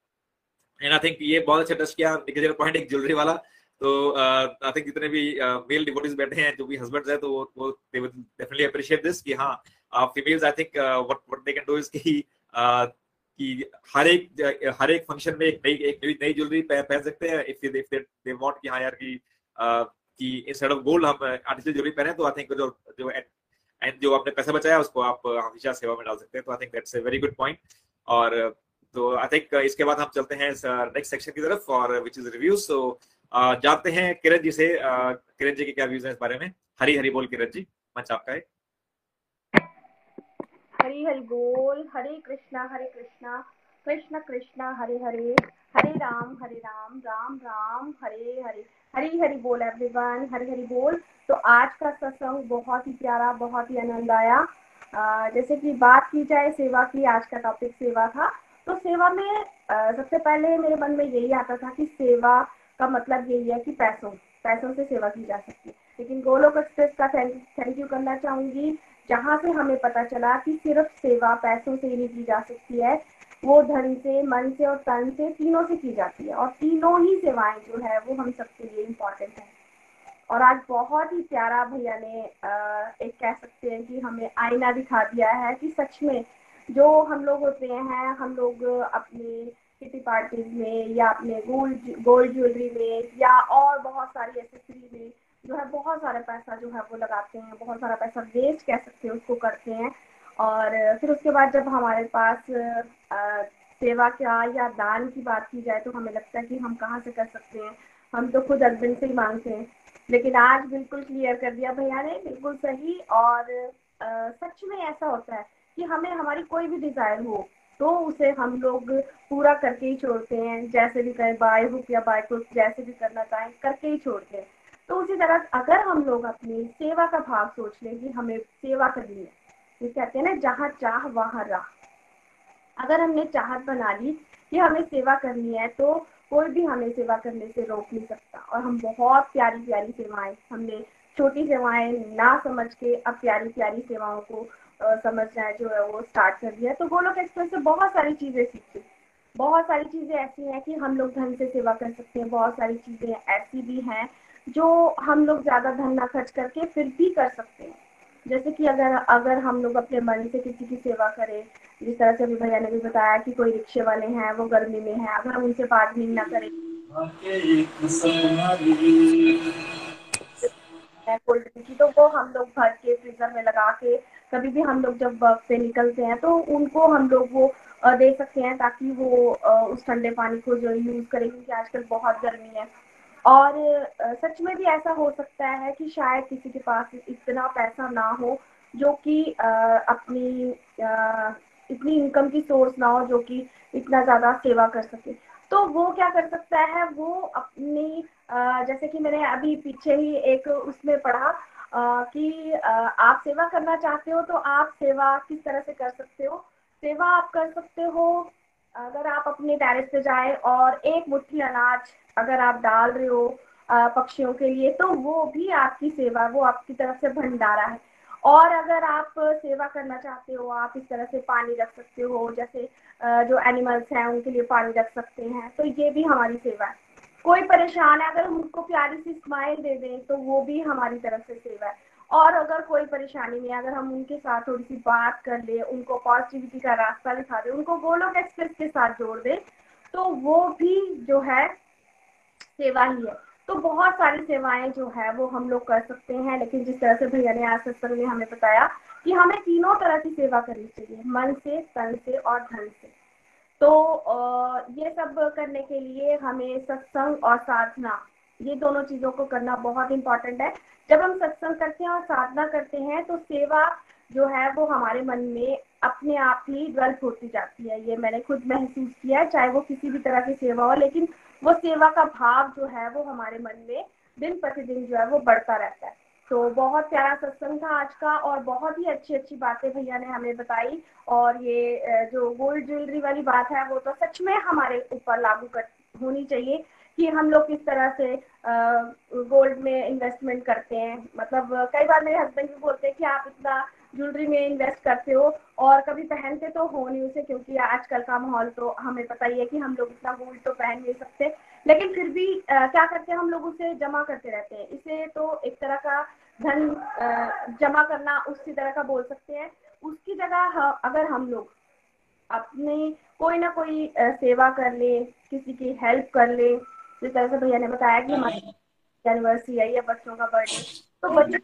एंड आई थिंक ये बहुत अच्छा टच किया पॉइंट एक ज्वेलरी वाला तो आई थिंक जितने भी मेल डिवोटीज बैठे हैं, जो भी हस्बैंड्स हैं तो वो they will definitely appreciate this कि हाँ females I think what what they can do is कि कि हर एक हर एक फ़ंक्शन में एक नई एक नई नई ज्वेलरी पहन सकते हैं। If if they they want कि हाँ यार कि कि इंस्टेड ऑफ़ गोल्ड हम आर्टिफिशियल ज्वेलरी पहने तो आई थिंक जो जो एंड जो आपने पैसा बचाया, उसको आप हमेशा सेवा में डाल सकते हैं। तो I think that's a very good point और तो आई थिंक इसके बाद हम चलते हैं नेक्स्ट सेक्शन की तरफ़, और विच इज़ रिव्यू सो जानते हैं किरण जी से किरण जी के क्या व्यूज़ हैं इस बारे में? हरी हरी बोल किरण जी, मंच आपका है। हरी हरी बोल, हरे कृष्णा हरे कृष्णा, कृष्ण कृष्णा हरे हरे हरे राम हरे राम राम राम, हरे हरे हरी हरी बोल एवरीवन हरी हरी बोल। तो आज का सत्संग बहुत ही प्यारा, बहुत ही आनंद आया। जैसे कि बात की जाए, सेवा की, आज का टॉपिक सेवा था। तो सेवा में सबसे पहले मेरे मन में यही आता था कि सेवा का मतलब यही है कि पैसों पैसों से सेवा की जा सकती है। लेकिन गोलोक एक्सप्रेस का थैंक यू करना चाहूँगी, जहाँ से हमें पता चला कि सिर्फ़ सेवा पैसों से ही नहीं की जा सकती है, वो धन से, मन से और तन से तीनों से की जाती है। और तीनों ही सेवाएँ जो है, वो हम सबके लिए इम्पोर्टेंट है। और आज बहुत ही प्यारा भैया ने एक कह सकते हैं कि हमें आईना दिखा दिया है कि सच में जो हम लोग होते हैं, हम लोग अपने किटी पार्टीज़ में या अपने गोल्ड गोल्ड ज्वेलरी में या और बहुत सारी एसेसरी में जो है बहुत सारा पैसा जो है वो लगाते हैं बहुत सारा पैसा वेस्ट कह सकते हैं उसको करते हैं। और फिर उसके बाद जब हमारे पास सेवा क्या या दान की बात की जाए तो हमें लगता है कि हम कहाँ से कर सकते हैं। हम तो खुद हस्बैंड से ही मांगते हैं। लेकिन आज बिल्कुल क्लियर कर दिया भैया ने बिल्कुल सही और आ, सच में ऐसा होता है कि हमें हमारी कोई भी डिज़ायर हो तो उसे हम लोग पूरा करके ही छोड़ते हैं, जैसे भी करें बाय हुक या बाय क्रुक जैसे भी करना चाहें, करके ही छोड़ते हैं। तो उसी तरह अगर हम लोग अपनी सेवा का भाव सोच लें कि हमें सेवा करनी है, ये कहते हैं ना, जहाँ चाह वहाँ राह। अगर हमने चाहत बना ली कि हमें सेवा करनी है तो कोई भी हमें सेवा करने से रोक नहीं सकता। और हम बहुत प्यारी प्यारी सेवाएँ, हमने छोटी सेवाएँ ना समझ के अब प्यारी प्यारी सेवाओं को समझना है जो है वो स्टार्ट कर दिया। तो गोलोक एक्सप्रेस से बहुत सारी चीज़ें सीखी बहुत सारी चीज़ें ऐसी हैं कि हम लोग धन से सेवा कर सकते हैं। बहुत सारी चीज़ें ऐसी भी हैं जो हम लोग ज़्यादा धन ना खर्च करके फिर भी कर सकते हैं। जैसे कि अगर अगर हम लोग अपने मन से किसी की सेवा करें, जिस तरह से अभी भैया ने भी बताया कि कोई रिक्शे वाले हैं, वो गर्मी में है, अगर हम उनसे बार्गेनिंग ना करें। कोल्ड ड्रिंक की तो वो हम लोग भर के फ्रीजर में लगा के कभी भी हम लोग जब वर्क पे निकलते हैं तो उनको हम लोग वो दे सकते हैं ताकि वो उस ठंडे पानी को जो यूज़ करें क्योंकि आजकल बहुत गर्मी है। और सच में भी ऐसा हो सकता है कि शायद किसी के पास इतना पैसा ना हो, जो कि अपनी इतनी इनकम की सोर्स ना हो, जो कि इतना ज़्यादा सेवा कर सके। तो वो क्या कर सकता है? वो अपनी जैसे कि मैंने अभी पीछे ही एक उसमें पढ़ा कि आप सेवा करना चाहते हो तो आप सेवा किस तरह से कर सकते हो? सेवा आप कर सकते हो अगर आप अपने टेरिस पे जाए और एक मुट्ठी अनाज अगर आप डाल रहे हो पक्षियों के लिए तो वो भी आपकी सेवा, वो आपकी तरफ़ से भंडारा है। और अगर आप सेवा करना चाहते हो, आप इस तरह से पानी रख सकते हो, जैसे जो एनिमल्स हैं उनके लिए पानी रख सकते हैं तो ये भी हमारी सेवा है। कोई परेशान है, अगर हम उनको प्यारी सी स्माइल दे दें तो वो भी हमारी तरफ़ से सेवा है। और अगर कोई परेशानी नहीं अगर हम उनके साथ थोड़ी सी बात कर ले, उनको पॉजिटिविटी का रास्ता दिखा दे, उनको गोलोक एक्सप्रेस के साथ जोड़ दे तो वो भी जो है, सेवा ही है। तो बहुत सारी सेवाएँ जो है, वो हम लोग कर सकते हैं, लेकिन जिस तरह से भैया ने आज सत्संग ने हमें बताया कि हमें तीनों तरह की सेवा करनी चाहिए, मन से, तन से और धन से। तो ये सब करने के लिए हमें सत्संग और साधना, ये दोनों चीज़ों को करना बहुत इंपॉर्टेंट है। जब हम सत्संग करते हैं और साधना करते हैं तो सेवा जो है वो हमारे मन में अपने आप ही डेवलप होती जाती है। ये मैंने खुद महसूस किया है, चाहे वो किसी भी तरह की सेवा हो, लेकिन वो सेवा का भाव जो है वो हमारे मन में दिन प्रतिदिन जो है वो बढ़ता रहता है। तो बहुत प्यारा सत्संग था आज का और बहुत ही अच्छी अच्छी बातें भैया ने हमें बताई और ये जो गोल्ड ज्वेलरी वाली बात है, वो तो सच में हमारे ऊपर लागू कर, होनी चाहिए कि हम लोग किस तरह से गोल्ड में इन्वेस्टमेंट करते हैं। मतलब कई बार मेरे हस्बैंड भी बोलते हैं कि आप इतना ज्वेलरी में इन्वेस्ट करते हो और कभी पहनते तो हो नहीं उसे क्योंकि आजकल का माहौल तो हमें पता ही है कि हम लोग इतना गोल्ड तो पहन नहीं सकते। लेकिन फिर भी आ, क्या करते हैं हम लोग उसे जमा करते रहते हैं। इसे तो एक तरह का धन जमा करना उसी तरह का बोल सकते हैं। उसकी जगह अगर हम लोग अपने कोई ना कोई सेवा कर ले किसी की हेल्प कर ले जिस तरह से भैया ने बताया कि हमारी एनिवर्सरी आई या बच्चों का बर्थडे तो बच्चों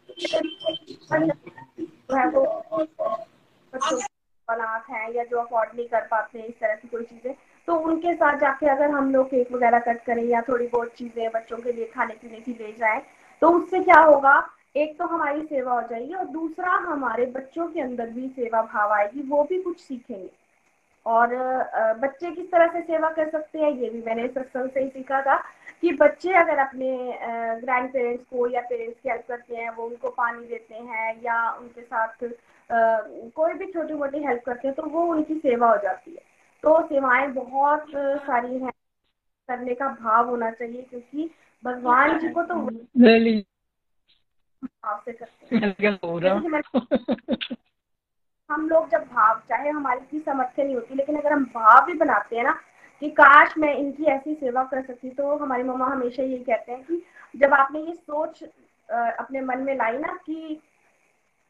है हैं जो अफोर्ड नहीं कर पाते इस तरह की कोई चीज़ें तो उनके साथ जाके अगर हम लोग केक वगैरह कट करें या थोड़ी बहुत चीज़ें बच्चों के लिए खाने पीने की ले जाए तो उससे क्या होगा? एक तो हमारी सेवा हो जाएगी और दूसरा हमारे बच्चों के अंदर भी सेवा भाव आएगी, वो भी कुछ सीखेंगे। और बच्चे किस तरह से सेवा कर सकते हैं, ये भी मैंने सत्संग से ही सीखा था कि बच्चे अगर अपने ग्रैंड पेरेंट्स को या पेरेंट्स की हेल्प करते हैं, वो उनको पानी देते हैं या उनके साथ कोई भी छोटी मोटी हेल्प करते हैं तो वो उनकी सेवा हो जाती है। तो सेवाएँ बहुत सारी हैं। करने का भाव होना चाहिए क्योंकि भगवान जी को तो भाव से करते हैं। हम लोग जब भाव चाहे हमारी इतनी समर्थ्य नहीं होती लेकिन अगर हम भाव भी बनाते हैं ना कि काश मैं इनकी ऐसी सेवा कर सकती तो हमारी मम्मा हमेशा यही कहते हैं कि जब आपने ये सोच अपने मन में लाई ना कि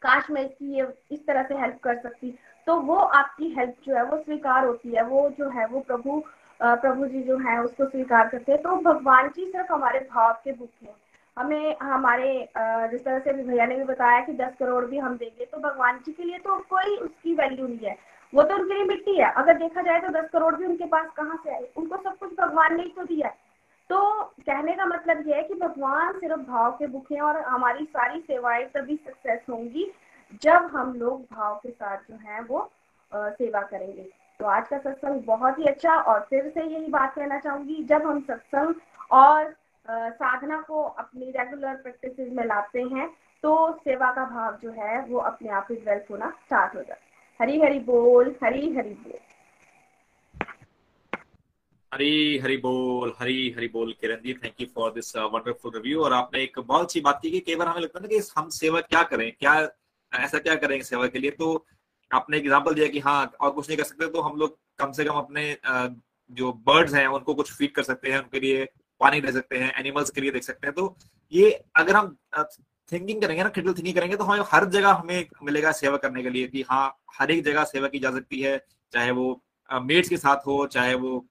काश मैं इसकी ये इस तरह से हेल्प कर सकती तो वो आपकी हेल्प जो है वो स्वीकार होती है। वो जो है, वो प्रभु प्रभु जी जो है, उसको स्वीकार करते हैं। तो भगवान जी सिर्फ़ हमारे भाव के बुक हैं। हमें, हमारे जिस तरह से भैया ने भी बताया कि दस करोड़ भी हम देंगे तो भगवान जी के लिए तो कोई उसकी वैल्यू नहीं है। वो तो उनके लिए मिट्टी है। अगर देखा जाए तो दस करोड़ भी उनके पास कहाँ से आए? उनको सब कुछ भगवान ने ही तो दिया है। तो कहने का मतलब ये है कि भगवान सिर्फ़ भाव के भूखे हैं और हमारी सारी सेवाएँ तभी सक्सेस होंगी जब हम लोग भाव के साथ जो है वो सेवा करेंगे। तो आज का सत्संग बहुत ही अच्छा और फिर से यही बात कहना चाहूँगी, जब हम सत्संग और साधना को अपनी रेगुलर प्रैक्टिस में लाते हैं तो सेवा का भाव जो है वो अपने आप ही डेवलप होना स्टार्ट हो जाता हरी हरी बोल, हरी हरी बोल। हरी हरी बोल, हरी हरी बोल, Kiran ji thank you for this wonderful review और आपने एक बहुत अच्छी बात की कि कई बार हमें लगता है ना कि हम सेवा क्या करें, क्या ऐसा क्या करेंगे सेवा के लिए? तो आपने एग्ज़ाम्पल दिया कि हाँ और कुछ नहीं कर सकते तो हम लोग कम से कम अपने जो बर्ड्स हैं उनको कुछ फ़ीड कर सकते हैं उनके लिए पानी दे सकते हैं एनिमल्स के लिए देख सकते हैं। तो ये अगर हम थिंकिंग करेंगे ना क्रिटिकल थिंकिंग करेंगे तो हमें हर जगह हमें मिलेगा सेवा करने के लिए कि हाँ हर एक जगह सेवा की जा सकती है चाहे वो uh, के साथ हो चाहे वो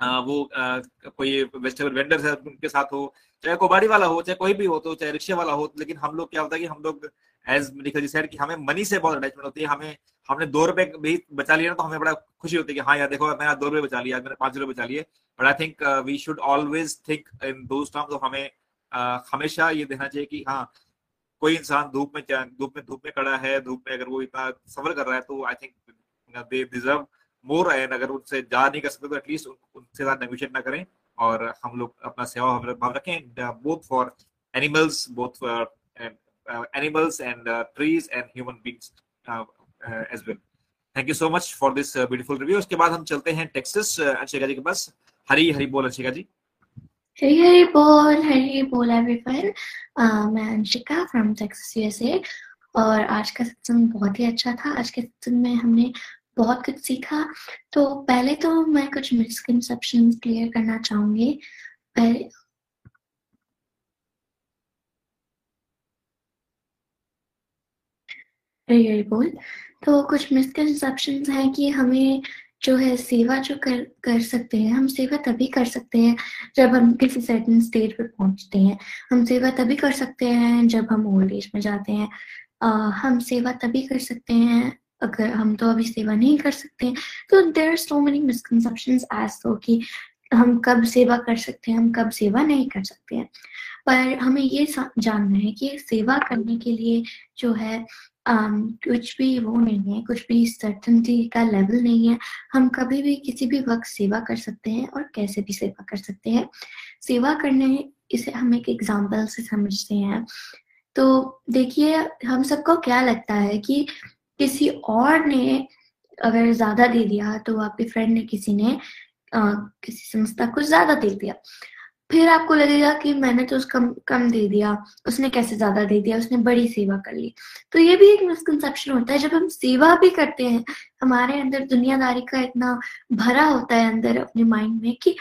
आ, वो आ, कोई वेजिटेबल वेंडर है उनके साथ हो चाहे कोबाड़ी वाला हो चाहे कोई भी हो तो चाहे रिक्शे वाला हो लेकिन हम लोग क्या होता है कि हम लोग एज निखिल जी सेड कि हमें मनी से बहुत अटैचमेंट होती है हमें हमने दो रुपए भी बचा लिया ना तो हमें बड़ा खुशी होती है कि हाँ यार देखो मैंने दो रुपए बचा लिया मैंने पाँच रुपए बचा लिए। But I think we should always think in those terms तो हमें uh, हमेशा ये देखना चाहिए कि हाँ कोई इंसान धूप में धूप में धूप में खड़ा है धूप में अगर वो इतना सफ़र कर रहा है तो I think they deserve more and अगर उनसे जा नहीं कर सकते तो एटलीस्ट उनसे साथ नेगोशिएट ना करें। और हम लोग अपना सेवा भाव रखें both for animals both for animals and trees and human beings as well thank you so much for this beautiful review उसके बाद हम चलते हैं टेक्सास अंशिका जी के पास हरी हरी बोल अंशिका जी हरी हरी बोल हरी बोल एवरीवन मैं अंशिका फ्रॉम टेक्सास यूएसए और आज का सत्संग बहुत ही अच्छा था। आज के सत्संग में हमने बहुत कुछ सीखा। तो पहले तो मैं कुछ मिसकनसेप्शन क्लियर करना चाहूँगी। पहले बोल तो कुछ मिसकनसेप्शन हैं कि हमें जो है सेवा जो कर कर सकते हैं हम सेवा तभी कर सकते हैं जब हम किसी सर्टन स्टेज पर पहुँचते हैं। हम सेवा तभी कर सकते हैं जब हम ओल्ड एज में जाते हैं। आ, हम सेवा तभी कर सकते हैं अगर हम तो अभी सेवा नहीं कर सकते। हैं तो there are so many misconception as तो कि हम कब सेवा कर सकते हैं हम कब सेवा नहीं कर सकते हैं। पर हमें ये जानना है कि सेवा करने के लिए जो है um, कुछ भी वो नहीं है कुछ भी सर्टनटी का लेवल नहीं है। हम कभी भी किसी भी वक्त सेवा कर सकते हैं और कैसे भी सेवा कर सकते हैं। सेवा करने इसे हम एक एग्ज़ाम्पल से समझते हैं। तो देखिए हम सबको क्या लगता है कि किसी और ने अगर ज़्यादा दे दिया तो आपके फ्रेंड ने किसी ने आ, किसी संस्था को ज़्यादा दे दिया। फिर आपको लगेगा कि मैंने तो उसका कम दे दिया, उसने कैसे ज़्यादा दे दिया, उसने बड़ी सेवा कर ली। तो ये भी एक मिसकनसेप्शन होता है, जब हम सेवा भी करते हैं, हमारे अंदर दुनियादारी का इतना भरा होता है अंदर अपने माइंड में कि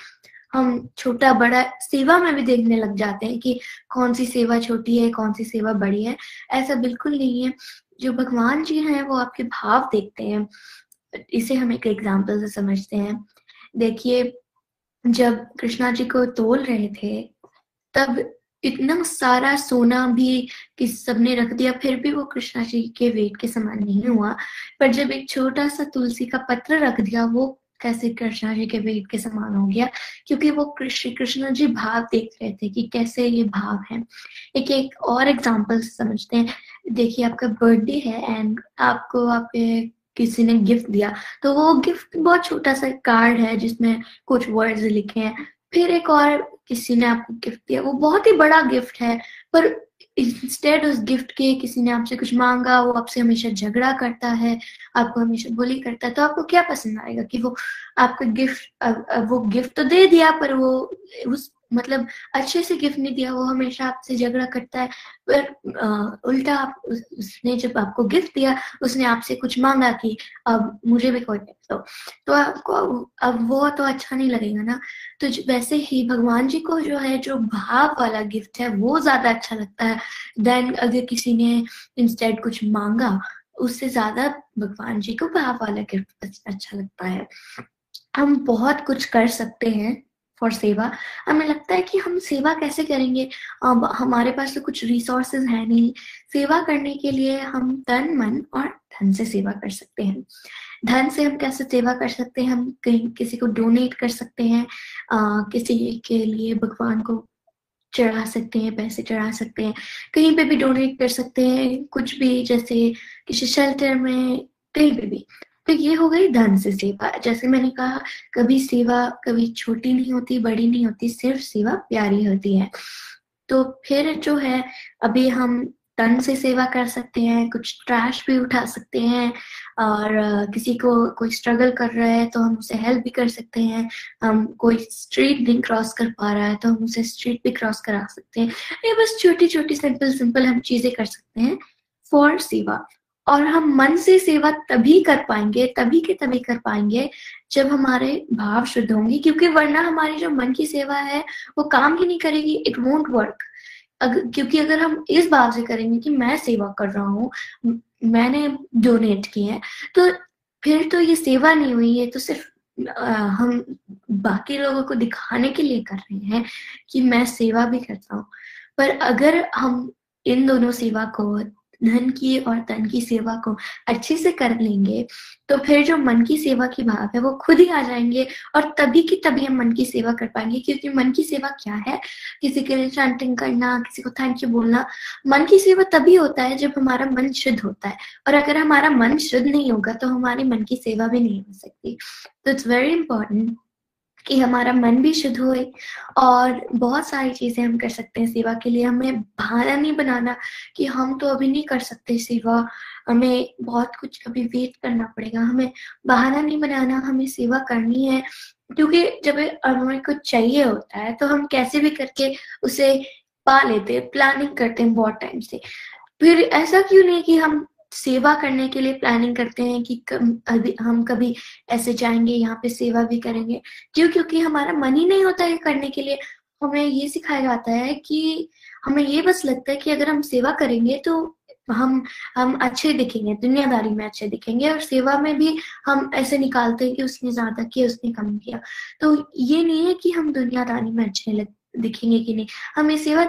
हम छोटा बड़ा सेवा में भी देखने लग जाते हैं कि कौन सी सेवा छोटी है, कौन सी सेवा बड़ी है। ऐसा बिल्कुल नहीं है। जो भगवान जी हैं, वो आपके भाव देखते हैं। इसे हम एक एग्ज़ाम्पल से समझते हैं। देखिए जब कृष्णा जी को तोल रहे थे, तब इतना सारा सोना भी किस सबने रख दिया, फिर भी वो कृष्णा जी के वेट के समान नहीं हुआ। पर जब एक छोटा सा तुलसी का पत्र रख दिया, वो कैसे कृष्णा जी के वेट के समान हो गया? क्योंकि वो कृष्ण कृष्ण जी भाव देख रहे थे कि कैसे ये भाव है। एक एक और एग्ज़ाम्पल समझते हैं। देखिए, आपका बर्थडे है एंड आपको आपके किसी ने गिफ्ट दिया। तो वो गिफ्ट बहुत छोटा सा कार्ड है जिसमें कुछ वर्ड्स लिखे हैं। फिर एक और किसी ने आपको गिफ्ट दिया। वो बहुत ही बड़ा गिफ्ट है, पर इंस्टेड उस गिफ्ट के किसी ने आपसे कुछ मांगा, वो आपसे हमेशा झगड़ा करता है, आपको हमेशा बोली करता है तो आपको क्या पसंद आएगा कि वो आपका गिफ्ट वो गिफ्ट तो दे दिया, पर वो उस मतलब अच्छे से गिफ्ट नहीं दिया वो हमेशा आपसे झगड़ा करता है। पर आ, उल्टा आप उसने जब आपको गिफ्ट दिया उसने आपसे कुछ मांगा कि अब मुझे भी कोई दो। तो आपको अब वो तो अच्छा नहीं लगेगा ना। तो वैसे ही भगवान जी को जो है जो भाव वाला गिफ्ट है वो ज़्यादा अच्छा लगता है। देन अगर किसी ने इंस्टेड कुछ मांगा उससे ज़्यादा भगवान जी को भाव वाला गिफ्ट अच्छा लगता है। हम बहुत कुछ कर सकते हैं। फॉर सेवा। हमें लगता है कि हम सेवा कैसे करेंगे? अब हमारे पास तो कुछ रिसोर्सेज है नहीं। सेवा करने के लिए हम तन मन और धन से सेवा कर सकते हैं। धन से हम कैसे सेवा कर सकते हैं? हम कहीं किसी को डोनेट कर सकते हैं। आ, किसी के लिए भगवान को चढ़ा सकते हैं पैसे चढ़ा सकते हैं। कहीं पे भी डोनेट कर सकते हैं। कुछ भी जैसे किसी शेल्टर में कहीं पे भी। तो ये हो गई धन से सेवा। जैसे मैंने कहा, कभी सेवा कभी छोटी नहीं होती, बड़ी नहीं होती, सिर्फ़ सेवा प्यारी होती है। तो फिर जो है, अभी हम तन से सेवा कर सकते हैं, कुछ ट्रैश भी उठा सकते हैं, और किसी को कोई स्ट्रगल कर रहा है तो हम उसे हेल्प भी कर सकते हैं। हम कोई स्ट्रीट नहीं क्रॉस कर पा रहा है तो हम उसे स्ट्रीट भी क्रॉस करा सकते हैं। ये बस छोटी छोटी सिंपल सिंपल हम चीज़ें कर सकते हैं। फॉर सेवा। और हम मन से सेवा तभी कर पाएँगे, तभी के तभी कर पाएँगे जब हमारे भाव शुद्ध होंगे, क्योंकि वरना हमारी जो मन की सेवा है, वो काम ही नहीं करेगी इट वोंट वर्क अगर क्योंकि अगर हम इस भाव से करेंगे कि मैं सेवा कर रहा हूँ मैंने डोनेट किए हैं तो फिर तो ये सेवा नहीं हुई है तो सिर्फ़ हम बाकी लोगों को दिखाने के लिए कर रहे हैं कि मैं सेवा भी करता हूँ। पर अगर हम इन दोनों सेवा को धन की और तन की सेवा को अच्छे से कर लेंगे तो फिर जो मन की सेवा की भाव है वो खुद ही आ जाएँगे और तभी की तभी हम मन की सेवा कर पाएँगे। क्योंकि मन की सेवा क्या है? किसी के लिए चैंटिंग करना, किसी को थैंक यू बोलना, मन की सेवा तभी होता है जब हमारा मन शुद्ध होता है। और अगर हमारा मन शुद्ध नहीं होगा तो हमारे मन की सेवा भी नहीं हो सकती। तो इट्स वेरी इंपॉर्टेंट कि हमारा मन भी शुद्ध होए और बहुत सारी चीज़ें हम कर सकते हैं सेवा के लिए। हमें बहाना नहीं बनाना कि हम तो अभी नहीं कर सकते सेवा। हमें बहुत कुछ अभी वेट करना पड़ेगा। हमें बहाना नहीं बनाना, हमें सेवा करनी है। क्योंकि जब हमें कुछ चाहिए होता है तो हम कैसे भी करके उसे पा लेते प्लानिंग करते हैं बहुत टाइम से। फिर ऐसा क्यों नहीं कि हम सेवा करने के लिए प्लानिंग करते हैं कि अभी हम कभी ऐसे जाएँगे, यहाँ पे सेवा भी करेंगे। क्यों? क्योंकि हमारा मन ही नहीं होता है करने के लिए। हमें ये सिखाया जाता है कि हमें ये बस लगता है कि अगर हम सेवा करेंगे तो हम हम अच्छे दिखेंगे, दुनियादारी में अच्छे दिखेंगे और सेवा में भी हम ऐसे निकालते हैं कि उसने ज़्यादा किया, उसने कम किया। तो ये नहीं है कि हम दुनियादारी में अच्छे दिखेंगे कि नहीं। हमें सेवा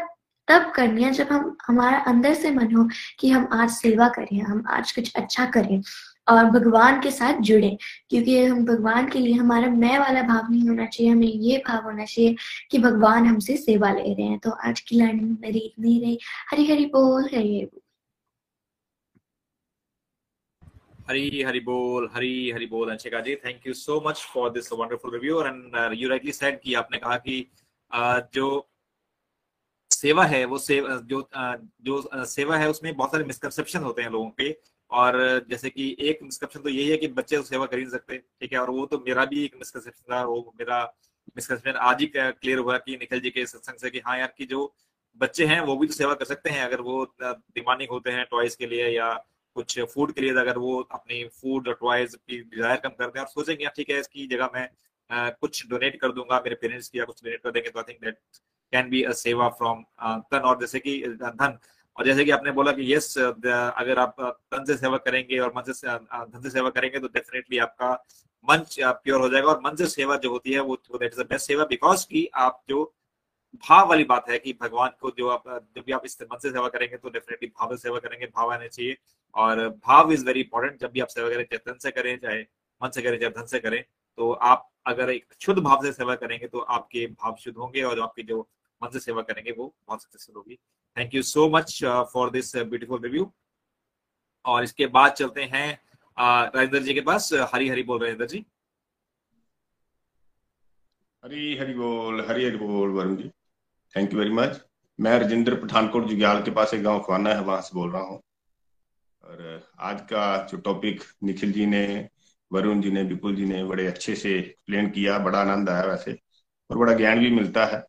तब करनी है जब हम हमारा अंदर से मन हो कि हम आज सेवा करें हम आज कुछ अच्छा करें और भगवान के साथ जुड़े। क्योंकि हम भगवान के लिए हमारा मैं वाला भाव नहीं होना चाहिए हमें ये भाव होना चाहिए कि भगवान हमसे सेवा ले रहे हैं। तो आज की लर्निंग मेरी इतनी रही। हरी हरी बोल हरी हरी बोल। हरी बोल हरी हरी बोल Anshika ji. Thank you so much for this wonderful review and you rightly said कि आपने कहा कि uh, जो सेवा है, वो सेवा जो जो सेवा है, उसमें बहुत सारे मिसकंसेप्शन होते हैं लोगों के। और जैसे कि एक मिसकंसेप्शन तो यही है कि बच्चे तो सेवा कर ही नहीं सकते, ठीक है? और वो तो मेरा भी एक मिसकंसेप्शन था, वो मेरा मिसकंसेप्शन आज ही क्लियर हुआ कि निखिल जी के सत्संग से कि हाँ यार, की जो बच्चे हैं, वो भी तो सेवा कर सकते हैं। अगर वो डिमांडिंग होते हैं टॉयज के लिए या कुछ फ़ूड के लिए अगर वो अपनी फ़ूड और टॉयज की डिज़ायर कम करते हैं और सोचेंगे ठीक है, इसकी जगह मैं कुछ डोनेट कर दूँगा, मेरे पेरेंट्स की या कुछ डोनेट कर देंगे तो I think that can be a seva from tan और जैसे कि धन, और जैसे कि आपने बोला कि यस अगर आप तन से सेवा करेंगे और मन से धन से सेवा करेंगे तो डेफिनेटली आपका मन प्योर हो जाएगा और मन से सेवा जो होती है, वो that is the best seva because की आप जो भाव वाली बात है कि भगवान को जो आप जब भी आप इस मन से सेवा करेंगे तो डेफिनेटली भाव से सेवा करेंगे, भाव आने चाहिए। और भाव इज़ वेरी इंपॉर्टेंट जब भी आप सेवा करें, चाहे धन से करें, चाहे मन से करें, चाहे धन से करें तो आप अगर एक शुद्ध भाव से सेवा करेंगे तो आपके भाव शुद्ध होंगे और आपकी जो मन से सेवा करेंगे वो बहुत सक्सेसफुल होगी। Thank you so much for this beautiful review और इसके बाद चलते हैं uh, राजेंद्र जी के पास हरी हरी बोल राजेंद्र जी। हरी हरी बोल हरी हरी बोल Varun ji. Thank you very much मैं राजेंद्र पठानकोट जुग्याल के पास एक गाँव खुआना है वहाँ से बोल रहा हूँ। और आज का जो टॉपिक निखिल जी ने वरुण जी ने विपुल जी ने बड़े अच्छे से एक्सप्लेन किया बड़ा आनंद आया वैसे। और बड़ा ज्ञान भी मिलता है।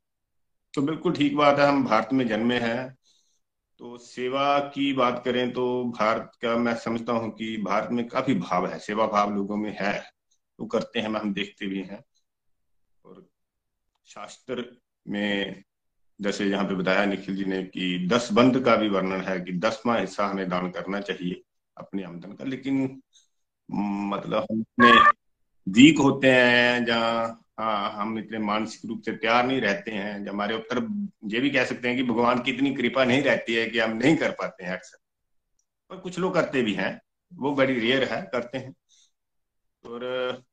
तो बिल्कुल ठीक बात है, हम भारत में जन्मे हैं। तो सेवा की बात करें तो भारत का मैं समझता हूँ कि भारत में काफ़ी भाव है, सेवा भाव लोगों में है, वो तो करते हैं, हम देखते भी हैं। और शास्त्र में, जैसे यहाँ पे बताया निखिल जी ने कि दस बंद का भी वर्णन है कि दसवां हिस्सा हमें दान करना चाहिए अपनी आमदन का, लेकिन मतलब हम इतने वीक होते हैं जहाँ हाँ हम इतने मानसिक रूप से तैयार नहीं रहते हैं। हमारे उत्तर ये भी कह सकते हैं कि भगवान की इतनी कृपा नहीं रहती है कि हम नहीं कर पाते हैं अक्सर। पर कुछ लोग करते भी हैं। वो बड़ी रेयर है, करते हैं। और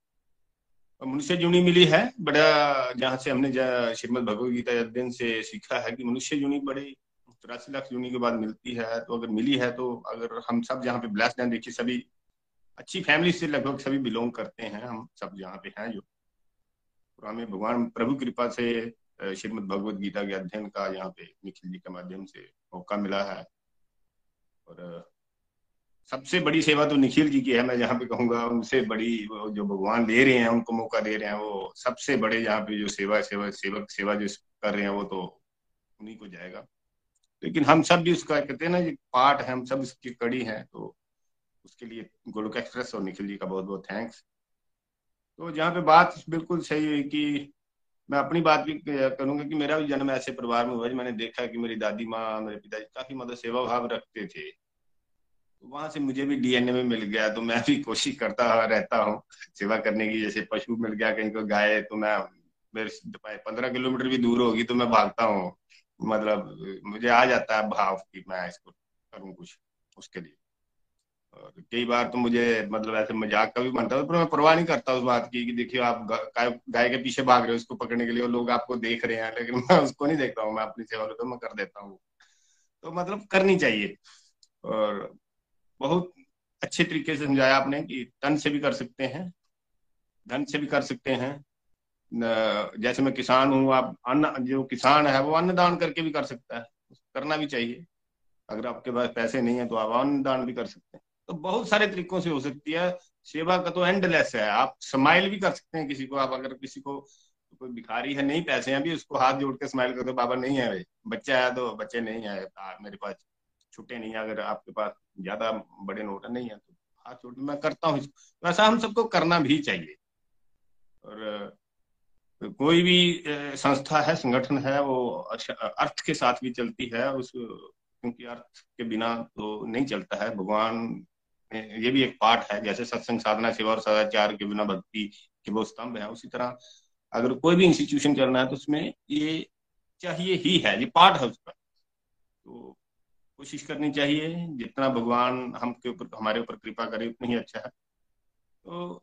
मनुष्य जुनी मिली है। बड़ा जहाँ से हमने श्रीमद भगवद गीता अध्ययन से सीखा है कि मनुष्य जुनी बड़ी तिरासी लाख जुनी के बाद मिलती है। तो अगर मिली है तो अगर हम सब जहाँ पे ब्लास्ट हैं, देखिए सभी अच्छी फैमिली से लगभग सभी बिलोंग करते हैं। हम सब जहाँ पे हैं जो हमें भगवान प्रभु कृपा से श्रीमद भगवत गीता के अध्ययन का यहाँ पे निखिल जी के माध्यम से मौका मिला है। और सबसे बड़ी सेवा तो निखिल जी की है, मैं जहाँ पे कहूँगा, उनसे बड़ी जो भगवान दे रहे हैं, उनको मौका दे रहे हैं, वो सबसे बड़े यहाँ पे जो सेवा सेवा, सेवक, सेवा जो कर रहे हैं, वो तो उन्हीं को जाएगा। लेकिन हम सब भी उसका, कहते हैं ना पार्ट है, हम सब इसकी कड़ी है तो उसके लिए गोलुक एक्सप्रेस और निखिल जी का बहुत बहुत थैंक्स। तो जहाँ पे बात बिल्कुल सही है कि मैं अपनी बात भी करूँगा कि मेरा भी जन्म ऐसे परिवार में हुआ मैंने देखा कि मेरी दादी माँ, मेरे पिताजी काफ़ी मतलब सेवा भाव रखते थे। तो वहाँ से मुझे भी डीएनए में मिल गया तो मैं भी कोशिश करता रहता हूँ सेवा करने की। जैसे पशु मिल गया, कहीं को गाय तो मैं, मेरे पंद्रह किलोमीटर भी दूर होगी तो मैं भागता हूँ। मतलब मुझे आ जाता है भाव कि मैं इसको करूँ कुछ उसके लिए। कई बार तो मुझे मतलब ऐसे मज़ाक का भी बनता है पर मैं परवाह नहीं करता उस बात की कि देखिए आप गाय के पीछे भाग रहे हो उसको पकड़ने के लिए और लोग आपको देख रहे हैं, लेकिन मैं उसको नहीं देखता हूँ, मैं अपनी सेवा तो मैं कर देता हूँ। तो मतलब करनी चाहिए। और बहुत अच्छे तरीके से समझाया आपने कि तन से भी कर सकते हैं, धन से भी कर सकते हैं। जैसे मैं किसान हूँ, आप अन्न, जो किसान है, वो अन्नदान करके भी कर सकता है, करना भी चाहिए। अगर आपके पास पैसे नहीं है तो आप अन्नदान भी कर सकते हैं। तो बहुत सारे तरीकों से हो सकती है। सेवा का तो एंडलेस है। आप स्माइल भी कर सकते हैं किसी को। आप अगर किसी को कोई भिखारी है, नहीं पैसे हैं अभी उसको हाथ जोड़ के स्माइल कर दो, बाबा, नहीं है बच्चा है तो बच्चे नहीं है मेरे पास छुट्टे नहीं है। अगर आपके पास ज़्यादा बड़े नोट नहीं है तो हाथ जोड़ मैं करता हूँ वैसा हम सबको करना भी चाहिए। और कोई भी संस्था है, संगठन है, वो अर्थ के साथ भी चलती है। उस, क्योंकि अर्थ के बिना तो नहीं चलता है। भगवान ये भी एक पार्ट है, जैसे सत्संग साधना, सेवा और सदाचार के बिना भक्ति के वो स्तंभ है, उसी तरह अगर कोई भी इंस्टीट्यूशन करना है तो उसमें ये चाहिए ही है, ये पार्ट है उसका तो कोशिश करनी चाहिए, जितना भगवान हम के ऊपर, हमारे ऊपर कृपा करे, उतना ही अच्छा है। तो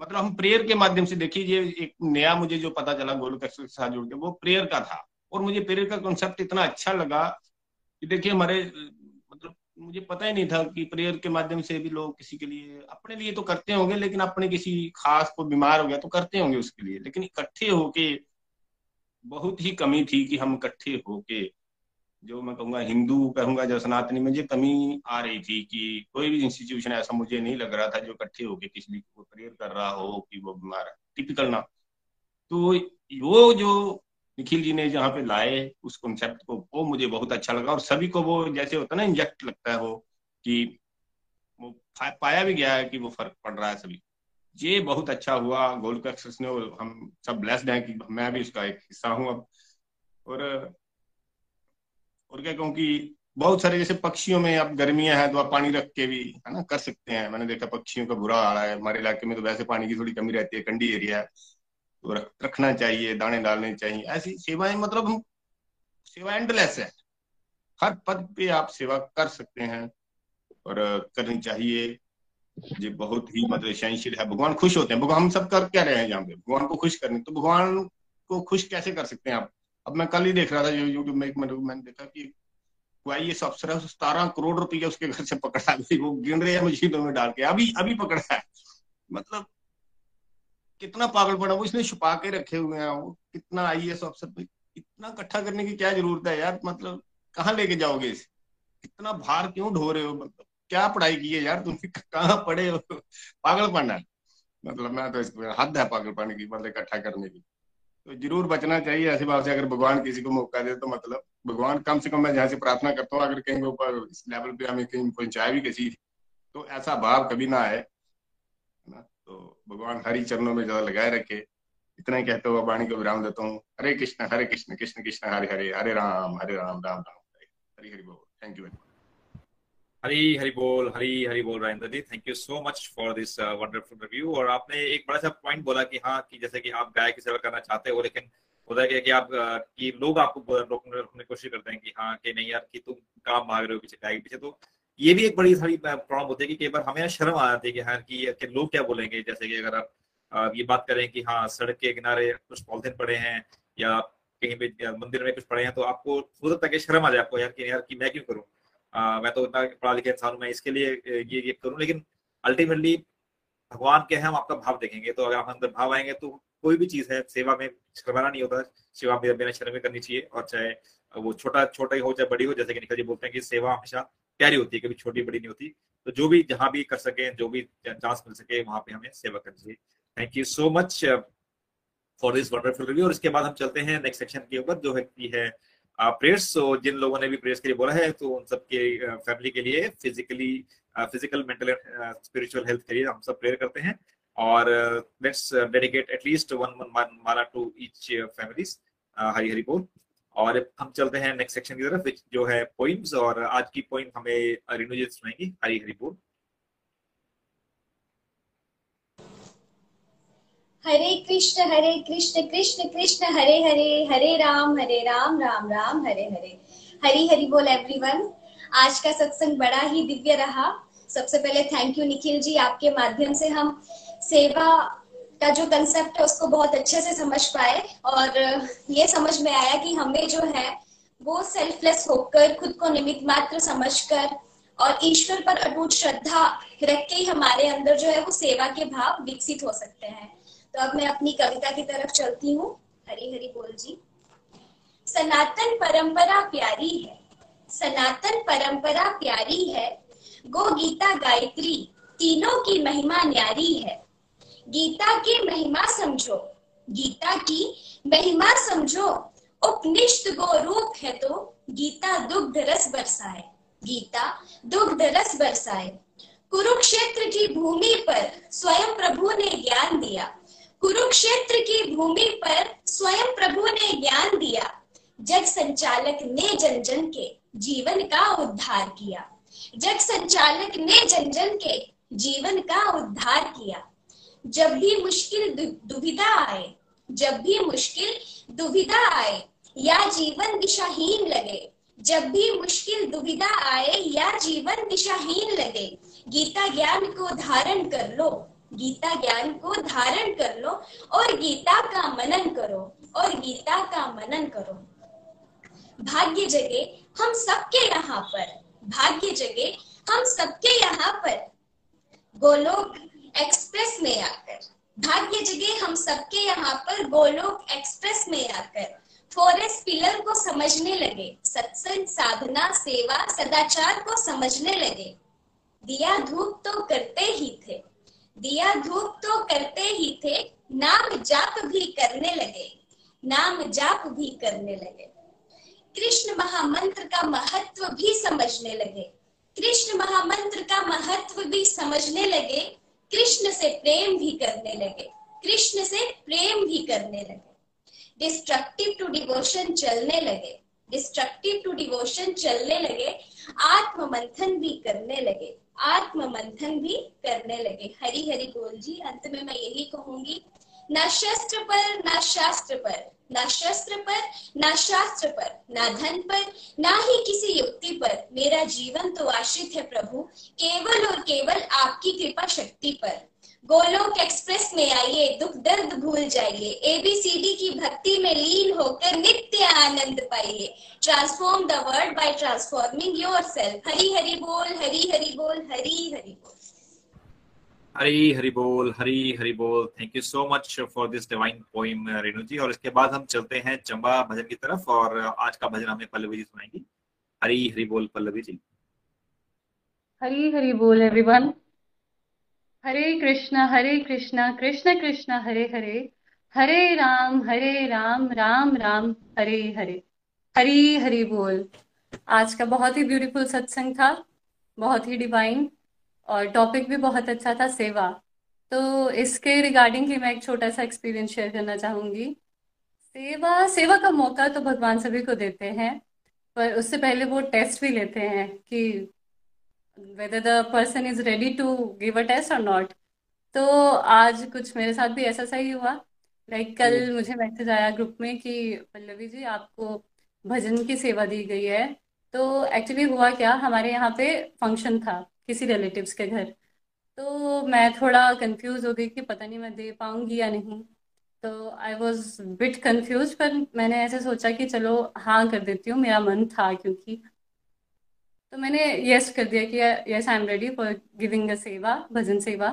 मतलब हम प्रेयर के माध्यम से देखिए, ये एक नया मुझे जो पता चला एक्सप्रेस के साथ जुड़ के, वो प्रेयर का था। और मुझे प्रेयर का कॉन्सेप्ट इतना अच्छा लगा कि देखिए हमारे मुझे पता ही नहीं था कि प्रेयर के माध्यम से भी लोग किसी के लिए, अपने लिए तो करते होंगे, लेकिन अपने किसी खास को बीमार हो गया तो करते होंगे उसके लिए। लेकिन इकट्ठे होके बहुत ही कमी थी कि हम इकट्ठे होके, जो मैं कहूँगा हिंदू कहूँगा जो सनातनी में, मुझे आ रही थी कि कोई भी इंस्टीट्यूशन ऐसा मुझे नहीं लग रहा था जो इकट्ठे होके किसी को प्रेयर कर रहा हो कि वो बीमार है। टिपिकल ना। तो वो जो निखिल जी ने जहाँ पे लाए उस कॉन्सेप्ट को, वो मुझे बहुत अच्छा लगा और सभी को वो जैसे होता है ना इंजेक्ट लगता है वो कि वो पाया भी गया है कि वो फ़र्क पड़ रहा है सभी ये बहुत अच्छा हुआ गोल्ड एक्सेस ने हम सब ब्लेस्ड हैं कि मैं भी उसका एक हिस्सा हूँ अब। और और क्या कहूँ कि बहुत सारे जैसे पक्षियों में अब गर्मियाँ हैं तो आप पानी रख के भी, है ना, कर सकते हैं। मैंने देखा पक्षियों का बुरा हाल है। हमारे इलाके में तो वैसे पानी की थोड़ी कमी रहती है कंडी एरिया है। रखना चाहिए, दाने डालने चाहिए। ऐसी सेवाएँ मतलब हम, सेवा एंडलेस है। हर पद पे आप सेवा कर सकते हैं और करनी चाहिए। ये बहुत ही मतलब सहनशील है। भगवान खुश होते हैं। भगवान, हम सब कर क्या रहे हैं यहाँ पे? भगवान को खुश करने तो भगवान को खुश कैसे कर सकते हैं आप? अब मैं कल ही देख रहा था यूट्यूब में एक मतलब मैंने देखा कि आई एस अफसर है सतारह करोड़ रुपया उसके घर से पकड़ा गई वो गिन रहे हैं मशीनों में डाल के। अभी अभी पकड़ा है। मतलब कितना पागल पड़ा वो, इसने छुपा के रखे हुए हैं वो। कितना आई एस अफसर इतना इकट्ठा करने की क्या ज़रूरत है यार? मतलब कहाँ लेके जाओगे इसे? इतना भार क्यों ढो रहे हो? मतलब क्या पढ़ाई की है यार तुम? कहाँ पढ़े हो? पागल पढ़ना मतलब मैं तो इसको हद है पागल पढ़ने की मतलब इकट्ठा करने की। तो ज़रूर बचना चाहिए ऐसी बात से, अगर भगवान किसी को मौका दे तो मतलब भगवान कम से कम मैं जहाँ से प्रार्थना करता हूँ, अगर कहीं ऊपर इस लेवल पे हमें कहीं पहुँचाए भी किसी तो ऐसा भाव कभी ना आए। तो भगवान हरि चरणों में ज़्यादा लगाए रखे। इतना ही कहते हुए वाणी को विराम देता हूँ। हरे कृष्ण हरे कृष्ण कृष्ण कृष्ण हरे हरे हरे राम हरे राम राम राम। हरे हरि बोल। थैंक यू हरी हरी बोल हरी हरी बोल Rajendra ji. Thank you so much for this wonderful review और आपने एक बड़ा सा पॉइंट बोला कि हाँ कि जैसे कि आप गाय की सेवा करना चाहते हो लेकिन होता है कि आप uh, कि लोग आपको रोकने रोकने की कोशिश करते हैं कि हाँ कि नहीं यार कि तुम काम भाग रहे हो पीछे गाय के पीछे तो ये भी एक बड़ी सारी प्रॉब्लम होती है कि कई बार हमें शर्म आ जाती है कि हाँ कि, लोग क्या बोलेंगे? जैसे कि अगर आप ये बात करें कि हाँ सड़क के किनारे कुछ पॉलिथिन पड़े हैं या कहीं पे मंदिर में कुछ पड़े हैं तो आपको हो सकता है शर्म आ जाए आपको यार कि यार कि मैं क्यों करूँ? मैं तो इतना पढ़ा लिखा इंसान हूँ मैं इसके लिए ये ये करूँ लेकिन अल्टीमेटली भगवान के हम आपका भाव देखेंगे। तो अगर हम अंदर भाव आएँगे तो कोई भी चीज़ है सेवा में शर्माना नहीं होता। सेवा बिना शर्म करनी चाहिए और चाहे वो छोटा छोटा ही हो चाहे बड़ी हो जैसे कि निखिल जी बोलते हैं कि सेवा हमेशा प्यारी होती है, कभी छोटी बड़ी नहीं होती। तो जो भी जहाँ भी कर सके, जो भी चांस मिल सके, वहाँ पे हमें सेवा करनी चाहिए thank you so much for this wonderful review और इसके बाद हम चलते हैं नेक्स्ट सेक्शन के ऊपर, जो है की है प्रेयर्स तो जिन लोगों ने भी प्रेयर्स के लिए बोला है तो उन सबके फैमिली के लिए physically physical mental and spiritual health के लिए हम सब प्रेयर करते हैं। और let's dedicate at least one one mala to each families Hari Hari बोल और हम चलते हैं नेक्स्ट सेक्शन की तरफ़ जो है पोइम्स और आज की पोइम हमें रिनू जी सुनाएँगी हरी हरी बोल। हरे कृष्ण हरे कृष्ण कृष्ण कृष्ण हरे हरे हरे राम हरे राम राम राम हरे हरे हरी हरी बोल एवरीवन आज का सत्संग बड़ा ही दिव्य रहा। सबसे पहले थैंक यू निखिल जी, आपके माध्यम से हम सेवा का जो कंसेप्ट है, उसको बहुत अच्छे से समझ पाए और ये समझ में आया कि हमें जो है, वो सेल्फलेस होकर, खुद को निमित मात्र समझकर और ईश्वर पर अटूट श्रद्धा रख के ही हमारे अंदर जो है, वो सेवा के भाव विकसित हो सकते हैं। तो अब मैं अपनी कविता की तरफ़ चलती हूँ। हरी हरी बोल जी। सनातन परंपरा प्यारी है। सनातन परंपरा प्यारी है। गो गीता गायत्री, तीनों की महिमा न्यारी है। गीता की महिमा समझो। गीता की महिमा समझो। उपनिष्ठ गो रूप है तो गीता दुग्ध रस बरसाए। गीता दुग्ध रस बरसाए। कुरुक्षेत्र की भूमि पर स्वयं प्रभु ने ज्ञान दिया। कुरुक्षेत्र की भूमि पर स्वयं प्रभु ने ज्ञान दिया। जग संचालक ने जन जन के जीवन का उद्धार किया। जग संचालक ने जन जन के जीवन का उद्धार किया। जब भी मुश्किल दुविधा आए, जब भी मुश्किल दुविधा आए, या जीवन दिशाहीन लगे, जब भी मुश्किल दुविधा आए, या जीवन दिशाहीन लगे, गीता ज्ञान को धारण कर लो, गीता ज्ञान को धारण कर लो, और गीता का मनन करो, और गीता का मनन करो। भाग्य जगे, हम सबके यहाँ पर, भाग्य जगे, हम सबके यहाँ पर। गोलोक एक्सप्रेस में आकर। भाग्य जगे हम सबके यहाँ पर गोलोक एक्सप्रेस में आकर। फॉरेस्ट पिलर को समझने लगे, सत्संग, साधना, सेवा, सदाचार को समझने लगे। दिया धूप तो करते ही थे। दिया धूप तो करते ही थे, नाम जाप भी करने लगे। नाम जाप भी करने लगे। कृष्ण महामंत्र का महत्व भी समझने लगे। कृष्ण महामंत्र का महत्व भी समझने लगे। कृष्ण से प्रेम भी करने लगे। कृष्ण से प्रेम भी करने लगे। डिस्ट्रक्टिव टू डिवोशन चलने लगे। डिस्ट्रक्टिव टू डिवोशन चलने लगे। आत्म मंथन भी करने लगे। आत्म मंथन भी करने लगे। हरी हरी बोल जी, अंत में मैं यही कहूँगी ना शस्त्र पर, न शास्त्र पर। न शस्त्र पर, न शास्त्र पर। न धन पर, ना ही किसी युक्ति पर। मेरा जीवन तो आश्रित है प्रभु, केवल और केवल आपकी कृपा शक्ति पर। गोलोक एक्सप्रेस में आइए, दुख दर्द भूल जाइए। एबीसीडी की भक्ति में लीन होकर नित्य आनंद पाइए। Transform the world by transforming yourself Hari Hari बोल, हरी हरि बोल, हरी हरि बोल। हरी हरि बोल, हरी हरि बोल। Thank you so much for this divine poem Renu ji. और इसके बाद हम चलते हैं चंबा भजन की तरफ़। और आज का भजन हमें पल्लवी जी सुनाएँगी। हरी हरि बोल पल्लवी जी। हरी हरि बोल एवरीवन हरे कृष्णा हरे कृष्णा, कृष्ण कृष्ण, हरे हरे। हरे राम हरे राम राम राम, हरे हरे। हरी हरी बोल। आज का बहुत ही ब्यूटीफुल सत्संग था। बहुत ही डिवाइन और टॉपिक भी बहुत अच्छा था सेवा। तो इसके रिगार्डिंग ही मैं एक छोटा सा एक्सपीरियंस शेयर करना चाहूँगी। सेवा सेवा का मौका तो भगवान सभी को देते हैं पर उससे पहले वो टेस्ट भी लेते हैं कि whether the person is ready to give a test और नॉट तो आज कुछ मेरे साथ भी ऐसा सही हुआ। लाइक like, कल मुझे मैसेज आया ग्रुप में कि पल्लवी जी आपको भजन की सेवा दी गई है। तो एक्चुअली हुआ क्या? हमारे यहाँ पे फ़ंक्शन था। किसी रिलेटिव्स के घर। तो मैं थोड़ा कंफ्यूज हो गई कि पता नहीं मैं दे पाऊँगी या नहीं। तो आई वॉज़ बिट कंफ्यूज पर मैंने ऐसे सोचा कि चलो हाँ कर देती हूँ। मेरा मन था क्योंकि। तो मैंने यस कर दिया कि yes I am ready for giving a seva bhajan seva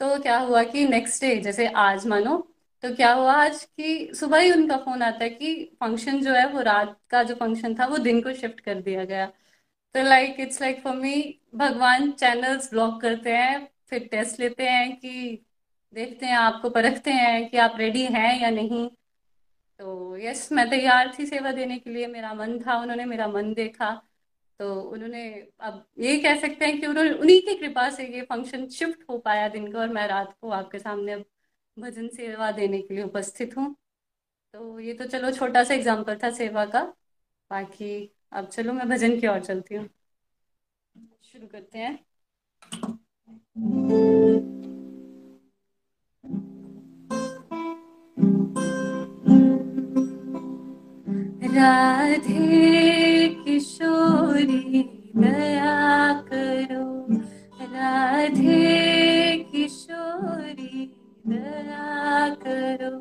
तो क्या हुआ कि नेक्स्ट डे जैसे आज मानो तो क्या हुआ आज कि सुबह ही उनका फ़ोन आता है कि फ़ंक्शन जो है, वो रात का जो फ़ंक्शन था, वो दिन को शिफ्ट कर दिया गया। तो like it's like for me Bhagwan channels block करते हैं, फिर टेस्ट लेते हैं कि देखते हैं, आपको परखते हैं कि आप रेडी हैं या नहीं। तो यस मैं तैयार थी सेवा देने के लिए, मेरा मन था, उन्होंने मेरा मन देखा। तो उन्होंने, अब ये कह सकते हैं कि उन्होंने, उन्हीं की कृपा से ये फ़ंक्शन शिफ्ट हो पाया दिन का, और मैं रात को आपके सामने अब भजन सेवा देने के लिए उपस्थित हूँ। तो ये तो चलो छोटा सा एग्ज़ाम्पल था सेवा का, बाकी अब चलो मैं भजन की ओर चलती हूँ। शुरू करते हैं। राधे किशोरी, दया करो। राधे किशोरी, दया करो।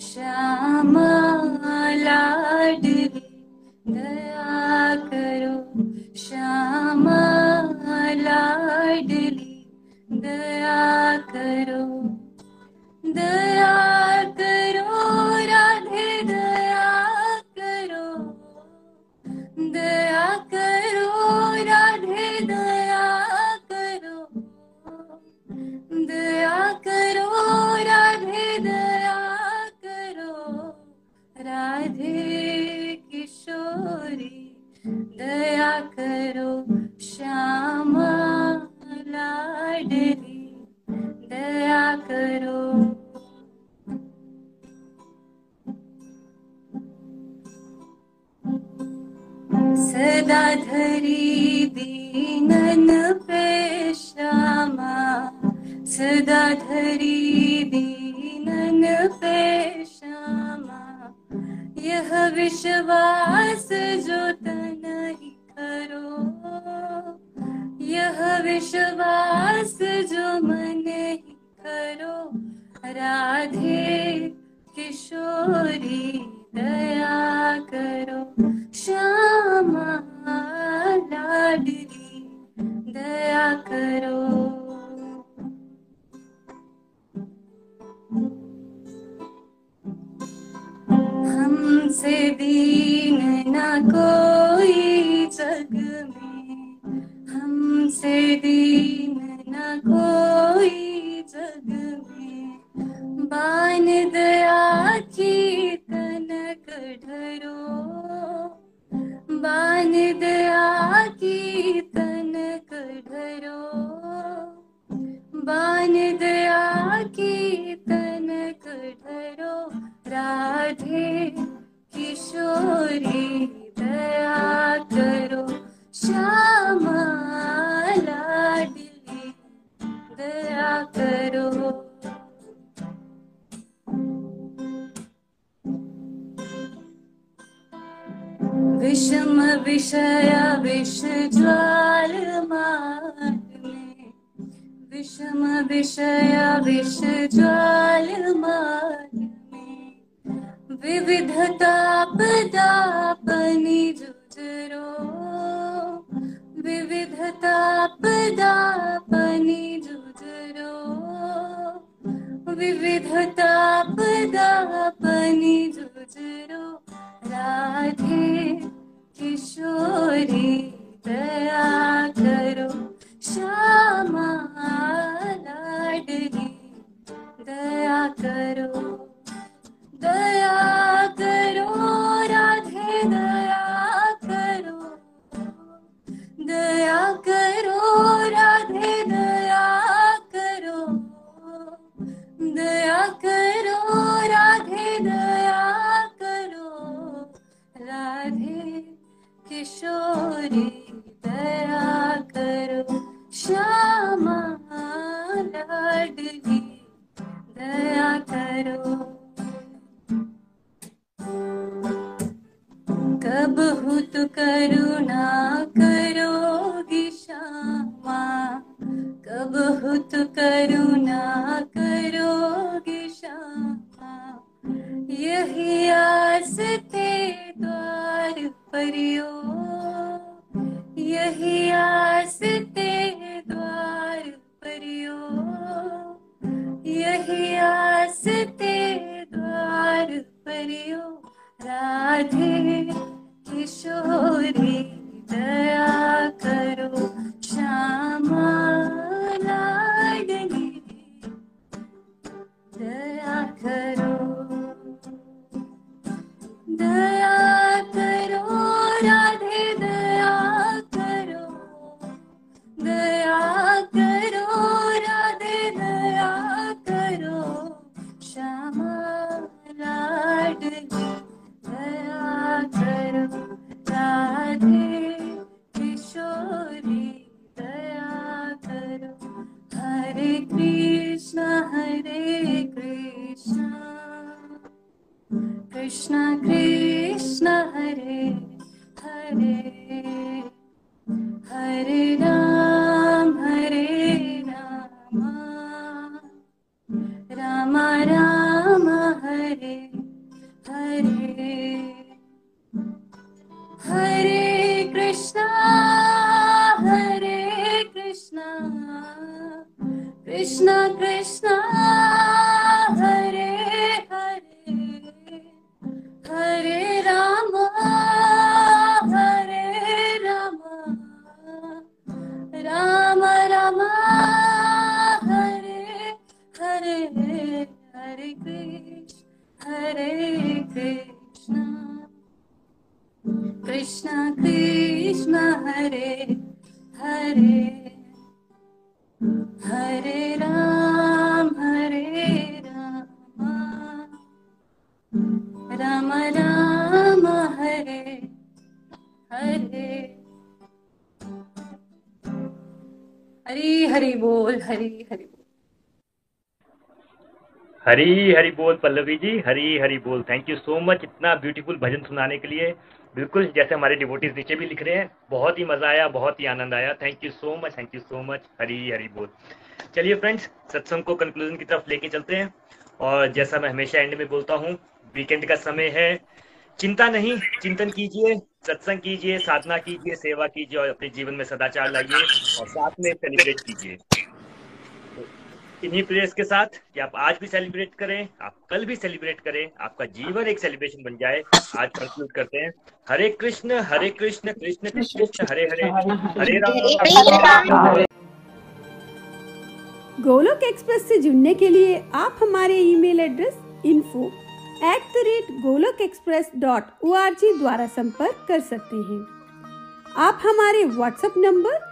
श्यामा लाडली दया करो श्यामा लाडली दया करो दया दया करो, श्यामा लाडली। दया करो। सदा धरी दीनन पे श्यामा। सदा धरी दीनन पे श्यामा। यह विश्वास जो तन ही करो। यह विश्वास जो मन ही करो। राधे किशोरी, दया करो। श्यामा, लाडली। दया हरी हरी बोल पल्लवी जी, हरी हरी बोल। थैंक यू सो मच इतना ब्यूटीफुल भजन सुनाने के लिए। बिल्कुल जैसे हमारे डिवोटीज नीचे भी लिख रहे हैं, बहुत ही मज़ा आया, बहुत ही आनंद आया। Thank you so much thank you so much Hari Hari बोल। चलिए फ्रेंड्स सत्संग को कंक्लूजन की तरफ़ लेके चलते हैं। और जैसा मैं हमेशा एंड में बोलता हूँ वीकेंड का समय है। चिंता नहीं, चिंतन कीजिए, सत्संग कीजिए, साधना कीजिए, सेवा कीजिए और अपने जीवन में सदाचार लाइए और साथ में सेलिब्रेट कीजिए। इन्हीं प्रेयर्स के साथ कि आप आज भी सेलिब्रेट करें, आप कल भी सेलिब्रेट करें, आपका जीवन एक सेलिब्रेशन बन जाए, आज कंक्लूड करते हैं। हरे कृष्ण हरे कृष्ण कृष्ण कृष्ण, हरे हरे हरे राम। गोलोक एक्सप्रेस से जुड़ने के लिए आप हमारे email address info at the rate Golok Express dot O द्वारा संपर्क कर सकते हैं। आप हमारे व्हाट्सएप नंबर